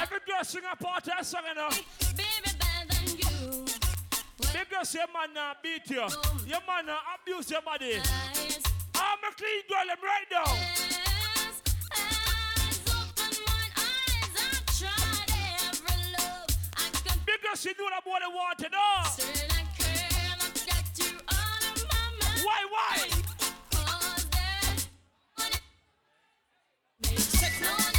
Every girl sing a part of a song, you know. baby better than you. Big girl say man not beat you. Your man not abuse your body. I'm a clean girl, I'm right now. Because she knew that boy they want. Why, why? I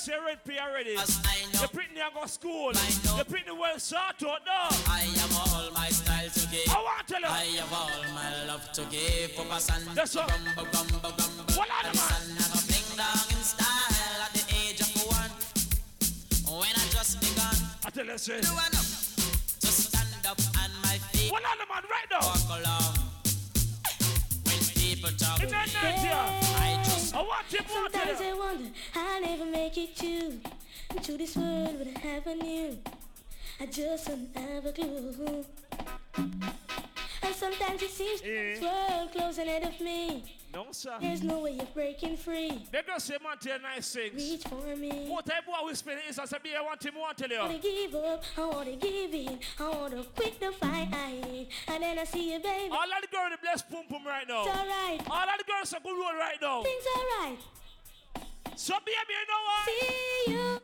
survive. Thank God. Survive. Oh. Big girl Because you're red pay already. Pretty young go school. You're pretty well sorted out now. I have all my style to give. I want to tell you. I have all my love to give. Papa San. That's what. Gumbo, gumbo, gumbo. What are the man? I go bling dong in style at the age of one. When I just begun. I tell you, say. Do enough to stand up on my feet. What are the man right now? Walk along. When people talk. In here. I just. I want you to Sometimes I wonder I'll never make it to to this world what happened you. I just don't have a clue. And sometimes it seems eh. this world closing ahead of me. No, sir. There's no way of breaking free. They go say man tell nice things. Reach for me. What type of whisper is as a beer I want him want tell I wanna give up, I wanna give in, I wanna quit the fight, I hate. and then I see you, baby. All of the girls the bless pum pum right now. It's alright. All of the girls are good roll right now. Things alright. So baby, you know what? See you.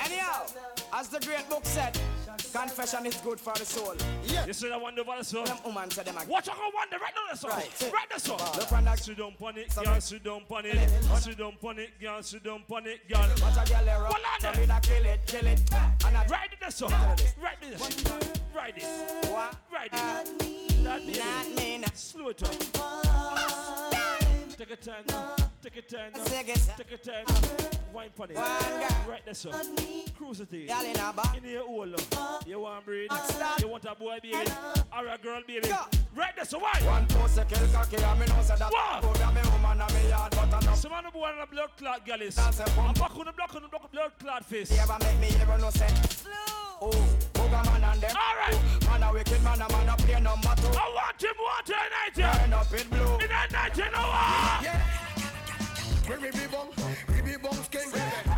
Anyhow, as the great book said, confession is good for the soul. Yeah. You see that wonder about the soul? Them woman said them again. Watch out, wonder right now, the song. Right. Right, the song. Look on that. Sit down on it, girl. Sit down on it. Sit down on it, girl. Sit down on it, girl. Watch a girl there, Hold on so there. me da kill it, kill it. And I Right the song. Right this. Right this. What? Right this. Not me. Not me. Slow it up. Take a time. Take a time. Take it. Take a time. Wine on it. Right there, sir. Cruise it in. Girl in a bar. In your hole. Uh. You want breed? Stop. You want a boy baby? Or a girl baby? Go. Right there, so why? One pussy kill cocky and me know say that What? program me woman and me yard but I know Some man born on a blood clot gallis. That's a pump. I'm back on the block on the block blood clot face. They ever make me ever no say Oh, booger man and them All right. Man a wicked man a man a play number two I want him water night here. Turn up in blue In that night, you know what? Yeah. Ribby bee bum, ribby bum skin.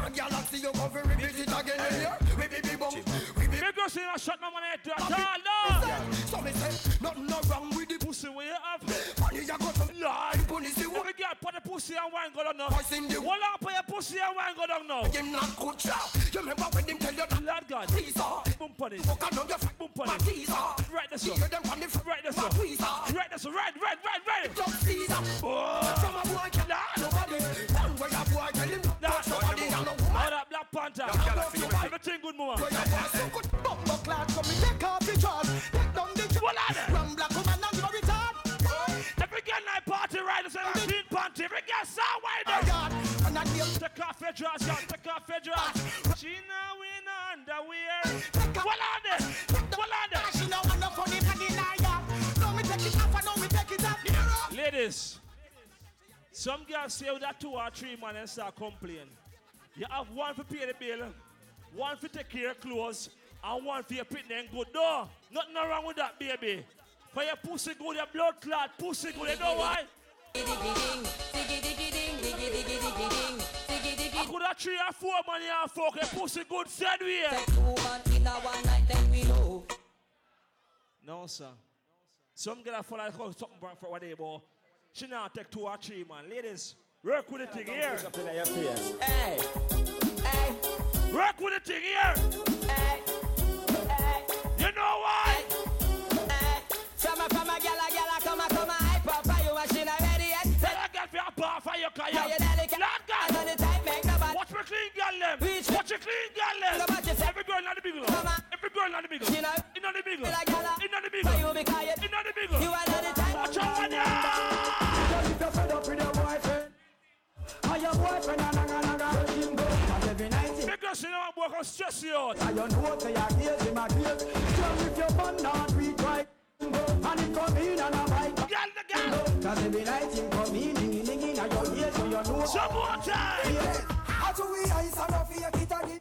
A galaxy you come for repeat it again. yeah. Ribby bee bum, ribby. Make us see a shot no man head to a tall. So me say, nothing no wrong with the Pussy you have. money you got some Lord. Punish the Every girl put the pussy and wine go down now. In the Hold on for your pussy and wine go down now. Him not good job. You remember when them tell you that Lord God. Please, uh, Boom on it. fuck on your Boom on my it. Right sir. Hear them from the front. Right sir. tweezer. Right there, sir. Right, right, right, right. Just Caesar. Oh. From a boy nobody. One way a boy tell him touch nobody and no All that Black Panther. Everything good, mama. Where your boy so good. Bumbo clad, so me take off the jaws. Take down the jaws. Hold on black 17 panty. And I. Take off your dress, girl. Take off your dress. She now in underwear. Hold on there. She know I'm not funny, me take it off, and now me take it off. Ladies, some girls say with that two or three man and start complaining. You have one for pay the bill, one for take care of clothes, and one for your pit them good. No, nothing wrong with that, baby. For your pussy good, your blood clot, pussy good. You know why? I could have three or four money and fuck your pussy good said we. No, sir. Some girl fall like oh, something wrong for what they boy. She now take two or three, man. Ladies, work with the thing here. Hey, hey, Work with the thing here. hey, hey, You know why? hey From a, from a gal, a for your bar for your car. Yeah, you delicate. Lord God. And on the time, make nobody Watch me clean girl them. Watch you clean girl them. Go back yourself. Every girl in the big Come. Every girl in the big You know. In the big Like gala. The big So you be the big You are not the time Watch out on ya. If you're fed up with your boyfriend And your boyfriend a naga naga let him go And every night Because you know I'm working stress you out. And you know say your gaze him a gaze Just if your bun not reach him And it come in and a bite Girl, the girl. Cause every night him come in lingy in your ears So you know Some more time. Yeah How to we ice and a fake it again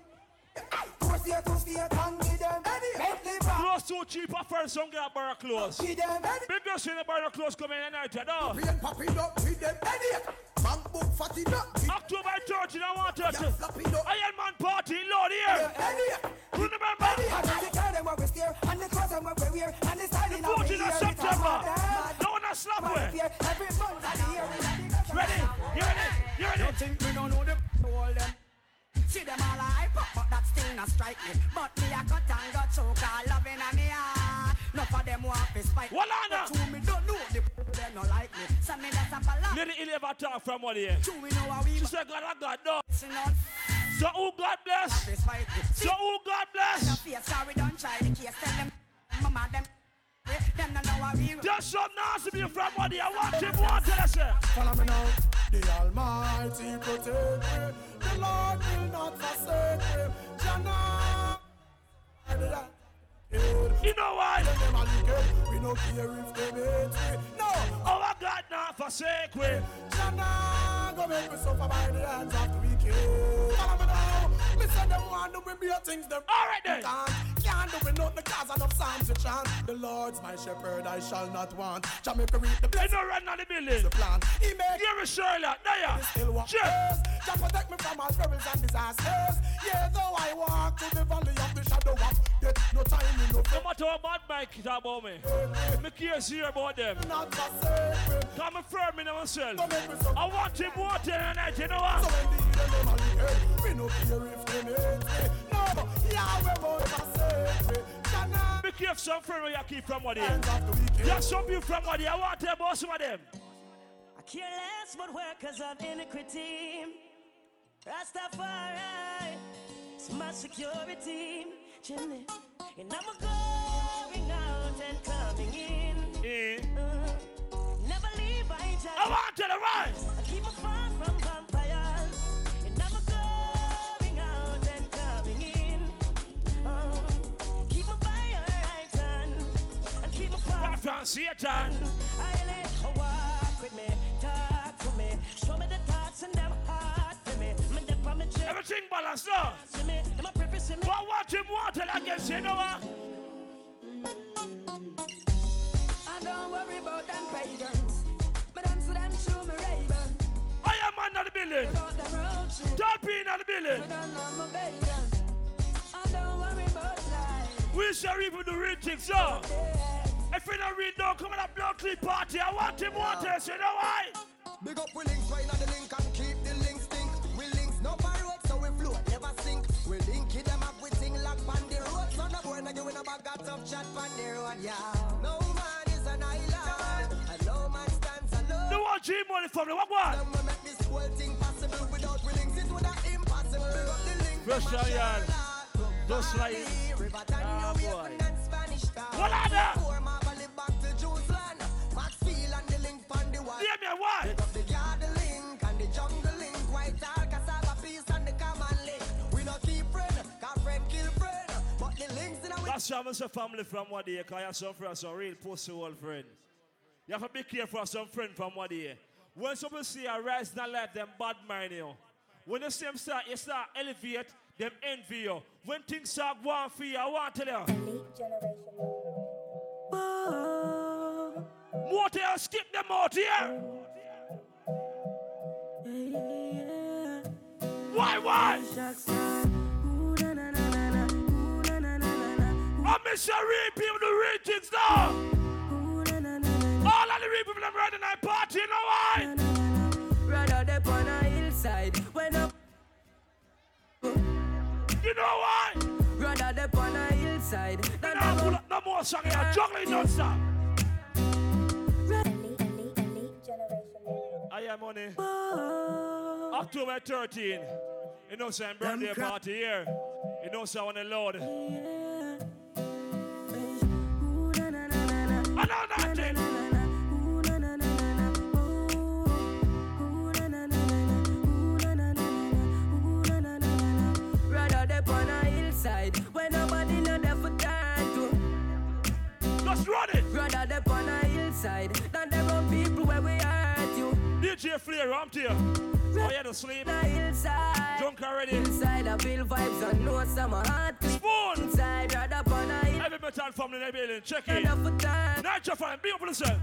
Go stay to stay and give them back too cheap at first, some girl borrow clothes. Give them Big girl see the borrow clothes coming in the night, you know. Rain popping up with them headache. Bank book fatty up. October 13, I want to. Iron Man party, Lord here. Remember? And the girl them what we steer And the clothes them what we wear And the styling of 14th of September. No one has slap way. Every month of the year Ready? You ready? You ready? Don't think we don't know them to all them See them all hype up, but that still not strike me. But me a cut and got choke, all loving a me ah. Enough of them want to spite me. Hold on now. But to me don't know the people them no like me. So me that's a pala. Lady Ileva talk from what here? To me know how we She said, God, I got no. So who God bless? So who God bless? Just some nasty be from what I want him want to say. Follow me now. The Almighty protect me. The Lord will not forsake me. Jana. You know why? We no care if they hate me. No. Oh, Our God not forsake we. Jana go make me suffer by the hands of the wicked. Me say them want to bring me things them. All right then. Can't, can't do it nothing cause enough psalms to chant. The Lord's my shepherd, I shall not want. Jamaica reap the blessing. don't run on the building. The plan. He make Gary Sherlock, there still walk first. Jah protect me from all perils and disasters. Yeah, though I walk through the valley of the shadow of death, no time in no No matter what bad Mike talk about me. Me care hear about them. Not forsake me. Come firm in myself. I want him water tonight, you know what? So when the heathen them a wicked, we no care if them hate me. No, Yahweh won't forsake me. Jana. Be some friend where you keep from what. You have some people from what. I want to hear some of them. I care less but workers of iniquity. Rastafari, my security. Chimney, and I'm going out and coming in. Uh, never leave, I want to the right. I keep far from my far from Satan. I let her walk with me, talk to me, show me the thoughts and them heart for me. Me dip me chest. Everything balanced now. See me, them a me. But want him water against you know what? I don't worry about them pagans. Dance to them through me Ray-Ban. I am man of the building. Without them road shoes. Top in the building. Don't know my pagans. I don't worry about life. We shall reap the real things, so. If you don't read, don't come in a blood clip party. I want him water, so you know why? Big up we links right now the link and keep the link stink. We links no pirate so we float never sink. We link it them up with thing lock on the road. So no boy no give in a bag of tough chat on the road. Yeah. No man is an island and no man stands alone. No one G money from the what one? Them will make this whole thing possible without we links it would have impossible. Big up the link. Fresh them and Royale. Sherlock. Just like. River Ah, boy. Waven and Spanish Town. What are they? Link on the wall. Me, why? Pick up the garden link and the jungle link. White all cassava peace and the common link. We no keep friend, cause friend kill friend. But the links in our That's why I'm a family from what day, because I have some friends, some real pussy old friends. You have to be careful of some friend from what day. When some people see a rise not like them bad mind you. When the same start, you start elevate, them envy you. When things start going for you, I want to tell you. More tell skip them out here. Why, why? I miss your real people, the real things now. All of the real people, them riding night party, you know why? Rather they on a hillside when up. You know why? Rather they on a hillside than Now pull go- up no more song here, juggling non-stop. I am money. October 13. You know, some birthday party here. You know, so on the Lord. I know nothing. Rather they on a hillside when nobody know there for turn to. Let's run it. Rather they on a hillside than there are people where we hurt you. DJ Flair, I'm here. Oh, you had to sleep. Hillside. Drunk already. Inside I feel vibes and know some heart. Spoon. Inside rather on a hill. Every metal family in the building. Check it. Rather for turn. Nitro fan, be up for yourself.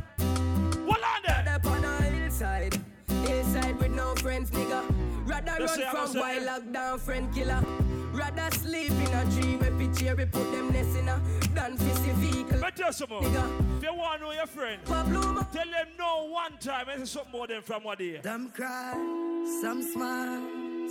What on there? Rather on a hillside. Hillside with no friends, nigga. Rather Let's run say, from wild lockdown friend killer. Rather sleep in a tree where picture we put them nest in a than fist vehicle. Let tell you some more. Nigga. If you want to know your friend, Pablo, tell them no one time and say something more than from what day. Some cry, some smile,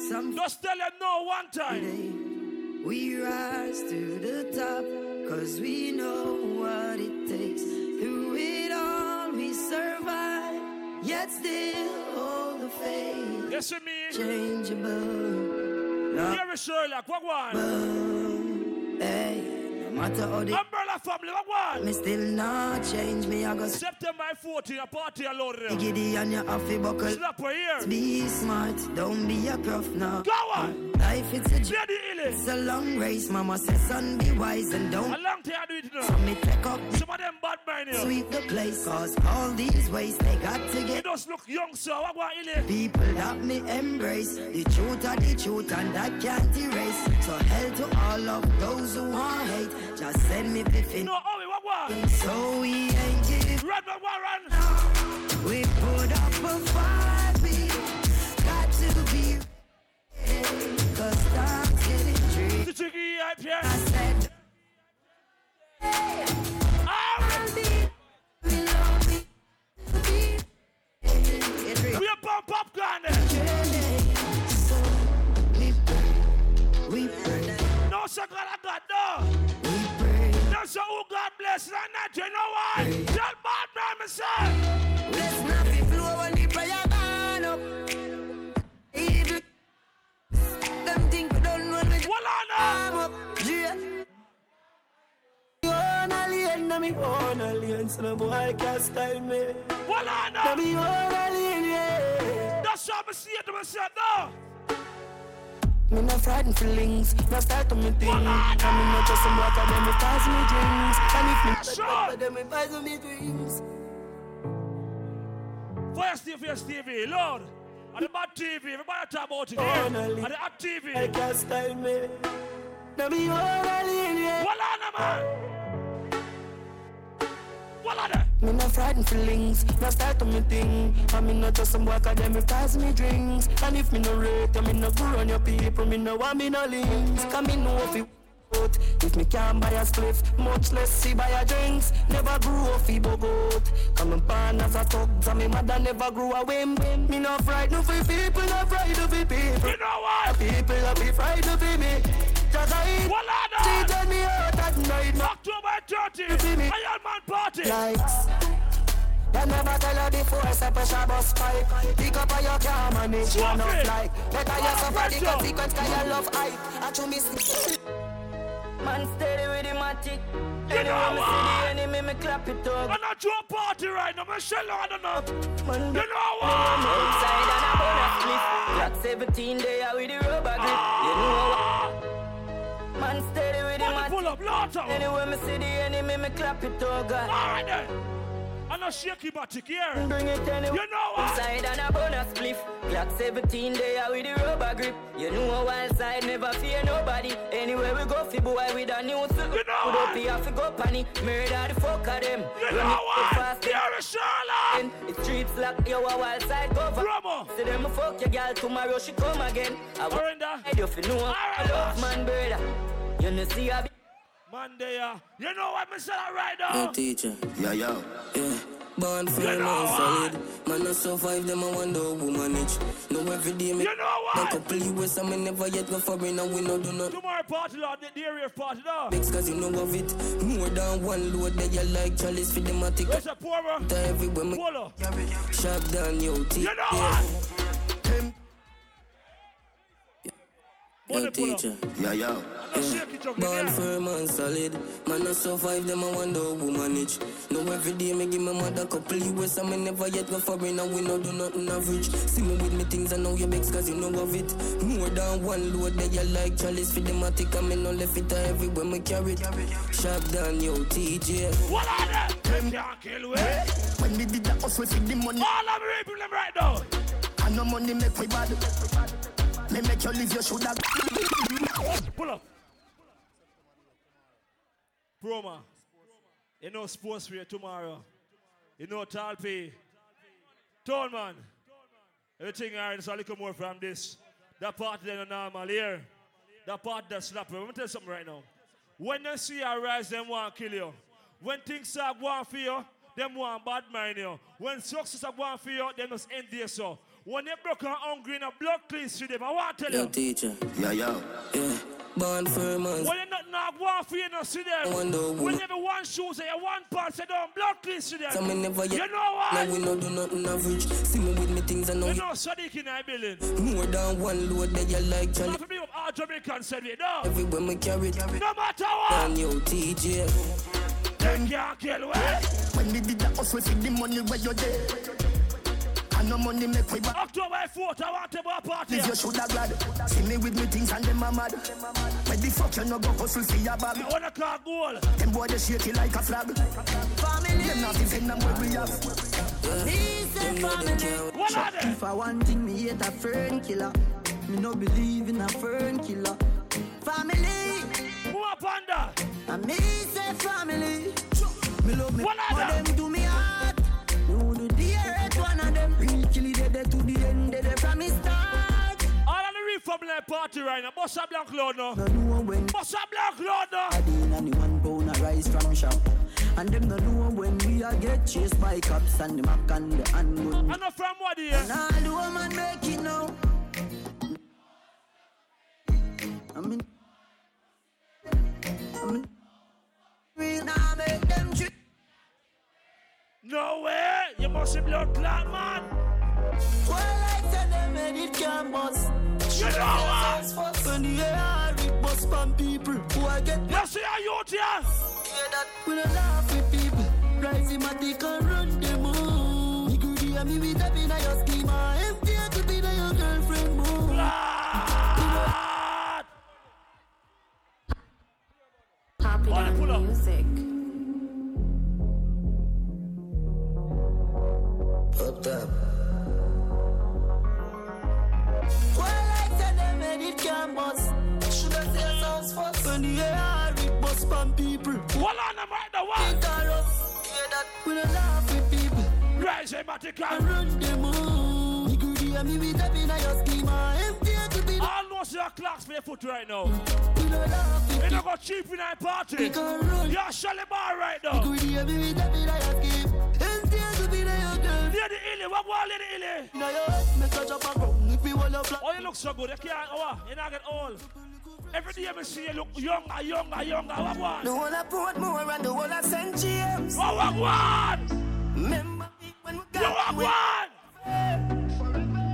some Just tell them no one time. We rise to the top, cause we know what it takes. Through it all, we survive, yet still hold the faith. Yes, me. changeable. Here is Sherlock, what one? Matter how the Umbrella family, what one? me still not change me. I go September 14, a party alone. Giddy and you have to buckle. Slap her here. Be smart, don't be a gruff now. Go on. Life it's a journey. It's a long race. Mama says, son, be wise and don't. A long time I do it now. So me take up, Some of them bad mind here. sweep the place. Cause all these ways they got to You get. just look young, so what want Illy? People that me embrace The truth are the truth and that can't erase So hell to all of those who want hate Just send me piffin No, Owie, what want? So we ain't give Red man, Warren. We put up a fight We got to be Cause time's getting tricky The hype here. I said Alright. We love me We a pump popcorn there. So we pray We pray No, God, I got no. Pray God bless. And that you know why? Tell bad man, me say. Let's not be flow when the prayer burn up. Evil. Them think we don't run with Well, arm up. Yeah. You own alien, na me own alien, so no boy can style me. Well, Na me own alien, yeah. That's what I say to myself, no. Me no frightened feelings, no start to me thing. And me not just some water, then me pass me drinks. And if me Sure. then me pass me dreams. Fire Steve, Fire TV, Lord. And the bad TV, everybody talk about it no, And the hot TV. I can't style me. Na me own alien, yeah. Well, on man. There. Me no frightened feelings, no start to me thing. And me not just some boy, cause them me pass me drinks. And if me no rate, and me no go on your people, me no want me no links. Cause me know if it out. If me can't buy a spliff, much less see buy a drinks. Never grew up fi bogot. Come and born as a thug, and me mother never grew a whim. Me no frightened for people, no frightened for people. You know what? People a be frightened for me. Just I Well, she there. tell me out at night. no October 30, me. Iron Man party. likes. I never tell her before, say pressure bus pipe. Pick up on your car, manage you Swap enough it. like. Better you Swap suffer the pressure. consequence, cause you love hype. I to miss. Man steady with the matic. You know me what? see the enemy, me clap it up. I'm not your party right now, Michelle, I don't know. Man, You know what? Outside and I'm a bonus cliff. Glock 17 there with the rubber grip. You know what? Ah. Man steady with matic. pull up, Lord. All Anyway, me see the enemy, me clap it up. God. right then. I'm not shaky batik here. Bring it anyway. You know what? Side and a bonus spliff. Glock 17 there with the rubber grip. You know a wild side never fear nobody. Anywhere we go, fi boy with a new suit. You know Put what? up here fi go panny. Murder the fuck of them. You Run know it what? fast. Here is Sherlock. If streets lock, you a wild side cover. Promo. Say them a fuck your girl tomorrow she come again. I Orinda. hide you fi know I love man brother. You know see a Monday, uh, you know what, Mr. Right Yo, now? teacher. Yo, yo. Yeah. Born for You a know man what? solid. Man, I survive them, I wonder who manage. No, every day me. You know A what? couple years, I me never yet go for me, and we no do not. Tomorrow party, Lord, the, the area party, no. Mix cause you know of it. More than one load that you like Chalice for the matic. Where's the poor Everywhere me Polo. sharp down yo T. You know yeah. what? Yo Money pull teacher. Yo, yo. I'm not shaky juggling Born here. firm and solid. Man, I survive them, I wonder who manage. No, every day me give my mother couple years, and me never yet go for it, and we no do nothing average. See me with me things, I know you mix, cause you know of it. More than one load that you like, Chalice for the matic, and me no left it everywhere me carry it. Sharp down, yo, TJ. What are they? Them can't kill we. When we did that hustle for the money, All I'm raping them right now. and no money make we bad. Me make you live your shoulda. Pull up. Proma. You know sports wear tomorrow. You know Talpi. Tone man. Everything alright, so a little more from this. That part then normal here. That part that slap. Let me tell you something right now. When they see you rise, them want to kill you. When things are going for you, them want bad mind you. When success are going for you, them just end there so. When they broke and hungry and a blood cleans to them, I want to tell Yo, you. teacher. Yeah, yo. Yeah. Born firm and When you not not want for you, not see them. Wonder who- When every one shoes and one part say down, blood cleans to them. So me never yet. You know what? Now we no do nothing average. See me with me things I know You you know Sadiq in our building. more than one load that you like Charlie. Not to be up all Jamaican said we no. Everywhere me carry it. No matter what. On you, TJ. They can't kill we. When we did the hustle for the money where you there. And no money make we back. October 4th, I want to go a party. If you should have glad. See me with me things and them a mad. Where the fuck you no go hustle for your bag. You wanna call goal? Them boy they shake it like a flag. Family. Them not defend them where we have. Me say family. What are they? If I one thing, me hate a fern killer. Me no believe in a fern killer. Family. Who up under? And me say family. Me love me. What are but they? them do me from the party right now. Boss a black load now. No know when. Boss a black load now. I did only one pound of rice from shop. And them no know when we a get chased by cops and the mac and the handgun. I know from what here. And all the woman make it now. I mean, I mean, we now make them treat. No way. You must be blood clot, man. Well, I tell them and it can bust. You know what? When the air it bust from people who I get. You see a youth here? Hear that? We don't laugh with people. Rise him and take and run them all. Me greedy and me with a pin of your schema. Empty to be the your girlfriend more. Popular music. Up top. Can bust. Should I say sounds first? When the air it bust from people. Hold on, I'm right now. What? Think I rough. Hear that? We don't laugh with people. Rise him at the I run them all. Me greedy and me with a pin of your schema. Empty to be the All know see your clocks for your foot right now. We don't laugh with You people. don't go cheap in that party. We can run. You're Shelly Bar right Me now. greedy and me with a pin of your schema. Empty to be the your. Lady Illy, what want Lady Illy? Now you hurt me touch a ground. If me want your flat. Oh, you look so good. You can't, oh, you not get old. Every day I see you look younger, younger, younger. What want? The whole of Portmore and the whole of St. James. Oh, what, what want? Remember me when we You got what want?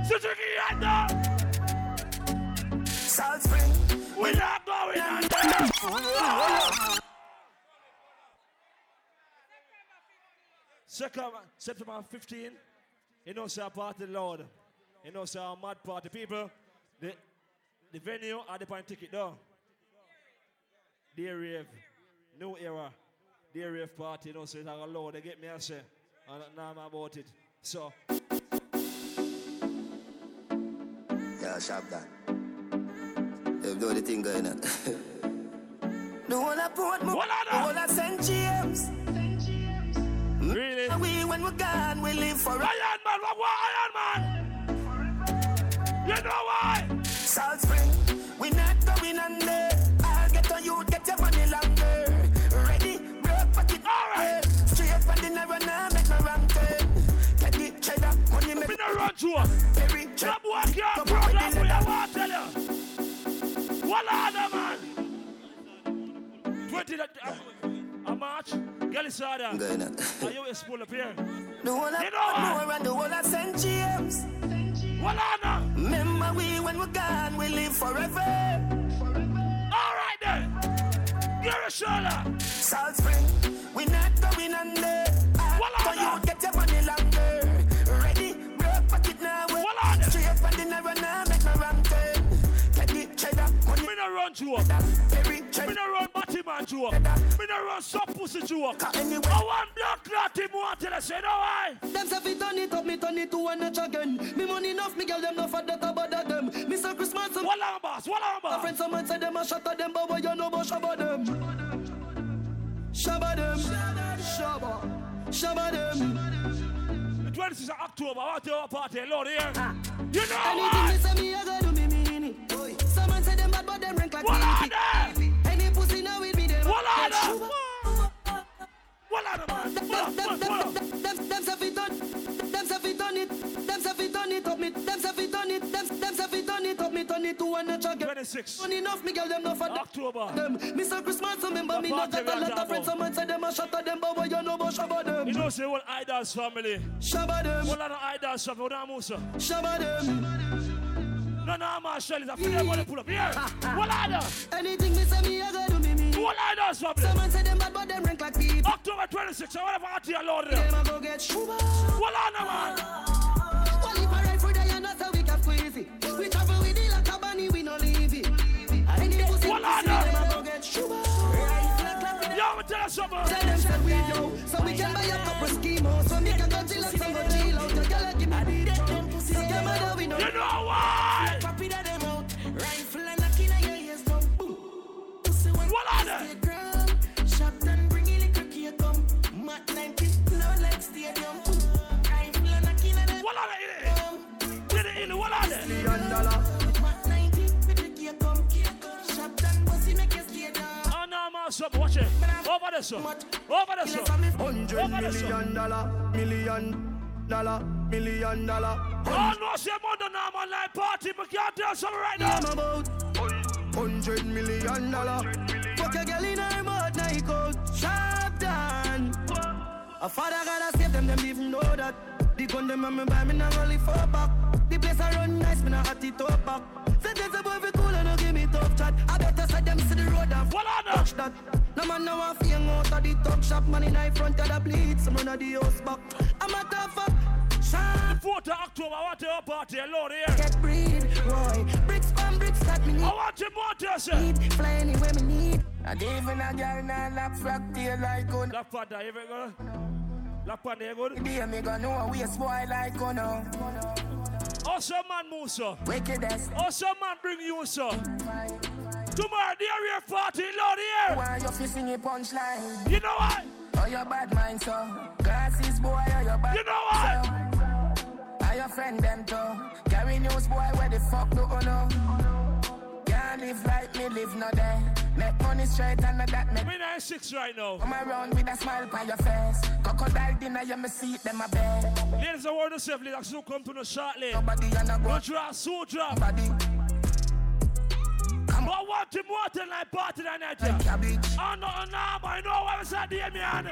Suzuki Yanda. Salt Spring. We're not going under. Second, September 15, you know, say a party loud. You know, say a mad party. People, the, the venue are the point ticket though. Day rave, new era, day rave party, you know, so it's like a loud. They get me a say, and now I'm about it. So, Yeah, sharp that. You know the thing going on. The whole of Portmore. The whole of St. James. really? We, when we're gone, we live for Iron Man, what, Iron Man? You know why? Salt Spring. We not going under. I'll get on you, get your money longer. Ready, broke pocket. Alright. Straight for the narrow, now make no wrong turn. Get the cheddar, money make Me no run to her. Berry, That boy can't program for you, I tell you. What other man? 20 that, uh, a March, Galisada. Are you is pull up here? The whole of You know what? And the whole of St. James. Remember we, when we're gone, we live forever. All right then. Give a shoulder. Salt Spring, we not going under. So you get your money money Me no run her. Me no run Batty man her. Me no run some pussy her. Anyway. I want blood clot him want to say no why. Them say fi turn it up, me turn it to one notch again. Me money enough, me girl them no for that about them. Me say Christmas, What on boss? What on my boss? friends someone say them a shot at them, but what you know about shabba them? Shabba them, shabba, shabba them. The 26th of October, I want to have a party, Lord, here. Ah. You know Anything why? me say me, I go do me Someone say them bad, but them rank like me. them? Any pussy now with me, them. What on them them? What on them, man? Them, them, on, what on? them, them, them say fi done, them say fi done it, them say fi done it up me, them say fi done it, them, them say fi done it up me, turn 22 and a chug. 26. Money enough, me girl them no for October. them. Mr. Christmas, remember me not got a are lot of friends. Someone say them a shot at them, but what you know about Shabba them? You know, say, what Idols family. Shabba them. What lot of Idols family. What am Musa? Shabba them. No, no, Marshall is a feel everybody pull up. Here. What are them? Anything me say me, I gotta do me me. What Idols family? Someone say them bad, but them rank like people. October 26th. I want to party a load Them there. go get Shuba. What are them, man? Well, if I ride for the and that's how we can squeeze it. We travel with it like a bunny, we no leave it. Any pussy, pussy, I them a go get Shuba. Yo, tell you something. Tell them say we yo, so we can buy a You know why? Copy that them out. Rifle and knocking at your ears down. Boom. Pussy one. What are they? Stay ground. Shot and bring it like a cake come. Mat 90 flow like stadium. Rifle and knocking at them. What are they? Get it in. What are they? Million dollar. Mat 90 with the cake come. Shot and pussy make you stay down. Oh, no, man, something. Watch it. Over there, sir. Over there, sir. Hundred Over there, sir. million dollar, million dollar, million dollar. Oh, no, say, mother, no, man, like party. But can't tell something right now. I'm about hundred million dollar. Fuck a girl in her mouth, Nike out, sharp down. A father gotta save them, them even know that. The gun them me buy me not only four back. The place I run nice, me not hot it up back. Say there's a boy fi cool and no give me tough chat. I better say them see the road and touch that. No man now a fing out of the talk shop, man in the front of the bleed. Some run of the house back. I'm a tough up. Sharp. 4th of October, I want to party alone here. Get breed, Roy. Bricks from bricks that me need. I want you more to say. Need fly anywhere me need. And even a girl now lap frack tail like un. La Panda, you ever go? La Panda, you good? Dear me gonna know a waste boy like un. Oh, some man move, sir. Wickedest. Man bring you, sir. Tomorrow, the area party, Lord, here. Why you fi sing a punchline? You know what? Oh, your bad mind, so. Glasses boy, oh, your bad You know what? Are your friend them too? Carry news boy, where the fuck do you know? Can't live like me, live no day. Make money straight and that make We 96 right now. Come around with a smile on your face. Crocodile dinner, you me see them a bed. Ladies and word yourself, ladies, soon come to the shortly. Nobody and a go. Go drop, so drop. Body. But I want him more than like party than that. Like yeah. cabbage. Oh, no, no, but I know what was that, Damion.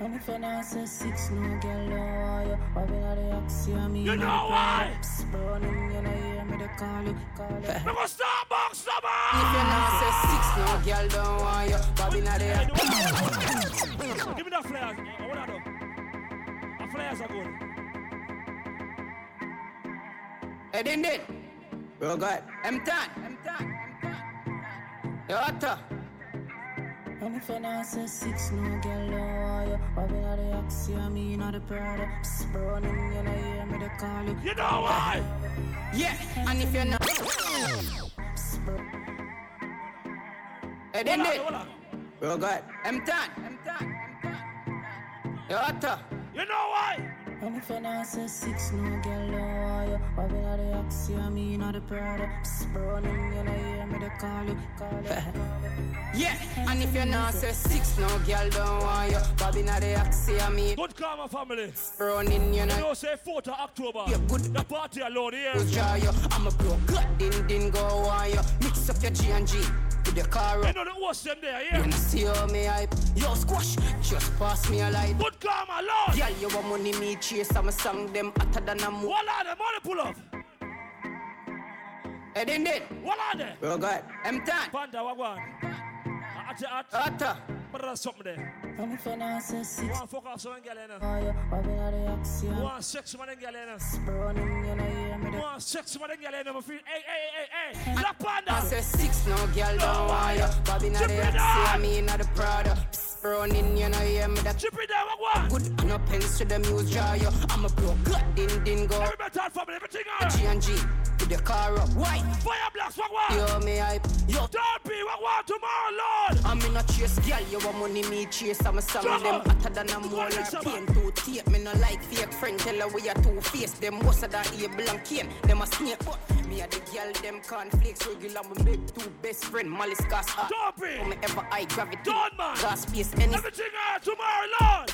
And if you not say six, no girl, no. I've been at the axiom, You know why? Burning, you know, hear me, they call you, call you. We go Starbucks, summer. If you not say six, no girl don't want you. Bobby not there. Give me the flyers. Uh, what are those? The flyers are good. Hey, din din. Real good. M10. Yo, what? And if you not say six, no girl, no you. I've been at the axiom, you know, the Prada. Psst, Burning, you know, hear me, they call you. You know why? Yeah, and if you're not. Psst, bur- eh, Hey, din Hold on, din. hold on. Real good. M10. Yo, what? You know why? And if you not say six, no girl, no you. I've been at the axiom, you know, the Prada. Psst, Burning, you know, hear me, they call you, call you. Yeah, and if you're not say six, no girl don't want you. Bobby not the axiom, me. Good karma family. Running, you You know. know, say 4th of October. Yeah, good. The party alone here. Who's draw you? I'm a bro, good, din din go on you. Mix up your G and G with the car You know the host them there, You yeah? wanna see how me hype? Yo, squash, just pass me a light. Good karma, Lord. Girl, you want money, me chase, I'm a song them hotter than a moon. Eh, what are they? Money pull up. Hey, din din. What are they? Real good. M10. Panda, what one? At the at. But something there. You not say six, want fuck off some girl in there? I've been at the You axiom. sex girl in there? Burning, you know, hear me, You sex girl in there? Feel, hey, hey, hey, hey. Black I say six, no girl don't want you. Bobby not the it axiom, up. me not the Prada. Running, you know, hear me that. Chip it down, what one? Good, no pens to the muse draw you. I'm a bro, good, din din go. Everybody talk family, everything on. G and G with the car up. Why? Fire blocks, what one? Yo, me hype. Yo, Don't be what one tomorrow, Lord. I'm in a chase, girl. You want money, me chase. I'm a song Come them hotter than a Come more on, like Lisa, pain to tape. Me no like fake friend. Tell her we are two face. Them most of that able and cane. Them a snake, but me a the girl. Them cornflakes regular. Me make two best friend. Malice gas hot. Don't be. Me ever high gravity. Don't, man. Gas space any. Everything on tomorrow, Lord.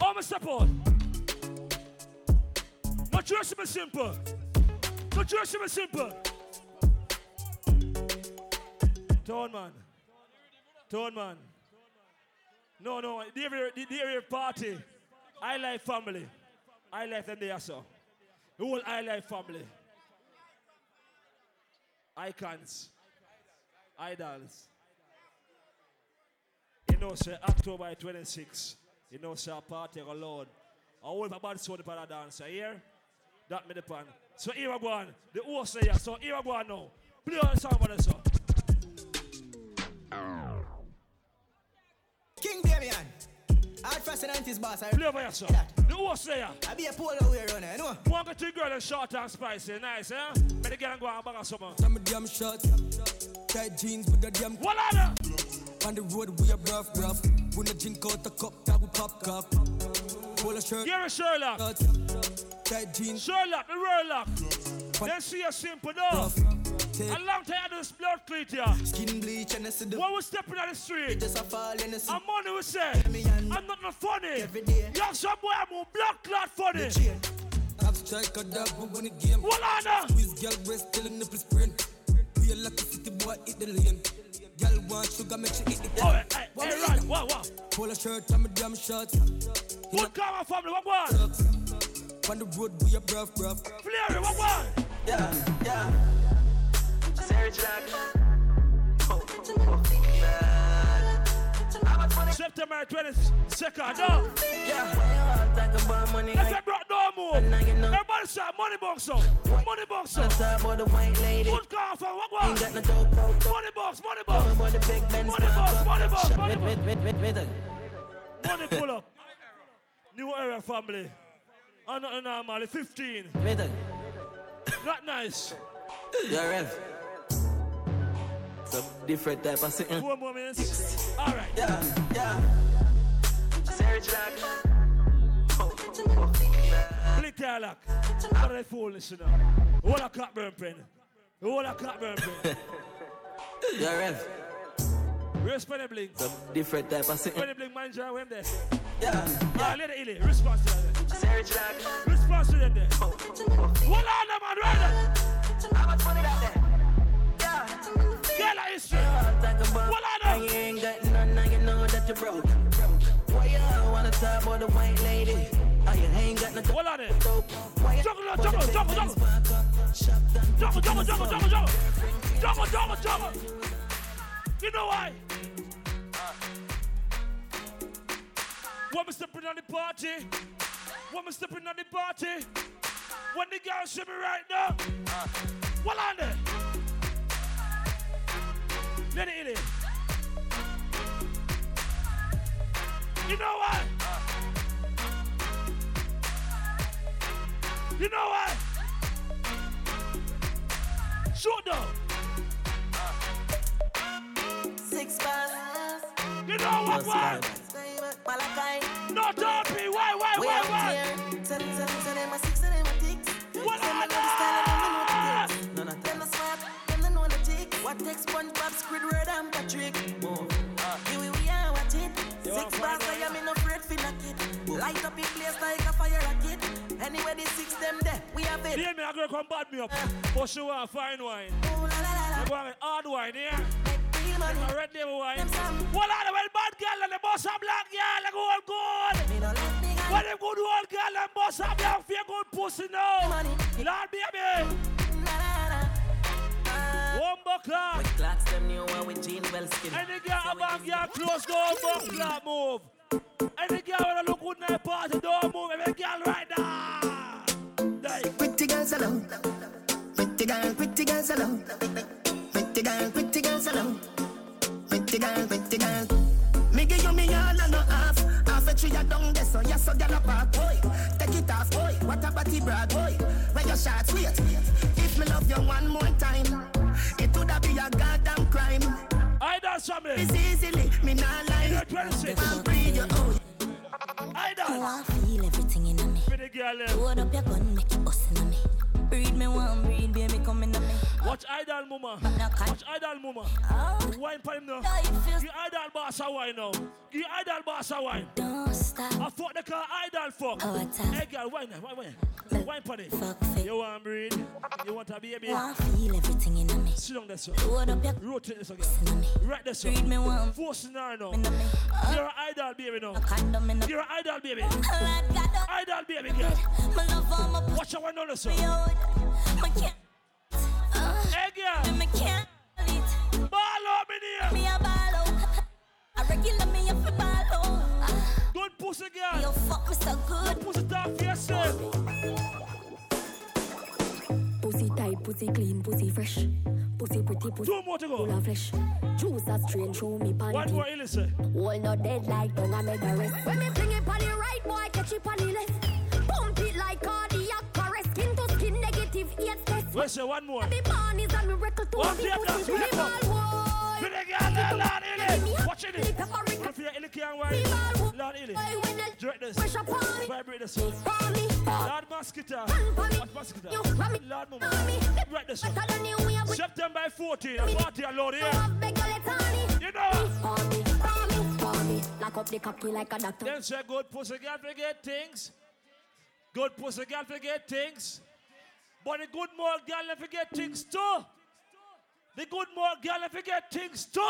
Oh, my support. You see me simple? You see me simple? Tone man. Tone man. No, no, the area, the area party. I like family. I like them there, so. The whole I like family. Icons. Idols. You know, say October 26. You know, say a party of Lord. I want a bad soul to the dancer. Here? That me the pan. So here I go on. The horse here. So here I go on now. Play on the song for the. King Damion. Hard fast and his boss. I Play over here, sir. The horse there. I be a polo way runner, you know. One go to the girl and short and spicy. Nice, eh? But the girl go and bag of something. Some of them shorts, tight jeans with the damn. What are them? On the road we are rough, rough. When the drink out the cup, that we pop cup. Polo shirt. You're a Sherlock. Tight jeans. Sherlock, the Sherlock. Let's see a simple though. A long time I do this blood cleat here. Skin bleach and I see the When we stepping on the street, just a fall in the sea. I'm money we say. I'm not not funny. Every day. Young some boy I'm on blood clot funny. Have strike a dog, we win the game. What on there? Squeeze girl breast till the nipple sprint. Real lucky city boy hit the lane. Girl want sugar, make she eat the Oh, hey, hey, hey, right. What, what? Polo shirt and my damn shorts. What kind of family? What one? On the road we are rough, rough. Flary, what one? Yeah, yeah. Sarah oh, oh, oh, September 22nd, no. Yeah. Talk about money. If you brought no move, everybody say money box up. Money box up. Talk about the white lady. Good car for what one? Ain't got no dope, dope, dope. Money box, money box. Talk about the big Benz. Money box, money box, money box. Money pull up. New era family. I'm not normal, 15. Wait. Not nice. Yeah, Rev. Some different type of thing. Four more minutes. All right. Yeah, yeah. Sarah Click your lock. What are they foolish, you know? What a cat burn pen. What a cat burn pen. Yeah, Rev. Where's Penny Blink? Some different type of thing. Penny Blink manager, when there? Yeah, Yeah, let it illy. Response to that. Sarah Response to them there. What on them, man, right How much money that there? Girl, history. What on them? You ain't got none, now you know that you broke. Why you wanna talk about the white lady? Oh, you ain't got no What on them? dope. Why you Juggle, juggle, juggle, juggle. Juggle, juggle, juggle, juggle, juggle. Juggle, juggle, juggle. You know why? When we stepping on the party, when we stepping on the party, when the girls me right now, what on there? Let it in it. You know why? You know why? Shoot down. Six bars. You know what, why? Malachi. No talking. Why, why, We why, out why? Tick. What takes SpongeBob, Squidward and Patrick? Uh, here we we are, watch it. You Six bars, I am in no afraid for knock it. Light up in place like a fire rocket. Anyway, the six them there, we have it. Yeah, me, I'm to come bad me up. Uh. But she want fine wine. You want hard wine, yeah? A red devil wine. What are the well bad girl and the boss a black girl and gold gold? What them good old girl and boss a black feel good pussy now? Lord baby. One buckler. Clocks them new one with jean well skin. Any girl a bang girl close door buckler move. Any girl wanna look good in the party don't move. Every girl right now. Pretty girls alone. Pretty girl, pretty girls alone. Pretty girl, pretty girls alone. Pretty girl, pretty girl. Me give you me all and no half. Half a tree a down there, so yes, so girl apart, boy. Take it off, boy. What a body broad, boy. Where your shots, wait. If me love you one more time, it be a goddamn crime. I dance for me. It's easily, me not lie. You're 26. I'll breathe you out. I Oh, dance. I feel everything in me. For the girl, eh. Load up your gun, make it bust in me. Breed me one, breed, baby, come in me. Watch idol mama. Watch idol mama. Wine for him now. Give idol boss a wine now. Give idol boss a wine. Don't stop. I fuck the car idol fuck. Oh, Hey girl, wine now. Wine, wine. Wine for it. You want breed? You want a baby? Want feel everything in me. Sit down there, sir. Load up your Rotate this again. Right there, sir. Read me one. Force now now. You're an idol baby now. You're an idol baby. Idol baby girl. Watch out one on sir. Hey girl. Me can't Ball out me there. Me a ball oh. out. I regular me a fi ball out. Good pussy girl. You fuck me so good. Good pussy talk for yourself. Pussy tight, pussy clean, pussy fresh. Pussy pretty, pussy Two more to go. full of flesh. Juice a strain, show me panty. One more, Ilse. Wall not dead like dung, I made the rest. When me fling it on the right, boy, catch it on the left. Where's the one more? Every born is a miracle to me tape dance, pussy. one Me tape. ball, boy. Good girl, Lord, Lord, Illy. Watch it. If you're Illy can't wine. Lord, Illy. Direct this. Vibrate this. Lord, Mosquito. Watch Mosquito. Lord, Mama. Right this. September 14. Party alone here. You know. Lock up the cocky like a doctor. Them say good pussy girl forget things. Good pussy girl forget things. But the good more girl they forget things too. The good more girl they forget things too.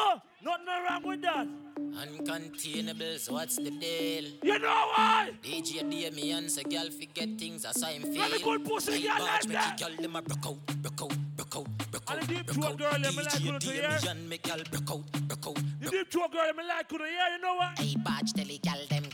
Nothing wrong with that. Uncontainables, what's the deal? You know why? DJ Damion say girl forget things as I'm Well, the feel. good pussy girl like that. the girl them a broke out, broke out, broke out, broke And out, the deep broke throat out. girl, them like DJ you to hear. Damion make girl broke out, broke out. The deep throat girl, me like couldn't hear, you know what? Hey, Barge tell the girl them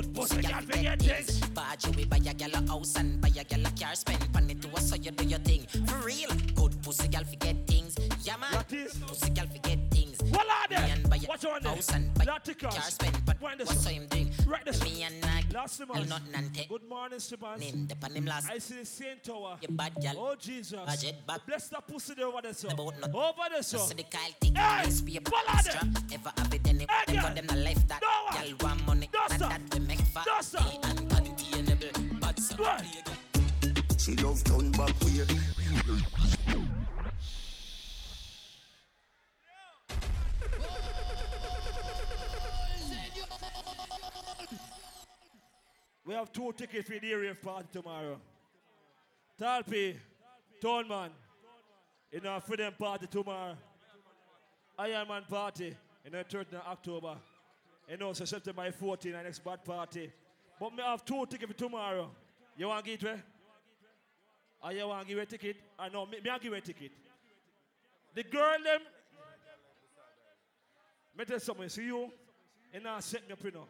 Good pussy girl forget things. Barge you we buy a girl a house and buy a girl a car spend it to us so you do your thing. For real. Good pussy girl forget things. Yeah man. Watch on there. house and buy Laticas. car spend but Wind this what's him doing? Right this Me and Nag. Last I'll month. not nante. Good morning, Stephen. Name the pan him last. I see the same tower. You bad gal. Oh, Jesus. Budget back. Bless the pussy there over there, sir. About not- Over there, sir. So the Kyle thing, Hey, this be a follow extra. them. Ever have it any Hey, girl. got them the life that No one. Y'all want money, Just not stop. that we make fat. Just stop. Me and containable, bad son. Right. Play. She love turn back way. We have two tickets for the rave party tomorrow. Talpi, Toneman, in our freedom party tomorrow. Iron Man party in the 13th of October. You know, so September 14, our next bad party. But me have two tickets for tomorrow. You want to give it? Or ah, you want to give a ticket? Ah, I know, me, me I give a ticket. The girl them, me tell something, see you, and now set me up, you know.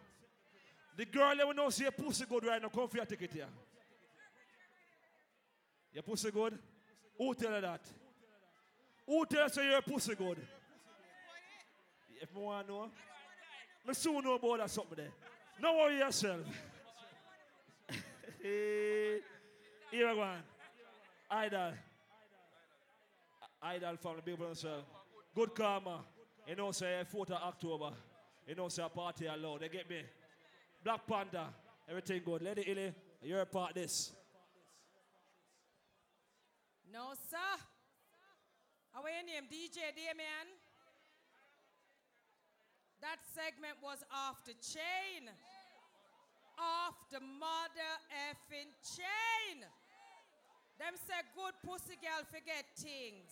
The girl that we know see your pussy good right now, come for your ticket here. Your pussy good? Who tell her that? Who tell her your pussy good? If me want to know, me soon know about that something there. No worry yourself. Here we go. Idol. Idol family, big brother, sir. Good karma. You know, say 4th of October. You know, say a party allowed. They get me. Black Panda, everything good. Lady Illy, you're a part of this. No, sir. How are your name? DJ Damion? That segment was off the chain. Off the mother effing chain. Them say good pussy girl forget things.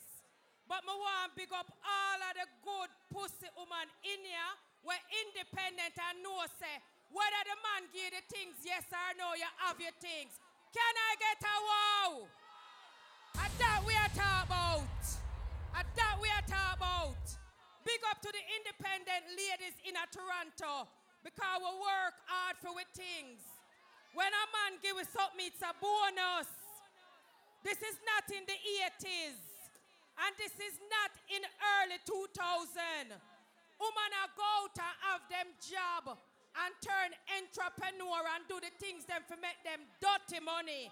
But me want big up all of the good pussy woman in here. We're independent and know say whether the man give the things yes or no, you have your things. Can I get a wow? And that we are talking about. And that we are talking about. Big up to the independent ladies in Toronto because we work hard for with things. When a man give us something, it's a bonus. This is not in the 80s. And this is not in early 2000. Women are go out and have them job and turn entrepreneur and do the things them for make them dirty money.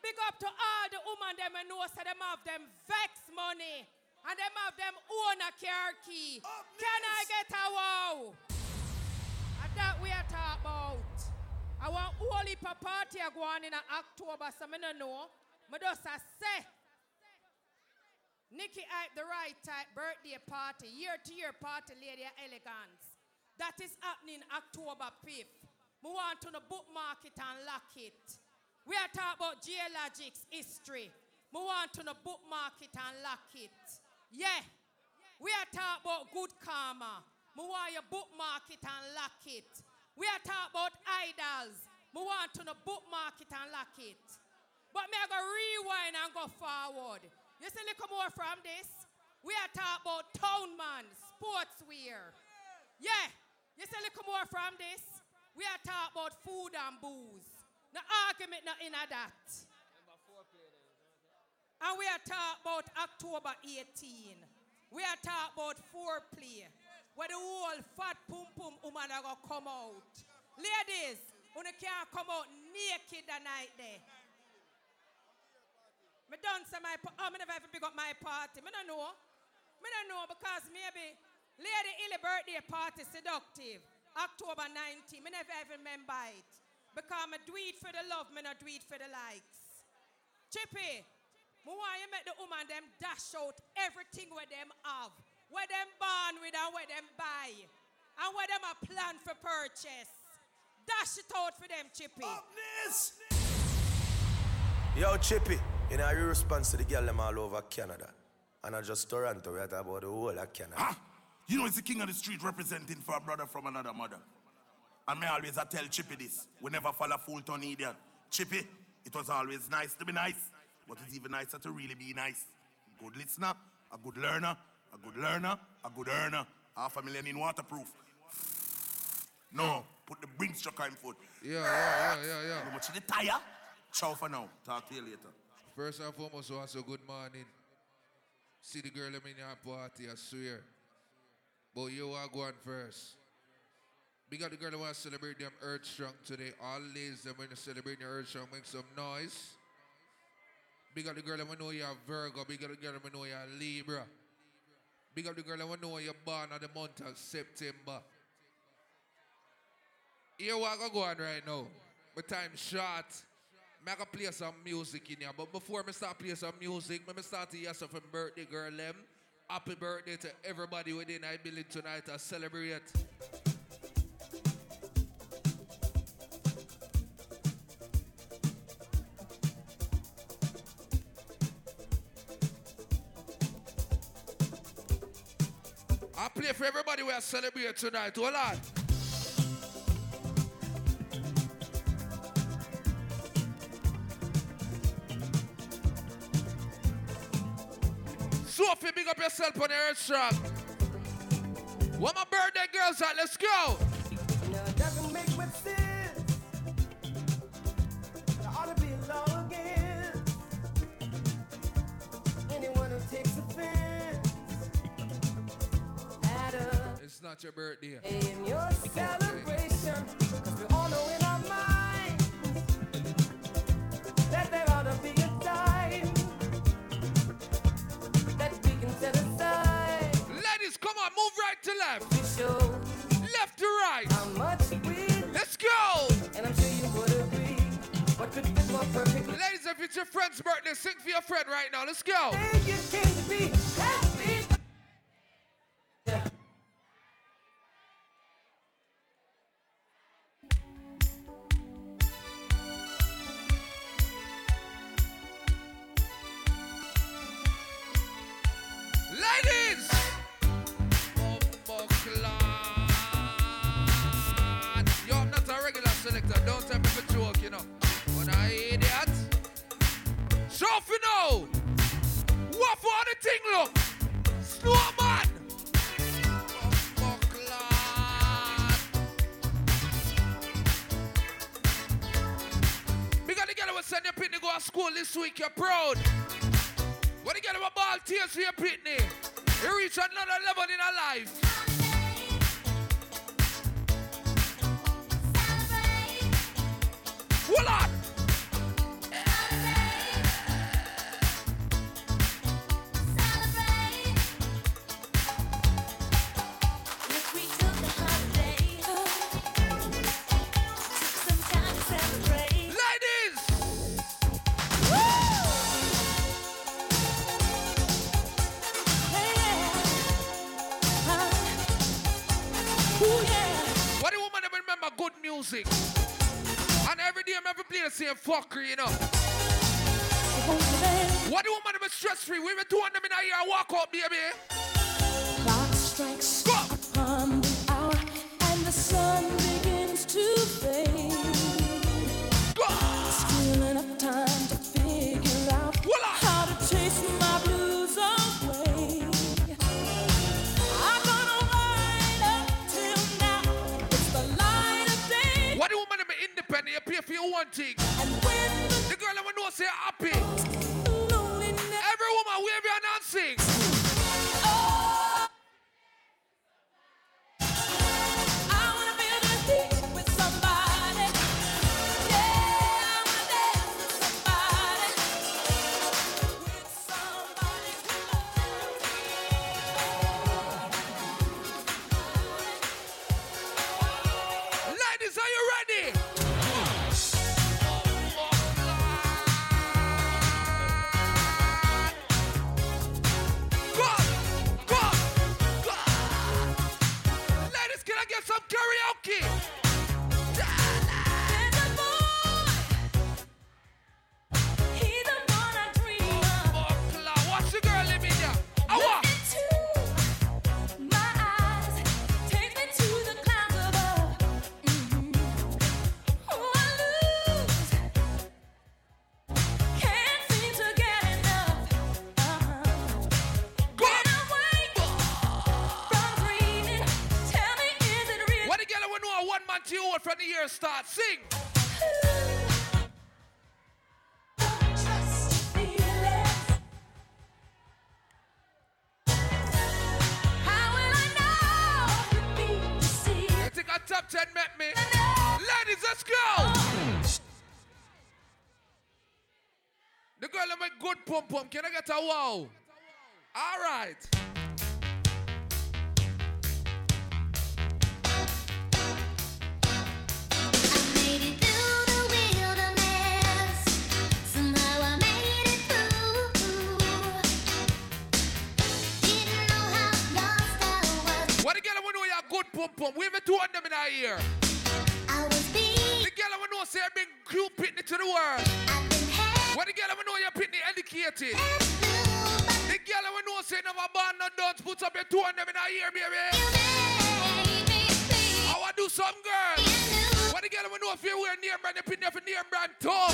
Big up to all the women them and know so them have them vex money. And them have them own a car key. Can I get a wow? And that we are talking about. I want whole heap of party a go on in October, so I don't know. I just say, Nikki at the right type birthday party, year to year party, Lady Elegance. That is happening October 5th. We want to bookmark it and lock it. We are talking about geologics history. We want to bookmark it and lock it. Yeah. We are talking about good karma. We want you bookmark it and lock it. We are talking about idols. We want to bookmark it and lock it. But me I go rewind and go forward. You see little more from this? We are talking about town man, sportswear. Yeah. You see little more from this? We are talking about food and booze. No argument not in that. And we are talking about October 18. We are talking about foreplay. Where the whole fat pum pum woman are gonna come out. Ladies, you can't come out naked the night there. Me done say my oh, me never even pick up my party. Me don't know. Me don't know because maybe Lady Illy birthday party seductive. October 19. Me never even remember it. Because me do it for the love, me not do it for the likes. Chippy, me want you make the woman them dash out everything where them have. Where them born with and where them buy. And where them a plan for purchase. Dash it out for them, Chippy. Yo, Chippy, you know, you response to the girl them all over Canada. And not just Toronto, we're talking about the whole of Canada. You know, it's the king of the street representing for a brother from another mother. And me always I tell Chippy this. We never fall a fool to an idiot. Chippy, it was always nice to be nice, but it's even nicer to really be nice. Good listener, a good learner, a good learner, a good earner. Half a million in waterproof. No, put the Brinks truck on foot. Yeah, yeah, yeah, yeah, yeah. How much the tire? Ciao for now. Talk to you later. First and foremost, also good morning. See the girl I'm in your party, I swear. But you are going first. Big up the girl who want to celebrate them Earth Strong today. All ladies that want to celebrate your Earth Strong, make some noise. Big up the girl that we know you're Virgo. Big up the girl that we know you're Libra. Big up the girl that we know you're born on the month of September. Here what I go on right now. My time short. I'm gonna play some music in here. But before I start playing some music, me start to hear some birthday girl them. Happy birthday to everybody within I building tonight I celebrate. I play for everybody we are celebrating tonight. Hold on. Sophie, big up yourself on the earth strong. What my birthday girls at? Let's go. Now it doesn't make much sense. There ought to be a law anyone who takes offense at a It's not your birthday. in your celebration. 'Cause we all know in our minds move right to left. Left to right. how much we Let's go. and I'm sure you would agree. What could fit more perfectly? Ladies, if it's your friend's birthday, sing for your friend right now. Let's go. Fuckery, you know. What do woman them stress free? We even can I get a wow? All right. What the girl I know you are good pum pum? We even two of them in our ear. The girl I know say bring cute pitney to the world. What the girl I know you pitney educated. The girl I know say never born no don't put up your two of them in our ear, baby. I want to do some girl. What the girl I know if you wear name brand, you pitney for name brand top.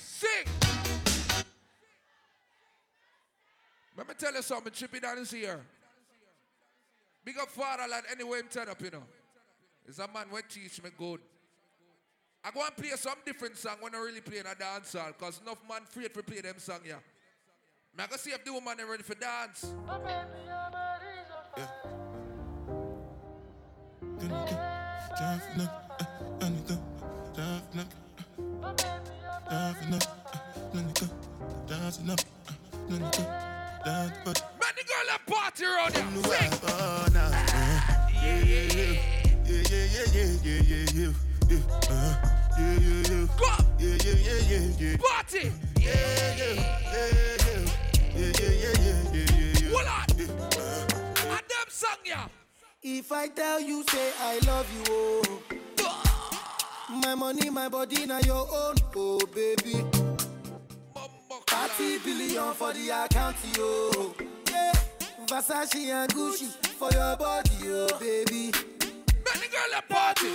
Sing. Let me tell you something, Chippy Don is here. Big up fatherland anyway him turn up, you know. It's a man who teach me good. I go and play some different song when I really play in a dance hall, cause enough man afraid to play them song, yeah. Me I see if the woman ready for dance. Man, the girl that party around here. Yeah, yeah. Yeah, yeah, yeah, yeah, yeah, yeah, Party. Yeah, yeah, yeah, yeah. Yeah, yeah, yeah, yeah, yeah. Hold on. And them song, yeah. If I tell you, say I love you, oh. My money, my body, now your own, oh baby. 30 billion for the account, yo. Yeah. Versace and Gucci for your body, oh baby. Man, the girl that party.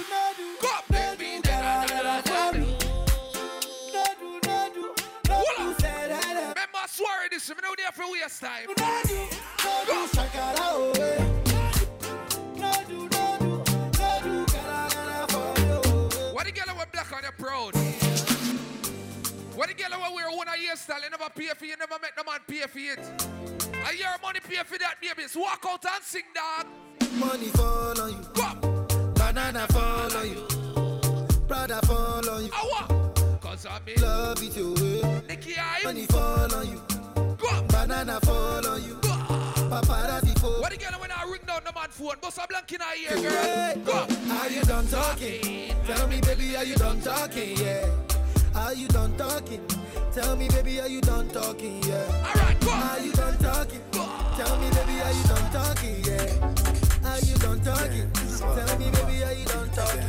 Go up, baby. Remember, I swear this, me know there for waste time. What the girl with black on your proud? What the girl who wear one a hairstyle, you never pay for you, never make the man pay for it. I hear money pay for that, baby. So walk out and sing, dog. Money fall on you. Banana fall on you. Brother fall on you. Cause I mean, love it your way. Nicky, I Money fall on you. Banana fall on you. Paparazzi fall. What girl when I ring down the man phone? Bust a blank in her ear, girl. Go. Are you done talking? Tell me, baby, are you done talking? Yeah. Are you done talking? Tell me, baby, are you done talking? Yeah. Alright, go. Are you done talking? Tell me, baby, are you done talking? Yeah. How you done talking? Tell me, baby, how you done talking?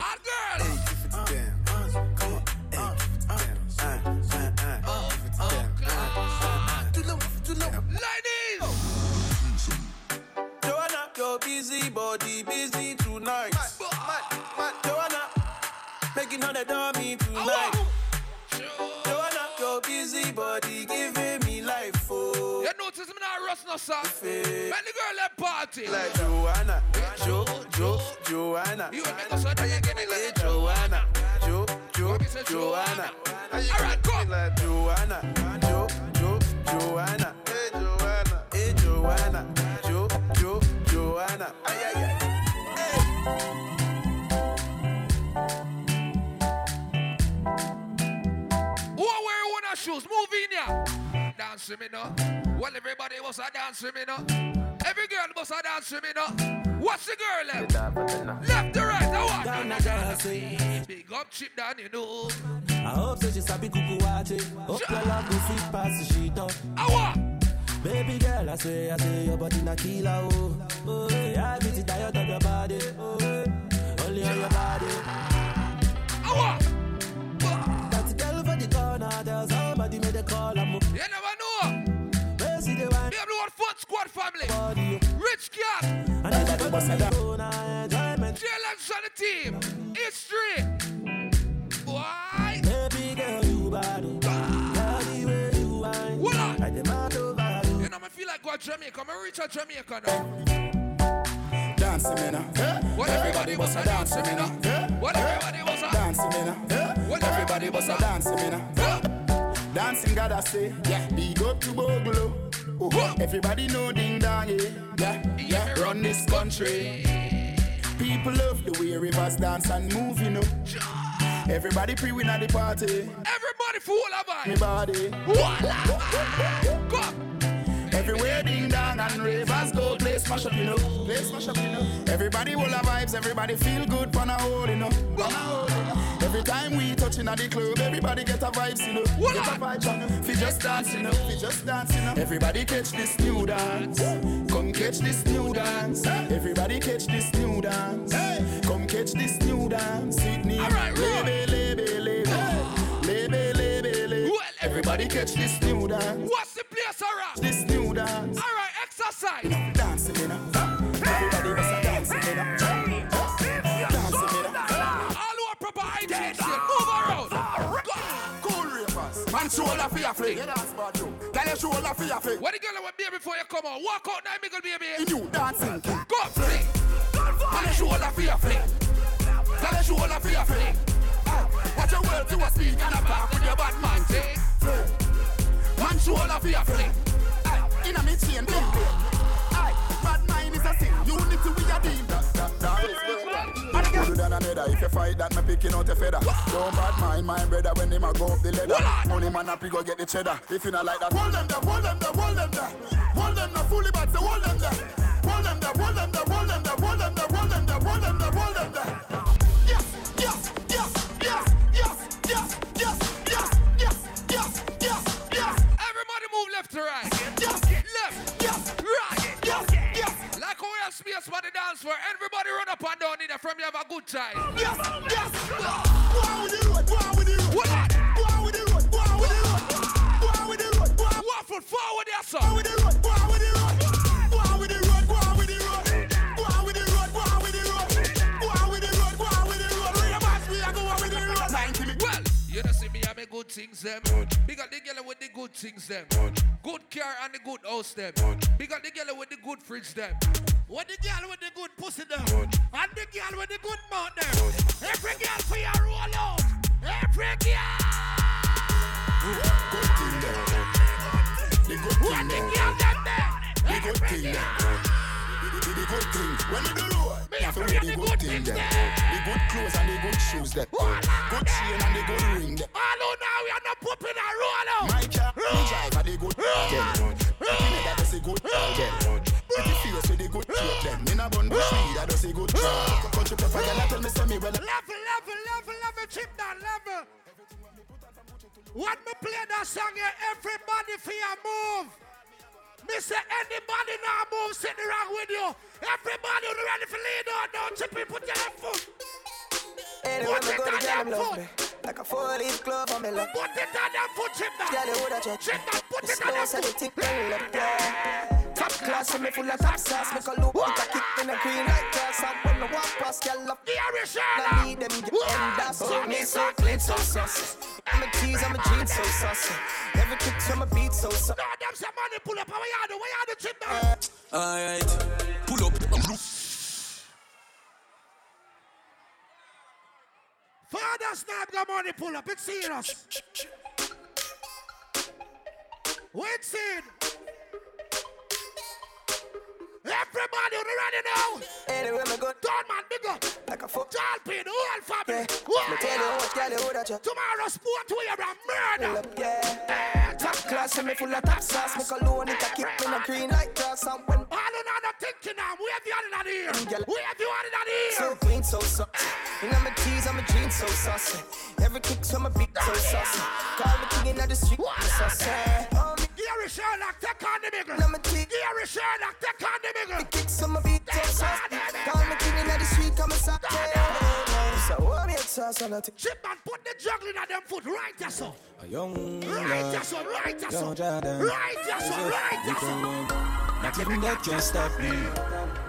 Hot girl. Joanna, your busy body busy tonight. Joanna, making all the dummy tonight. Joanna, your busy body giving notice me not rust no song. When the girl let party. Like Joanna, Jo, Jo, Joanna. You and me go so you give me like Joanna, Jo, Jo, Joanna. Alright, come. Like Joanna, Jo, Jo, Joanna. Dance with me now. Well, everybody must a dance with me now. Every girl must a dance with me now. What's the girl left? Left to right, now what? Down the jersey. Eh. Big up, chip down, you know. I hope so she sabi kuku watch it. Hope your love me fit pass the sheet up. Awa. Baby girl, I say, I say your body na killer, oh. Oh, yeah, I beat it diet of your body. Oh, only on your body. Awa. That girl for the corner, tell somebody one foot squad family. Rich cat. And the team. History. Why? Baby girl, you oh. What you. Know, I feel like going to Jamaica. I reach out Jamaica now. Dancing me now. What everybody was a dancing me now. What everybody was a Dancing me now. What everybody was a dancing now. Dancing I say, yeah. Big up to Bogolo. Everybody know ding dong, yeah. Yeah, yeah. Run this country. People love the way rivers dance and move, you know. Everybody pre-win at the party. Everybody fool vibe. Me body. Come. Everywhere ding dong and ravers go play smash up, you know. Play smash up, you know. Everybody full of vibes, everybody feel good for a hold, you know. Pan a hold, you know. Every time we touching at the club, everybody get a vibes, you know. Get a vibe, you know. Fi just dance, you know. Fi just dance, you know. Everybody catch this new dance. Come catch this new dance. Everybody catch this new dance. Come catch this new dance. Sydney. All right. Lebe, Everybody catch this new dance. What's the place around? This new dance. All right, exercise. Dancing in a Everybody must a dancing in a Dancing in a All who are proper hygiene, move around. Go. Cool ravers Man shoulder for your flick Yeah, that's bad too Tell your shoulder for your flick What the girl want baby before you come out? Walk out now, Miguel baby. You dancing Go flick. Man your shoulder for your flick Tell your shoulder for your flick ah, Watch your words you a speak and a talk with your bad man thing Man shoulder for your flick Inna me chain bling bling Aye, bad mind is a sin Unity we a team That, that, that is Older than another, if you fight that, me picking out a feather. Don't bad mind my brother when him a go up the ladder. Money man up, he go get the cheddar. If you not like that, hold them there, hold them there, hold them there. Hold them there, fully bad, so hold them there. Hold them there, hold them there, hold them there, hold them there, left to right. Yes, Left. yes, Right. yes, yes, Like how we have space for the dance floor. Everybody run up and down in there from you have a good time. yes, yes. Go on with the road, go on with the road. What? Go on with the road, go on with the road. Go on with the road, go Waffle forward there, Go on with the road, go with the road. Me good things them. Big up the girl with the good things them. Good car and the good house them. Big up the girl with the good fridge them. What the girl with the good pussy them. And the girl with the good mouth them. Every girl for your roll out. Every girl. Good thing there. The good What thing the there. girl them there. The good Every girl. There. The the good thing. When you do road, Me have to wear the good thing there. The good clothes and the good shoes there. Good chain and the good ring there. All who now we are not popping a roll out. My car, me drive for the good. Pretty nigga does a good girl. Pretty face with the good shape. Me nah bun bush weed, I does a good job. Country pepper girl, tell me say me well. Level, level, level, level, chip down, level. When me play that song everybody your move. Me say anybody now move sitting wrong with you. Everybody who ready for lead on, don't chip in, put your left foot. Anywhere Put it on them foot. me. Like a four-leaf glove on me lap. Put it on them foot, chip that. Girl, you woulda check. Chip that, put it on them slow side, foot. the tick, well up, yeah. Top class, and me full of top sauce. Make a look, make a kick in a green like grass. And when me walk past, girl, love. The Irish I need them, and that's so me so clean, so saucy. I'm a tease, I'm a jeans, so saucy. Every kick to my beat, so saucy. No, them say money pull up. How you do? Where you do, chip that? Alright, pull up. Father's not got money pull up. It's serious. Wait, scene. Everybody on the ready now. Anywhere me go, Don't man, big up. like a foot. Tall pin, the whole family. Me tell you what, girl, you woulda check. Tomorrow sport to you, bro. Pull Murder. up, yeah. Top class, and me full of top sauce. A low, and it a kick in a green like grass. And when All in on the thinking now. We have you on in the ear. Girl. We have you on in the So clean, so saucy. And I'm a tease, I'm a jeans, so saucy. Every kick to my beat, so saucy. Call me king in the street, so saucy. Gary Sherlock, take on the and I'm a. Gary Sherlock, take on the bigger. Kicks to my beat, so saucy. Call me king in the street, come and saucy. So what me a sauce on the tick. Chip man, put the juggling on them foot right there, so. A young Right lad. there, so. Right there, so. Right there, so. Right there, so. Not even that can stop me.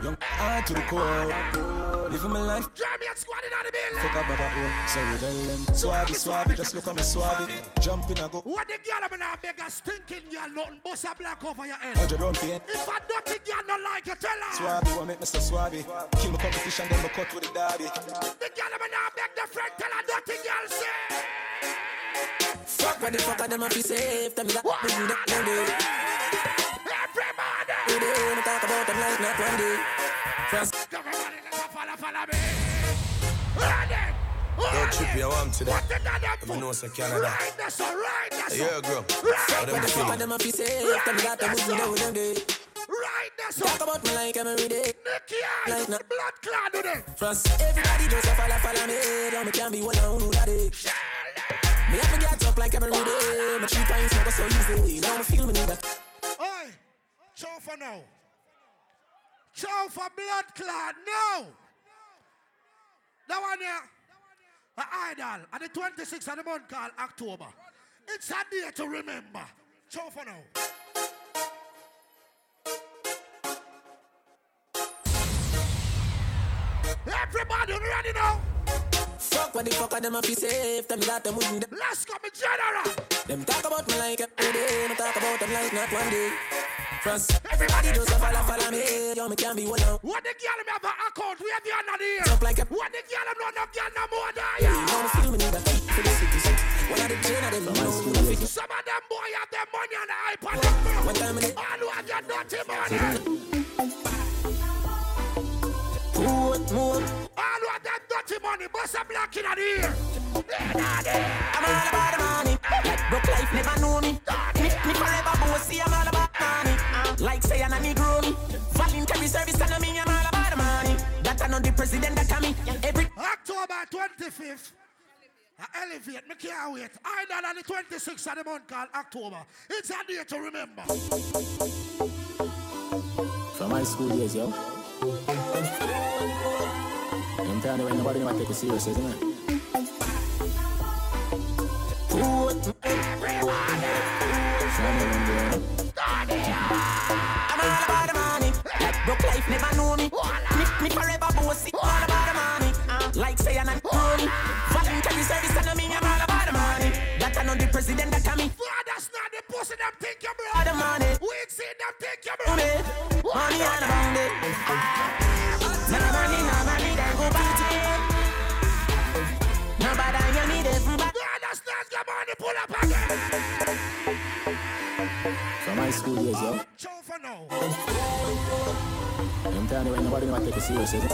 Young hard to the core. Living my life. German squad in the building. Fuck about that one. So we tell them. Swabby, swabby. Just look at me swabby. Jump in, I go. What the girl I'm gonna beg a stinking girl, nothing bust a black over your head. Hundred round pain. If a dirty girl don't like you, tell her. Swabby, want make me so swabby. Kill my competition, then me cut with the derby. The girl I'm gonna beg the friend, tell a dirty girl, say. Fuck what the fuck them up safe. Tell me that we do that one day. Everybody. We dey wanna talk about them like not one day. First, Everybody, follow, follow me. Ready. Don't trip you want to that. it on them Let me know say Canada. Right there, so. Right there, so. Yeah, girl. Right How them there, feel? so. them up safe. Tell me that we do that one day. Right there, so. Talk about me like every day. Nicky Like Eyes, no- blood clot do them. First, everybody just a follow, follow me. Don't me can be one on who that is. Me have to get up like every day. My three pints never so easy. Now me feel me need that. Oi, chow for now. Chow for blood clot now. That one here, a idol, and the 26th of the month called October. It's a day to remember. Chow for now. Everybody ready now? Fuck what the fuck are them up safe. Me that them wouldn't. Let's go, me general. Them talk about me like every day. Me talk about them like not one day. First, everybody just a follow, follow me. Yo, me can't be one out. What the girl me have an account? We have you under the ear. Jump like a What the girl no no girl no more die. you me feel me need that for the city. One of the chain of them, who the fit. Some of them boy have their money on the iPad. One time in it. All who have your dirty money. Put more. All have that dirty money. Bust a black in the ear. I'm all about the money. Like broke life never know me. Me, me forever bossy. I'm all about money. Like say I'm a Negro. Voluntary service and I mean I'm all about the money. That I know the president that I me. Every October 25th. I elevate, me can't wait. I done on the 26th of the month called October. It's a day to remember. From high school years, yo. I'm telling you, when nobody never take you serious, isn't it? Put I'm all about the money. Life never me. Me, forever. All about the money. Like service I'm all about the money. Know the president that the pussy them you. All the money. We them. Money, around it. No money, no money, then go back to it. Not get money pull up again. From high school years, yo. Chow for now. I'm telling you, when nobody never take you serious, is it?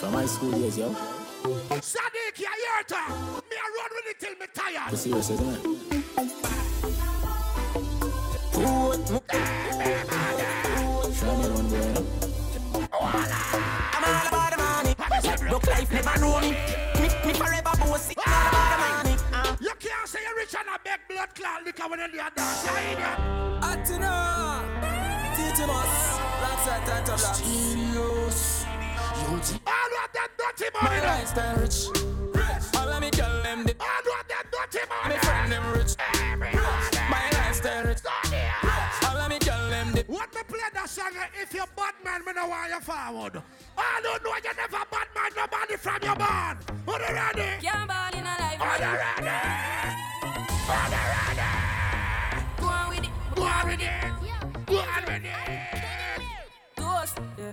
From high school years, yo. Sadiq, you hear it? uh? Me a run with it till me tired. You serious, isn't it? Show me one boy. I'm all about the money. Broke life never know me. Me, me forever bossy. All about the money. You can't say you're rich and a beg blood clot liquor nigga when they are dance, you idiot. Atina, teaching us. That's it, that's a black. Genius. All of them dirty My money. lifestyle rich. All of me girl them the. All of them dirty money. Me friend them rich. My song? If you're bad man, me no want you're forward. I don't know you never bad man nobody from your band. Are you ready? Can't ball in a life. Are you ready? Are you ready? Go on with it. Go on with it. Go on with it. Toast. Yeah.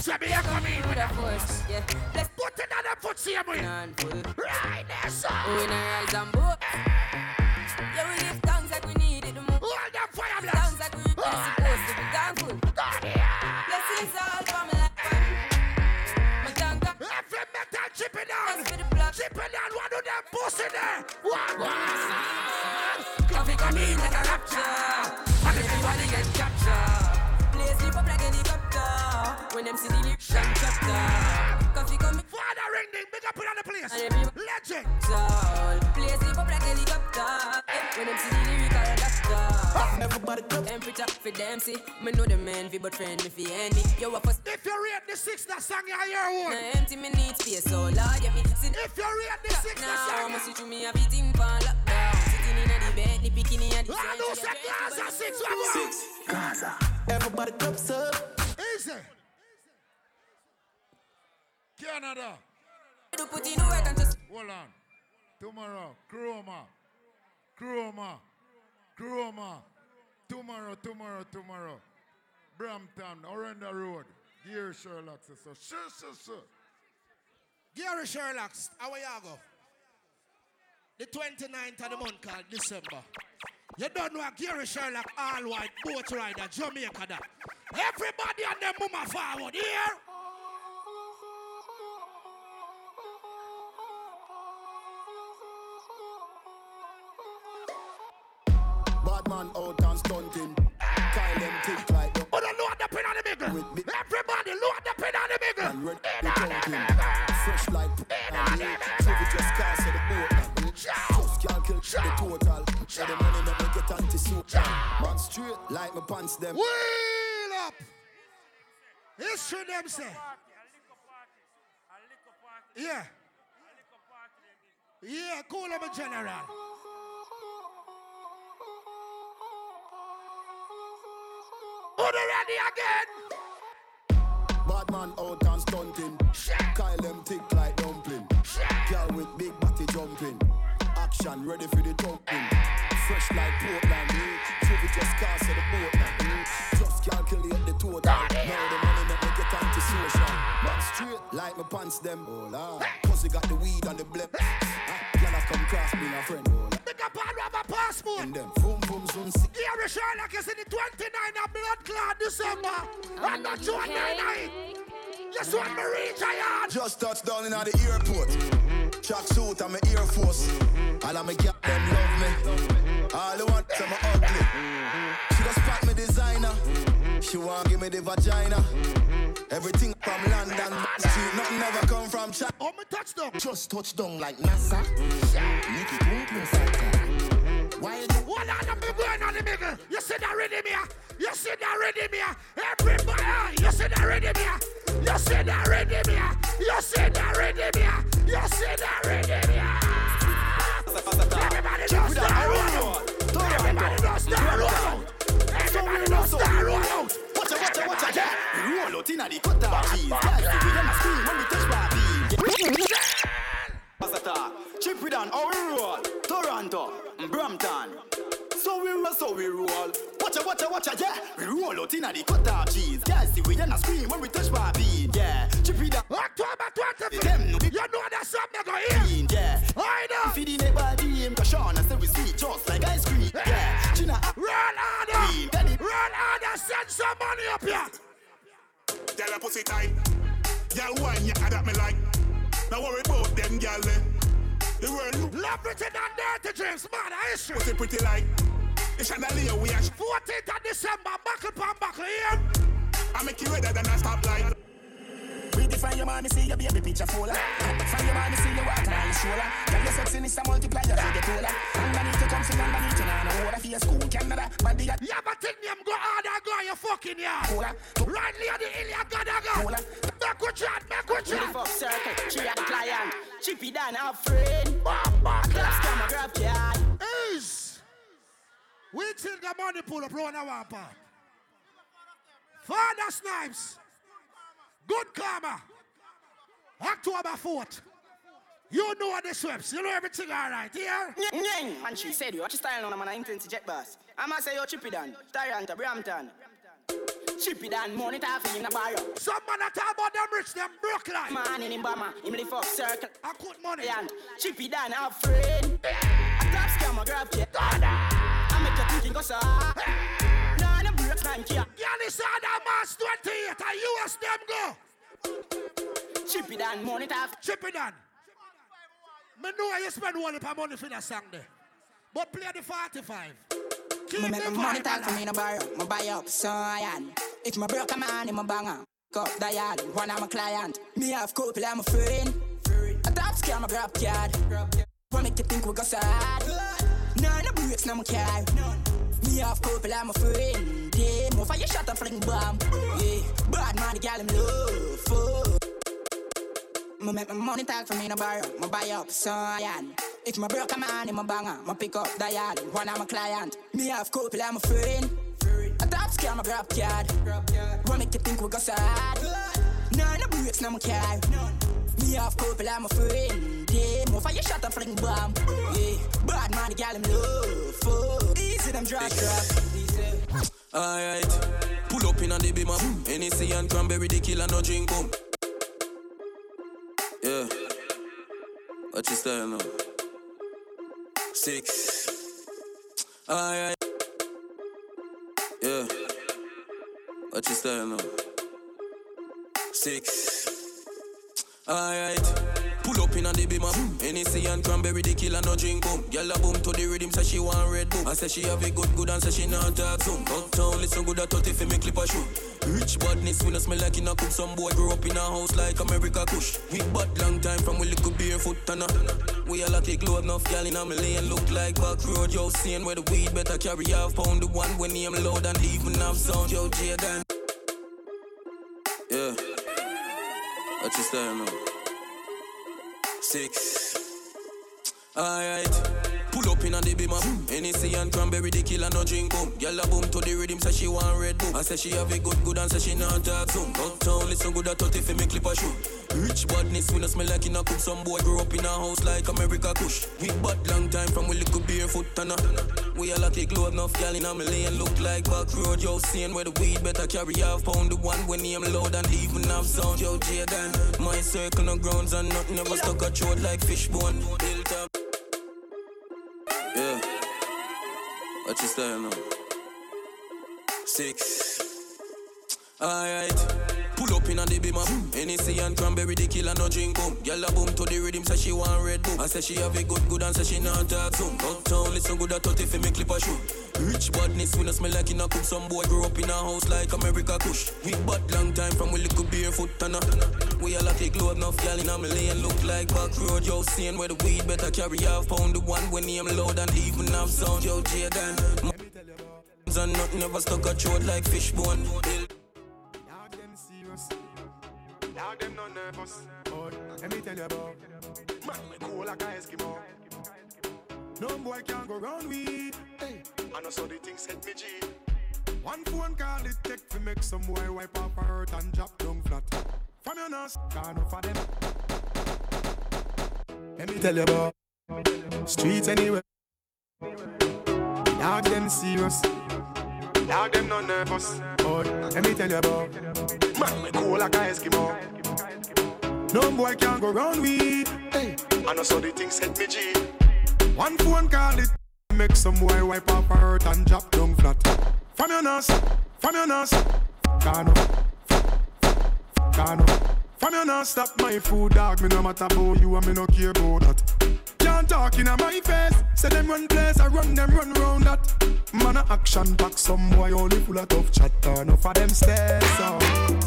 So me a come in with a force. Yeah. Let's put it on the foot same way. Right there, son. We in a rise and. Yeah, Thanks for the blood. Chipping down one of them pussy there. Coffee come in like a rapture. And everybody get captured. Play sleep up like helicopter. When them see the and chapter. Coffee come in. Father Ring Ding, big up it on the place. Legend. Play sleep up like helicopter. When them see the lyrical doctor. Everybody come. Temperature for them see. Me know the man fi but friend me fi enemy. Yo, what first If you rate the six, that song you hear one. Now empty me need space, so Lord, yeah me sit If you rate the six, that now. I'ma see to me a beating pan lockdown. Sitting in a the bed, the bikini and the I know say Gaza six, what about? Gaza. Everybody cups up. Easy. Canada. Put in work and just Hold on. Tomorrow, Chroma. Chroma. Chroma. Tomorrow, tomorrow, tomorrow. Brampton, Orenda Road. Gear Sherlock. So, sure, sure, sure. Gary Sherlock's, how you go? The 29th of the month called December. You don't know Gary Sherlock all white boat rider, Jamaica that. Everybody and them mama forward here. Bad man out and stunting. Kyle them tick like the Oh, the load the pin on the middle. Everybody load the pin on the middle. and red the counting. Fresh like and the Trivy just cast the boat. Just can't kill the total. So the money me get anti-suit man. Straight like my pants them. Wheel up. History them say. Yeah. Yeah, cool up a general. Who the ready again? Bad man out and stunting. Kyle them tick like dumpling. Girl with big body jumping. Action ready for the thumping. Fresh like Portland. eh? Trivy just cast the boat man. eh? Just calculate the total. Now the money make me get anti-social. Man straight like my pants them. Oh lord. Cause got the weed and the blep. Ah, Girl I come cross me a friend. Pick up and have a passport. And them boom boom zoom sick. Gary Sherlock is in the 29th of blood clot December. And not June 9 Yes, one me reach a yard. Just touched down in the airport. Track suit and my Air Force. All of my gal them love me. All the ones, want some ugly. She just spot me designer. She want give me the vagina. Everything from London, street, nothing never come from China. Oh, me touchdown. Just touch down like NASA. Nikki Pum Pum Saka. Why you do? What on the one on the middle? You see that rhythm here? You see that rhythm here? Everybody, you see that rhythm here? You see that rhythm here? You see that rhythm here? You see that rhythm here? Everybody knows that roll out. Everybody knows that roll out. Everybody knows that roll out. Watch out, watch out, watch out, roll out inna the cutter cheese. Guys, we them a scream when we touch Barbie. Pasata, chip it on, how we roll. Toronto, Brampton. So we roll, so we roll. Watcha, watcha, watch out, watch out, yeah. We roll out inna the cutter cheese. Guys, see we them a scream when we touch Barbie. Yeah, chip it on. October 25th. Them no You know that something go here. yeah. I know. Feed the neighbor DM, cause Sean I say we see just like ice cream. Yeah, Gina, Roll harder. Queen, Benny. Roll harder. Send some money up here. Girl, a pussy tight. Girl, wine, you adapt me like. Now worry about them, girl. eh. The world Love written and dirty dreams, man. I issue. pussy pretty like. It's chandelier we are. 14th of December, buckle pan buckle here. I make you redder than a stoplight. Pretty from your mommy, see your baby picture fuller. From your mommy, see your water on your shoulder. Tell your sexiness a multiplier for the cooler. Underneath you come from underneath Body a You ever think them go hard or go your fucking yeah. yard? Right lady Ilya Gadaga. Make we chat, make we Really chat. fuck circle, she a client. Chippy Don her friend. Last time I grab card. Is we till the money pull up round our part. Father Snipes. Good karma. October 4th. You know what the sweeps. You know everything all right, yeah? Man, she said you. Watch style now, man. I intend to jet bus. I'ma say yo Chippy Don. Tyrant, Brampton. Chippy Don, money taffy in a bar. Some man that talk about them rich, them broke like. Man in bama, him the fuck circle. I put money. And Chippy Don, our friend. A top scammer grab you. I make you thinking go so. Nah, no breaks, man, kia. Girl, is on that mass 28 and you as them go. Chippy Don, money taffy. Chip it down. Me know you spend one of money for that song there. But play the 45. Keep Me make the my money talk for me no borrow. Me buy up so iron. If my broke a man in my banger, cup dial. One of my client. Me have couple, I'm a friend. A top scam, a grab card. What make you think we go sad? None of breaks, no my car. Me have couple, I'm a friend. Yeah, move for your shot and fling bomb. Yeah, bad man, the gal him love. Oh. Fuck. Me make my money talk for me no borrow. Me buy up so iron. If my broke a man in my banger, me pick up dial. One of my client. Me have couple, I'm a friend. A top scam, a grab card. What make you think we go sad? None of breaks, no my car. Me have couple, I'm a friend. Yeah, move for your shot and fling bomb. Yeah, bad man, the gal him love. Fuck. Easy them drop drop. Alright, pull up in on the beamer. Hennessy and cranberry, the killer no drink boom. Yeah, what you style now? Six. Alright. Yeah, what you style now? Six. Alright. Pull up in on the beamer. Hennessy and cranberry, the killer no drink boom. Girl a boom to the rhythm, say she want red boom. I say she have a good good and say she not talk soon. Uptown listen good at 30 fi me clip a shoe. Rich badness, we no smell like in a cook. Some boy grew up in a house like America Kush. We bad long time from we little barefoot and a. We all a take load enough gal in a lane. Look like back road, yo, seeing where the weed better carry half pound. The one when name loud and even have sound, yo, Jaden. What you style now? Six. Alright. Pull up in on the beamer. Hennessy and cranberry, the killer no drink boom. Girl a boom to the rhythm, say she want red boom. I say she have a good good and say she not talk soon. Uptown listen good at 30 fi me clip a shoe. Rich badness, we no smell like in a cook. Some boy grew up in a house like America Kush. We bad long time from we little barefoot and a. We all a take load enough gal in a lane. Look like back road, yo, seeing where the weed better carry half pound. The one when name loud and even have sound, yo, Jaden. My circle no grounds and nothing ever stuck a throat like fishbone. What you style now? Six. Alright. Pull up in on the beamer. Hennessy and cranberry, the killer no drink boom. Girl a boom to the rhythm, say she want red boom. I say she have a good good and say she not talk soon. Uptown listen good at 30 fi me clip a shoe. Rich badness, we no smell like in a cook. Some boy grew up in a house like America Kush. We bad long time from we little barefoot and a. We all a take load enough gal in a lane. Look like back road, yo, seeing where the weed better carry half pound. The one when name loud and even have sound, yo, Jaden. And nothing never stuck a throat like fishbone. Nervous. But let me tell you about man, me cool like a Eskimo. No boy can go round with. Hey, I know so the things hit me G. One phone call it take to make some boy wipe off her hurt and drop down flat. From your nose, can't for them. Let me tell you about streets anyway. Now them serious. Now them no nervous. But let me tell you about man, me cool like a Eskimo. No boy can go round with. Hey, I know so the things hit me G. One phone call it make some boy wipe her hurt and drop down flat. From your nose, from your nose, can't no, can't no. From your nose, stop my food, dog. Me no matter about you and me no care about that. Can't talk in my face. Say them run place, I run them run round that. Man a action back, some boy only full of tough chatter. Enough of them stairs, so.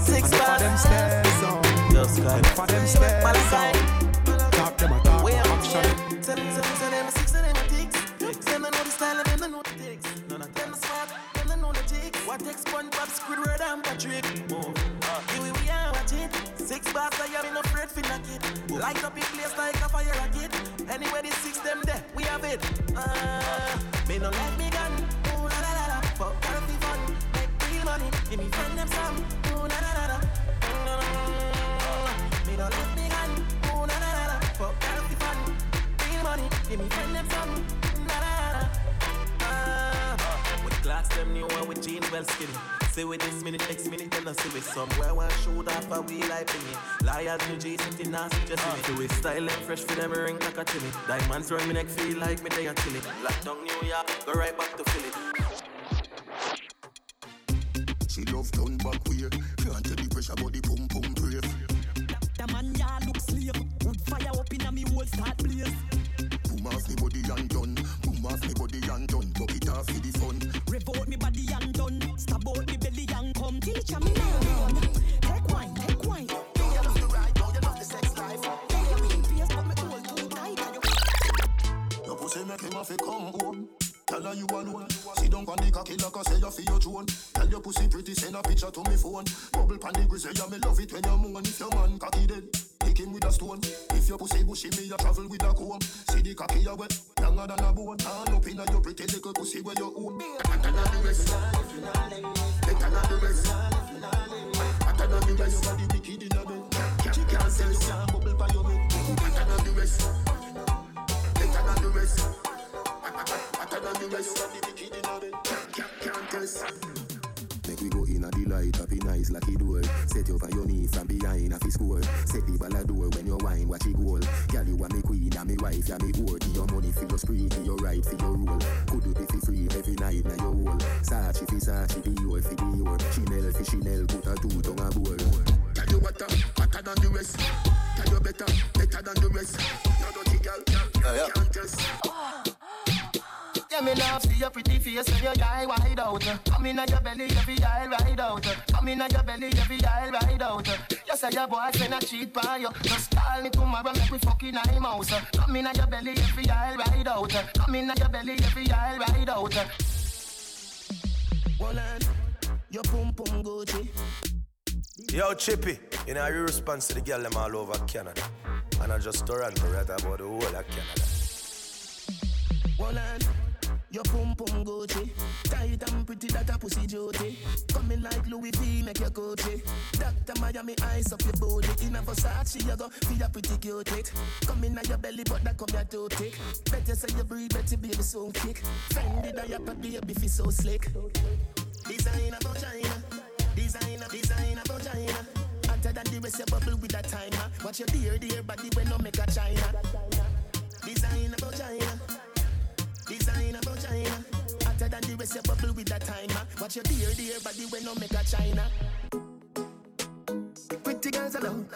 Six Enough of them stairs, so. Just kind Enough of them stairs, so. Talk them a talk, action. Tell them, tell them, tell them, six of them a ticks. Them don't know the style, and them don't know the ticks. None of them smart I take SpongeBob, Squidward, and Patrick. Move. Here we we are watching. Six bars, I am in afraid for knock it. Light up in place like a fire rocket. Anywhere the six them there, we have it. Uh, me no let me gun. Ooh la la la la. Fuck healthy fun. Make real money. Give me friend them some. Ooh la la la la. Mm, Me no let me gun. Ooh la la la la. Fuck healthy fun. Real money. Give me friend them some. Class them new one with jeans well skinny. Say with this minute, next minute, and I see me somewhere one shoot off a wheel like me. Liars new G sitting nasty just see me. Do it style like fresh for them ring like a chimney. Diamonds round me neck feel like me they a chilly. Lock down New York, go right back to Philly. She love done back way. Can't tell the pressure, but the pum pum brave. The man ya look slave. Wood fire up in a me whole start blaze. Boom off me body and done. Boom off me body and done. Buck it off for the fun. Revolt me body and done. Stab out me belly and come. Teacher me now. Take wine, take wine. You love the ride, now you love the sex life. Yeah, you mean face, but me hold too tight. and you- pussy make him have to come home. Tell her you alone. Sit down on the cocky like I say you feel your drone. Tell your pussy pretty, send a picture to me phone. Bubble pan the grizzly, yeah, me love it when you moan. If your man cocky dead, him with a stone. If your pussy bushy, me a travel with a comb. See the cocky you wet, younger than a bone. Hand up inna your pretty little pussy where you own. Better than the rest. Better than the rest. Better than the rest. You got the wicked in a bed. She can't sell you, can't bubble by your bed. Better than the rest. Better than the rest. Better than the rest. You got the wicked in a bed. Can't test. Make we go in a delight, happy nice lucky door. Set you for your knee from behind a fi score. Set the ball a door when you wine, watch it goal. Girl, you are me queen, and me wife, ya me whore. Give your money for your spree, give your right for your rule. Could do it for free every night, now your whole. Sachi fi Sachi, Dior fi Dior. Chanel fi Chanel, put a two tongue a bowl. Tell you what, uh, better than the rest. Tell you better, better than the rest. You dirty girl, can't, can't test. Yeah, me love see your pretty face when your eye wide out. Come inna your belly, every eye ride out. Come inna your belly, every eye ride out. You say your boyfriend a cheat by you. Just call me tomorrow, make we fucking eye mouse. Come inna your belly, every eye ride out. Come inna your belly, every eye ride out. One hand, your pum pum Gucci. Yo, Chippy, you know, you response to the girl them all over Canada. And I just Toronto, right about the whole of Canada. One hand, your pum pum Gucci. Tight and pretty, that a pussy duty. Coming like Louis V, make your Gucci. Doctor Miami, eyes up your body. In a Versace, you go feel a pretty cute it. Come in your belly, but that come your too thick. Better say you breathe, better baby so kick. Fendi diaper, baby, feel so slick. Designer vagina, designer, designer vagina. Hotter than the rest, you bubble with that timer. Watch your dear, dear body when no make a China. Designer vagina, designer vagina. Hotter than the rest, you bubble with that timer. Watch your dear, dear body when no make a China. Pretty girls alone,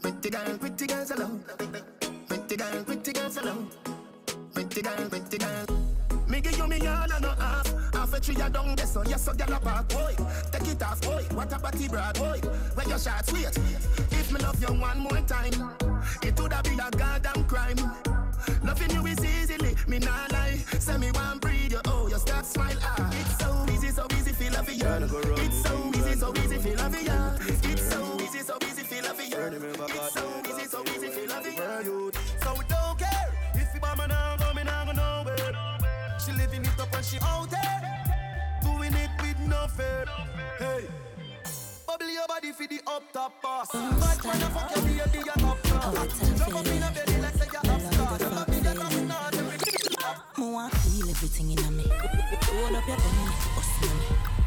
pretty girl, pretty girls alone, pretty girl, pretty girls alone, pretty girl, pretty girl. Me give you me all and no half. Half a tree a down there, so yes, so gyal a park, boy. Take it off, boy. What a body broad, boy. When your shots wait. If me love you one more time, it woulda be a goddamn crime. Loving you is easily, me nah fear. Hey. Bubble your body for the up top boss. Bad man, fuck your baby, you top class. Jump up in a belly like say you're upstart. Jump in the top notch, every Me want feel everything in me. Hold up your tongue, bust me.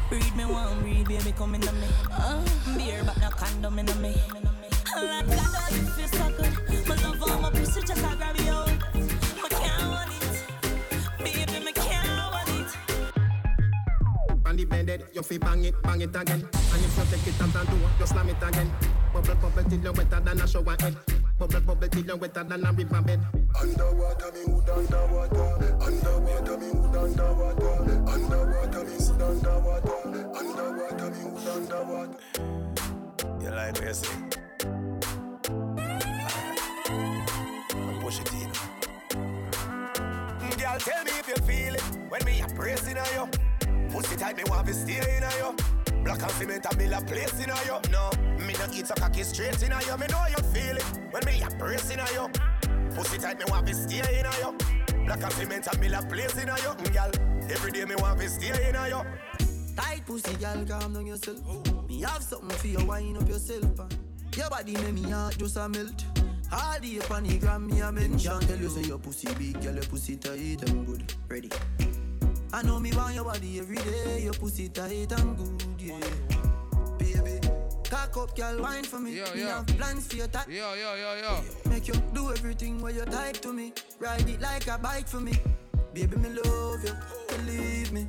Breathe me one, breathe, baby, come in me. Uh, beer, but no condom in me. Like does it feel so good. My love on my pussy, just I grab you the bed, you feel bang it, bang it again. And if you take it out and do it, you slam it again. Bubble, bubble till you wetter than a shower head. Bubble, bubble till you wetter than a river bed. Underwater, me hood underwater. Underwater, me hood underwater. Underwater, me hood underwater. Underwater, me hood underwater. You like what you? Alright. Push it. Girl, tell me if you feel it when me a praising on you. Pussy tight, me want to stay in a yo. Black and cement a build a place in a yo. No, me no eat a cocky straight in a yo. Me know you feel it when me a brace in a yo. Pussy tight, me want to stay in a yo. Black and cement a build a place in a yo. Mm, Girl, every day me want to stay in a yo. Tight pussy, girl, calm down yourself. Me have something for you, wind up yourself. Your body make me heart just a melt. All the the gram, me a mention. Tell you say your pussy big, girl, your pussy tight and good. Ready? I know me want your body every day. Your pussy tight and good, yeah. Baby, cock up, girl, wine for me. Yo, me yo. have plans for your tight. Yo, yo, yo, yo. Make you do everything where you type to me. Ride it like a bike for me. Baby, me love you, believe me.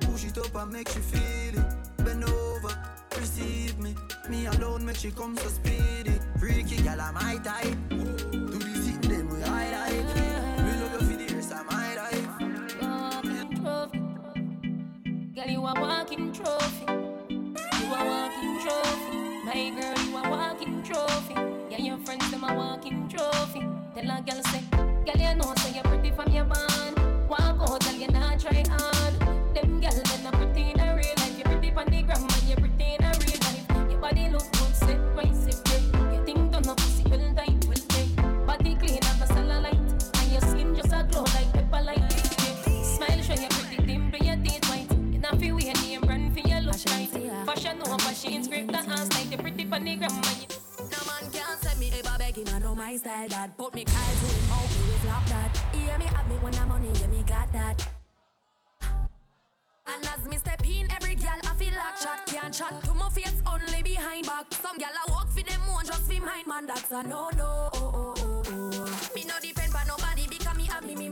Push it up and make you feel it. Bend over, receive me. Me alone make she come so speedy. Freaky gal, I'm my type. Do the sit them we hide Girl, you a walking trophy. You a walking trophy. My girl, you a walking trophy. Yeah, your friends them a walking trophy. Tell a girl say, girl, you know say you're pretty from your band. Walk out, girl, you not try hard. She scrape the ass like the pretty funny grandma. No man can say me ever begging, I know my style that. Put me Kyle to him, out me with flop that. Hear me have me when I'm money, yeah me got that. And as me step in, every gal I feel like shot can't chat to my face only behind back. Some gal I walk for them one just for mine, man. That's a no no.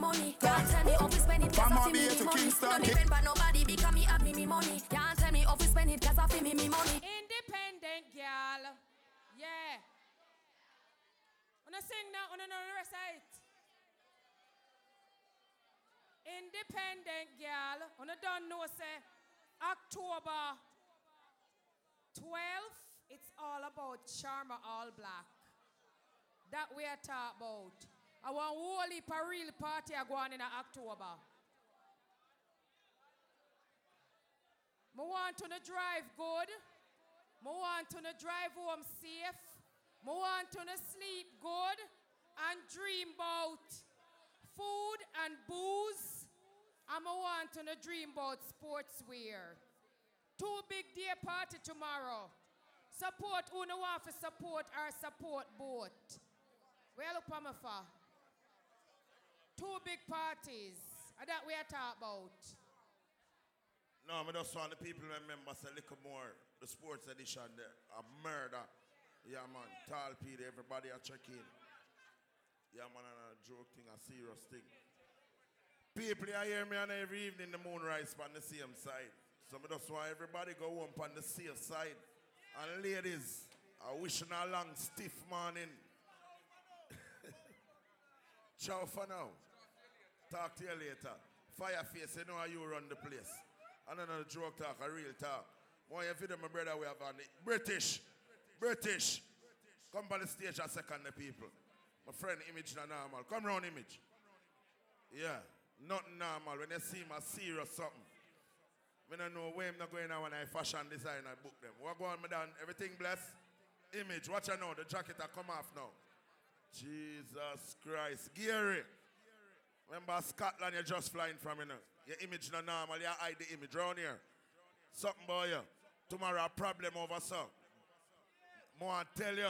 Money. Can't tell me how to spend it cause I feel me Mobile me to money. Kingston, No depend on nobody because me have me me money. Can't tell me how to spend it cause I feel me me money. Independent girl. Yeah. Wanna sing now? Wanna know the rest of it? Independent girl. Wanna don't know say October 12th. It's all about Charma All Black. That we are talk about. I heap of real party are going in October. Me want to drive good. Me want to drive home safe. Me want to sleep good and dream about food and booze. And me want to dream about sportswear. Two big day party tomorrow. Support who no want to support or support both. Well up on me for. Two big parties. That we are talking about. No, I just want the people remember say little more. The sports edition there. A murder. Yeah, man. Tall Peter, everybody are check in. Yeah, man, and a joke thing, a serious thing. People I hear me on every evening the moon rise on the same side. So I just want everybody go home on the safe side. And ladies, I wish you a long stiff morning. Ciao for now. Talk to you later. Fireface, you know how you run the place. I don't know the joke talk, a real talk. One you feel my brother we have on it. British. British. Come by the stage a second the people. My friend image not normal. Come round image. Yeah. not normal. When you see my serious something. When I don't know where I'm not going on when I fashion design I book them. What going me down? Everything blessed? Image. Watch out now. The jacket I come off now. Jesus Christ. Gary. Remember Scotland, you're just flying from, you know. Your image not normal, you hide the image round here. Something boy, you. Tomorrow a problem over so. More I tell you.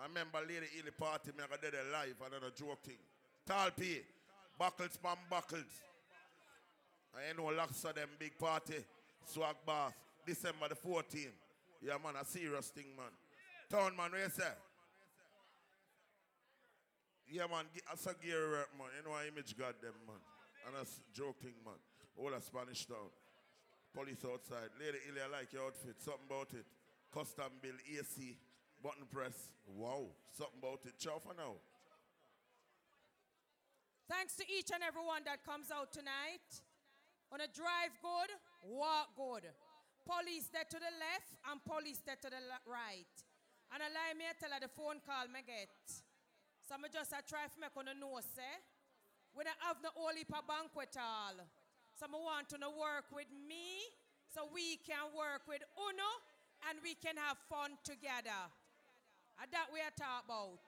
I remember Lady Ely party, me I got there live, I don't know, joke thing. Tall P, buckles, spam buckles. I know lots of them big party, swag bath, December the 14th. Yeah, man, a serious thing, man. Town man, where you say? Yeah, man, that's a gear work, man. You know, I image got them, man. And that's joking, man. All a Spanish town. Police outside. Lady Ilya, like your outfit. Something about it. Custom build, AC, button press. Wow. Something about it. Ciao for now. Thanks to each and every one that comes out tonight. Wanna drive good, walk good. Police there to the left and police there to the right. And allow me to tell her the phone call me get. So I just a try to make on know, say. We don't have no holy pa banquet all. So So I want to work with me so we can work with Uno and we can have fun together. And that we are talking about.